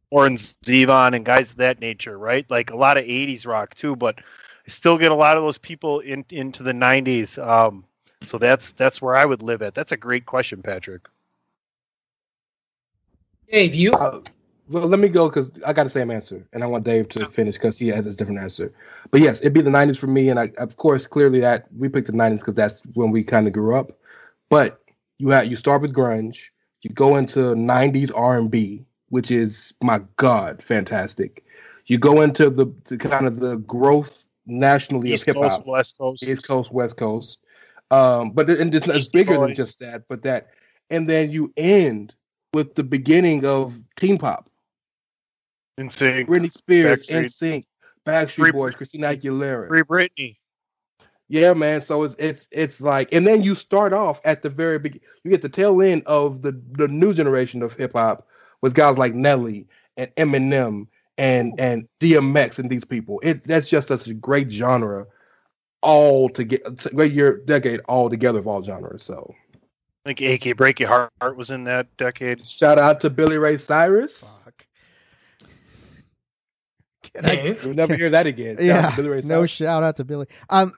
Warren Zevon and guys of that nature, right? Like a lot of '80s rock too, but I still get a lot of those people in, into the '90s. Um, so that's that's where I would live at. That's a great question, Patrick. Dave, you? Uh, well, let me go because I got the same answer, and I want Dave to finish because he had a different answer. But yes, it'd be the '90s for me, and I, of course, clearly that we picked the '90s because that's when we kind of grew up. But you had you start with grunge, you go into '90s R&B, which is my god, fantastic. You go into the to kind of the growth nationally East of hip hop, West Coast, East Coast, West Coast. Um, but and it's, it's bigger Boys. than just that. But that, and then you end with the beginning of teen pop. Insane. Britney Spears, Backstreet. Sync, Backstreet Free- Boys, Christina Aguilera. Free Britney. Yeah, man. So it's it's it's like, and then you start off at the very beginning. You get the tail end of the the new generation of hip hop with guys like Nelly and Eminem and and DMX and these people. It that's just such a great genre, all to get great year decade all together of all genres. So I think Achy Breaky Heart was in that decade. shout out to Billy Ray Cyrus. Fuck. Can I- Dave? You'll never hear that again. Shout yeah, Billy Ray no shout out to Billy. Um,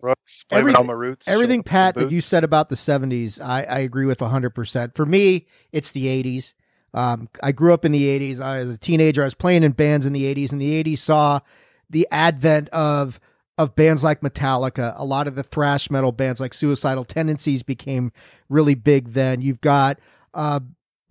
Brooks, everything, my roots. everything Pat that boots. you said about the 70s, I, I agree with 100%. For me, it's the 80s. Um, I grew up in the 80s. I was a teenager. I was playing in bands in the 80s, and the 80s saw the advent of of bands like Metallica. A lot of the thrash metal bands like Suicidal Tendencies became really big then. You've got uh,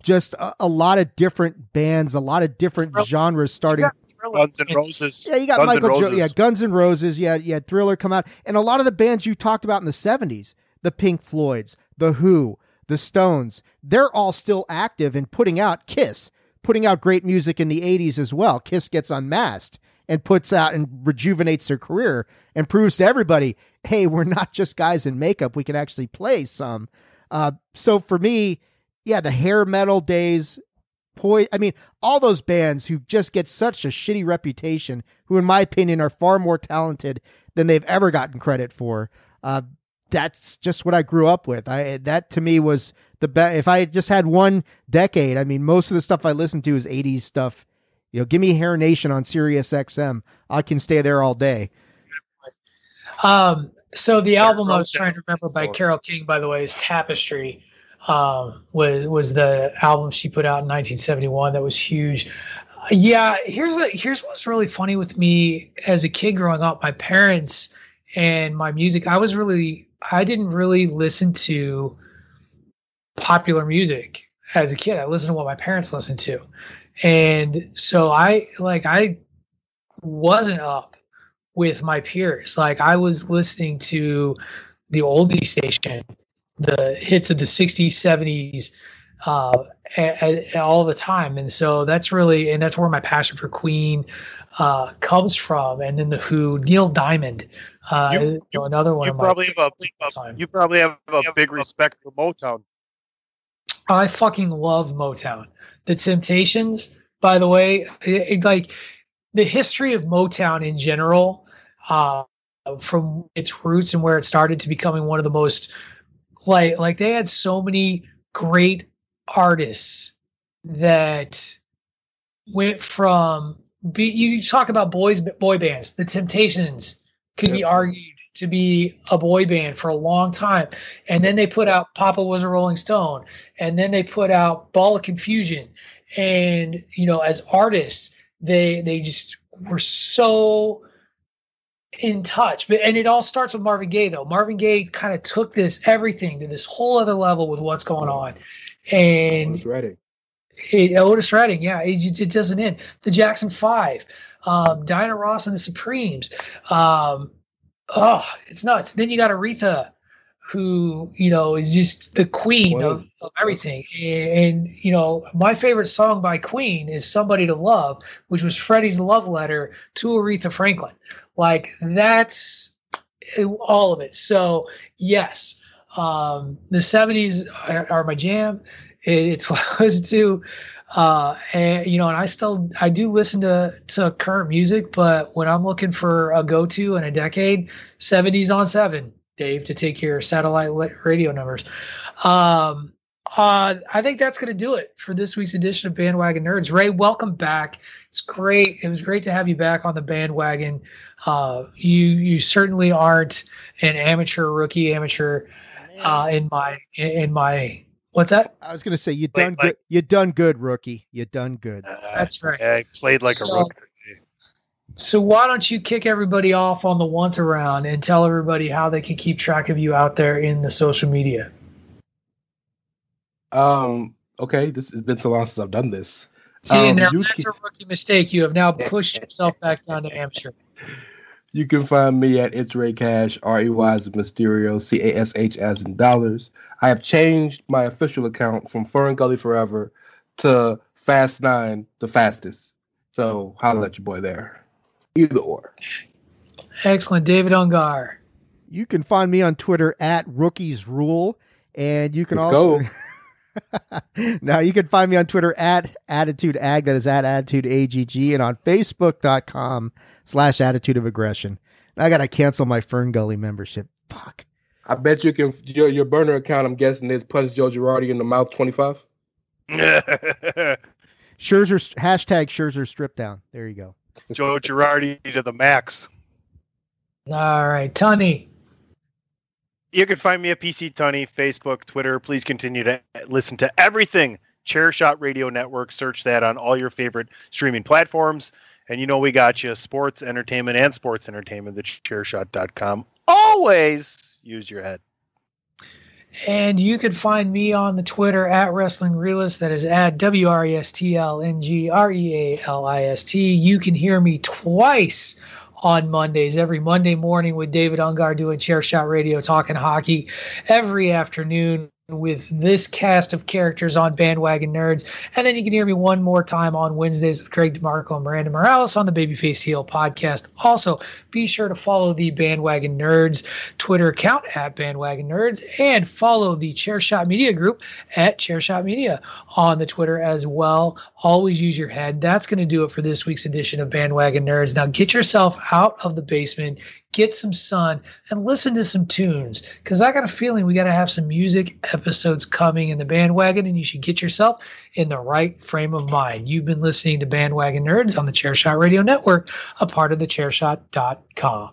just a, a lot of different bands, a lot of different genres starting. Guns and Roses. Yeah, you got Guns N' Michael, jo- Roses. yeah, Guns N' Roses. Yeah, yeah, Thriller come out, and a lot of the bands you talked about in the '70s, the Pink Floyds, the Who, the Stones, they're all still active and putting out Kiss, putting out great music in the '80s as well. Kiss gets unmasked and puts out and rejuvenates their career and proves to everybody, hey, we're not just guys in makeup; we can actually play some. Uh, so for me, yeah, the hair metal days, Poi- I mean, all those bands who just get such a shitty reputation, who, in my opinion, are far more talented than they've ever gotten credit for. Uh, that's just what I grew up with. I that to me was the best. If I just had one decade, I mean, most of the stuff I listened to is '80s stuff. You know, give me Hair Nation on Sirius XM. I can stay there all day. Um, so the album I was trying to remember by Carole King, by the way, is Tapestry. Um, was was the album she put out in 1971 that was huge. Uh, yeah, here's a, here's what's really funny with me as a kid growing up. My parents and my music, I was really I didn't really listen to popular music as a kid. I listened to what my parents listened to, and so I like I wasn't up with my peers. Like I was listening to the oldie station, the hits of the 60s, 70s, uh, a- a- all the time. And so that's really, and that's where my passion for Queen uh, comes from. And then the Who, Neil Diamond, uh, you, know, another one You probably have a you probably have a big respect for Motown. I fucking love Motown. The Temptations, by the way, it, it, like the history of Motown in general, uh, from its roots and where it started to becoming one of the most like like they had so many great artists that went from be you talk about boys boy bands the temptations could be argued to be a boy band for a long time and then they put out papa was a rolling stone and then they put out ball of confusion and you know as artists they they just were so in touch but and it all starts with marvin gaye though marvin gaye kind of took this everything to this whole other level with what's going on and Otis Redding. it, Otis Redding, yeah, it, it doesn't end. The Jackson Five, um, Diana Ross and the Supremes. Um, oh, it's nuts. Then you got Aretha, who you know is just the queen of, of everything. And, and you know, my favorite song by Queen is "Somebody to Love," which was Freddie's love letter to Aretha Franklin. Like that's all of it. So yes, um, the '70s are, are my jam. It, it's *laughs* what I listen to, uh, and you know, and I still I do listen to to current music, but when I'm looking for a go to in a decade, '70s on seven, Dave, to take your satellite radio numbers. Um, uh, I think that's going to do it for this week's edition of Bandwagon Nerds. Ray, welcome back. It's great. It was great to have you back on the bandwagon. Uh, you you certainly aren't an amateur, rookie amateur. Uh, in my in, in my what's that? I was going to say you done good. You done good, rookie. You done good. That's right. I played like So- a rookie. So why don't you kick everybody off on the once around and tell everybody how they can keep track of you out there in the social media? Um. Okay. This has been so long since I've done this. See, Um, now that's can- a rookie mistake. You have now pushed yourself back down to amateur. *laughs* You can find me at It's Rey Cash, R E Y as in Mysterio, C A S H as in dollars. I have changed my official account from Fern Gully Forever to Fast Nine, the fastest. So holla at your boy there. Either or. Excellent, David Ungar. You can find me on Twitter at Rookies Rule, and you can Let's also go. *laughs* now you can find me on Twitter at Attitude Ag, that is at Attitude AGG, and on Facebook.com slash Attitude of Aggression. I gotta cancel my Fern Gully membership. Fuck. I bet you can your your burner account. I'm guessing is punch Joe Girardi in the mouth 25. *laughs* Scherzer hashtag Scherzer strip down. There you go. Joe Girardi to the max. All right, Tony. You can find me at PC Tunney, Facebook, Twitter. Please continue to listen to everything Chairshot Radio Network. Search that on all your favorite streaming platforms. And you know we got you sports, entertainment, and sports entertainment, the chairshot.com. Always use your head. And you can find me on the Twitter at Wrestling Realist. That is at W R E S T L N G R E A L I S T. You can hear me twice on Mondays, every Monday morning with David Ungar doing Chair Shot Radio, talking hockey, every afternoon with this cast of characters on Bandwagon Nerds. And then you can hear me one more time on Wednesdays with Craig DeMarco and Miranda Morales on the Babyface Heel podcast. Also, be sure to follow the Bandwagon Nerds Twitter account at Bandwagon Nerds and follow the Chairshot Media Group at Chairshot Media on the Twitter as well. Always use your head. That's going to do it for this week's edition of Bandwagon Nerds. Now get yourself out of the basement, get some sun, and listen to some tunes. Because I got a feeling we got to have some music episodes coming in the bandwagon, and you should get yourself in the right frame of mind. You've been listening to Bandwagon Nerds on the Chairshot Radio Network, a part of the Chairshot.com.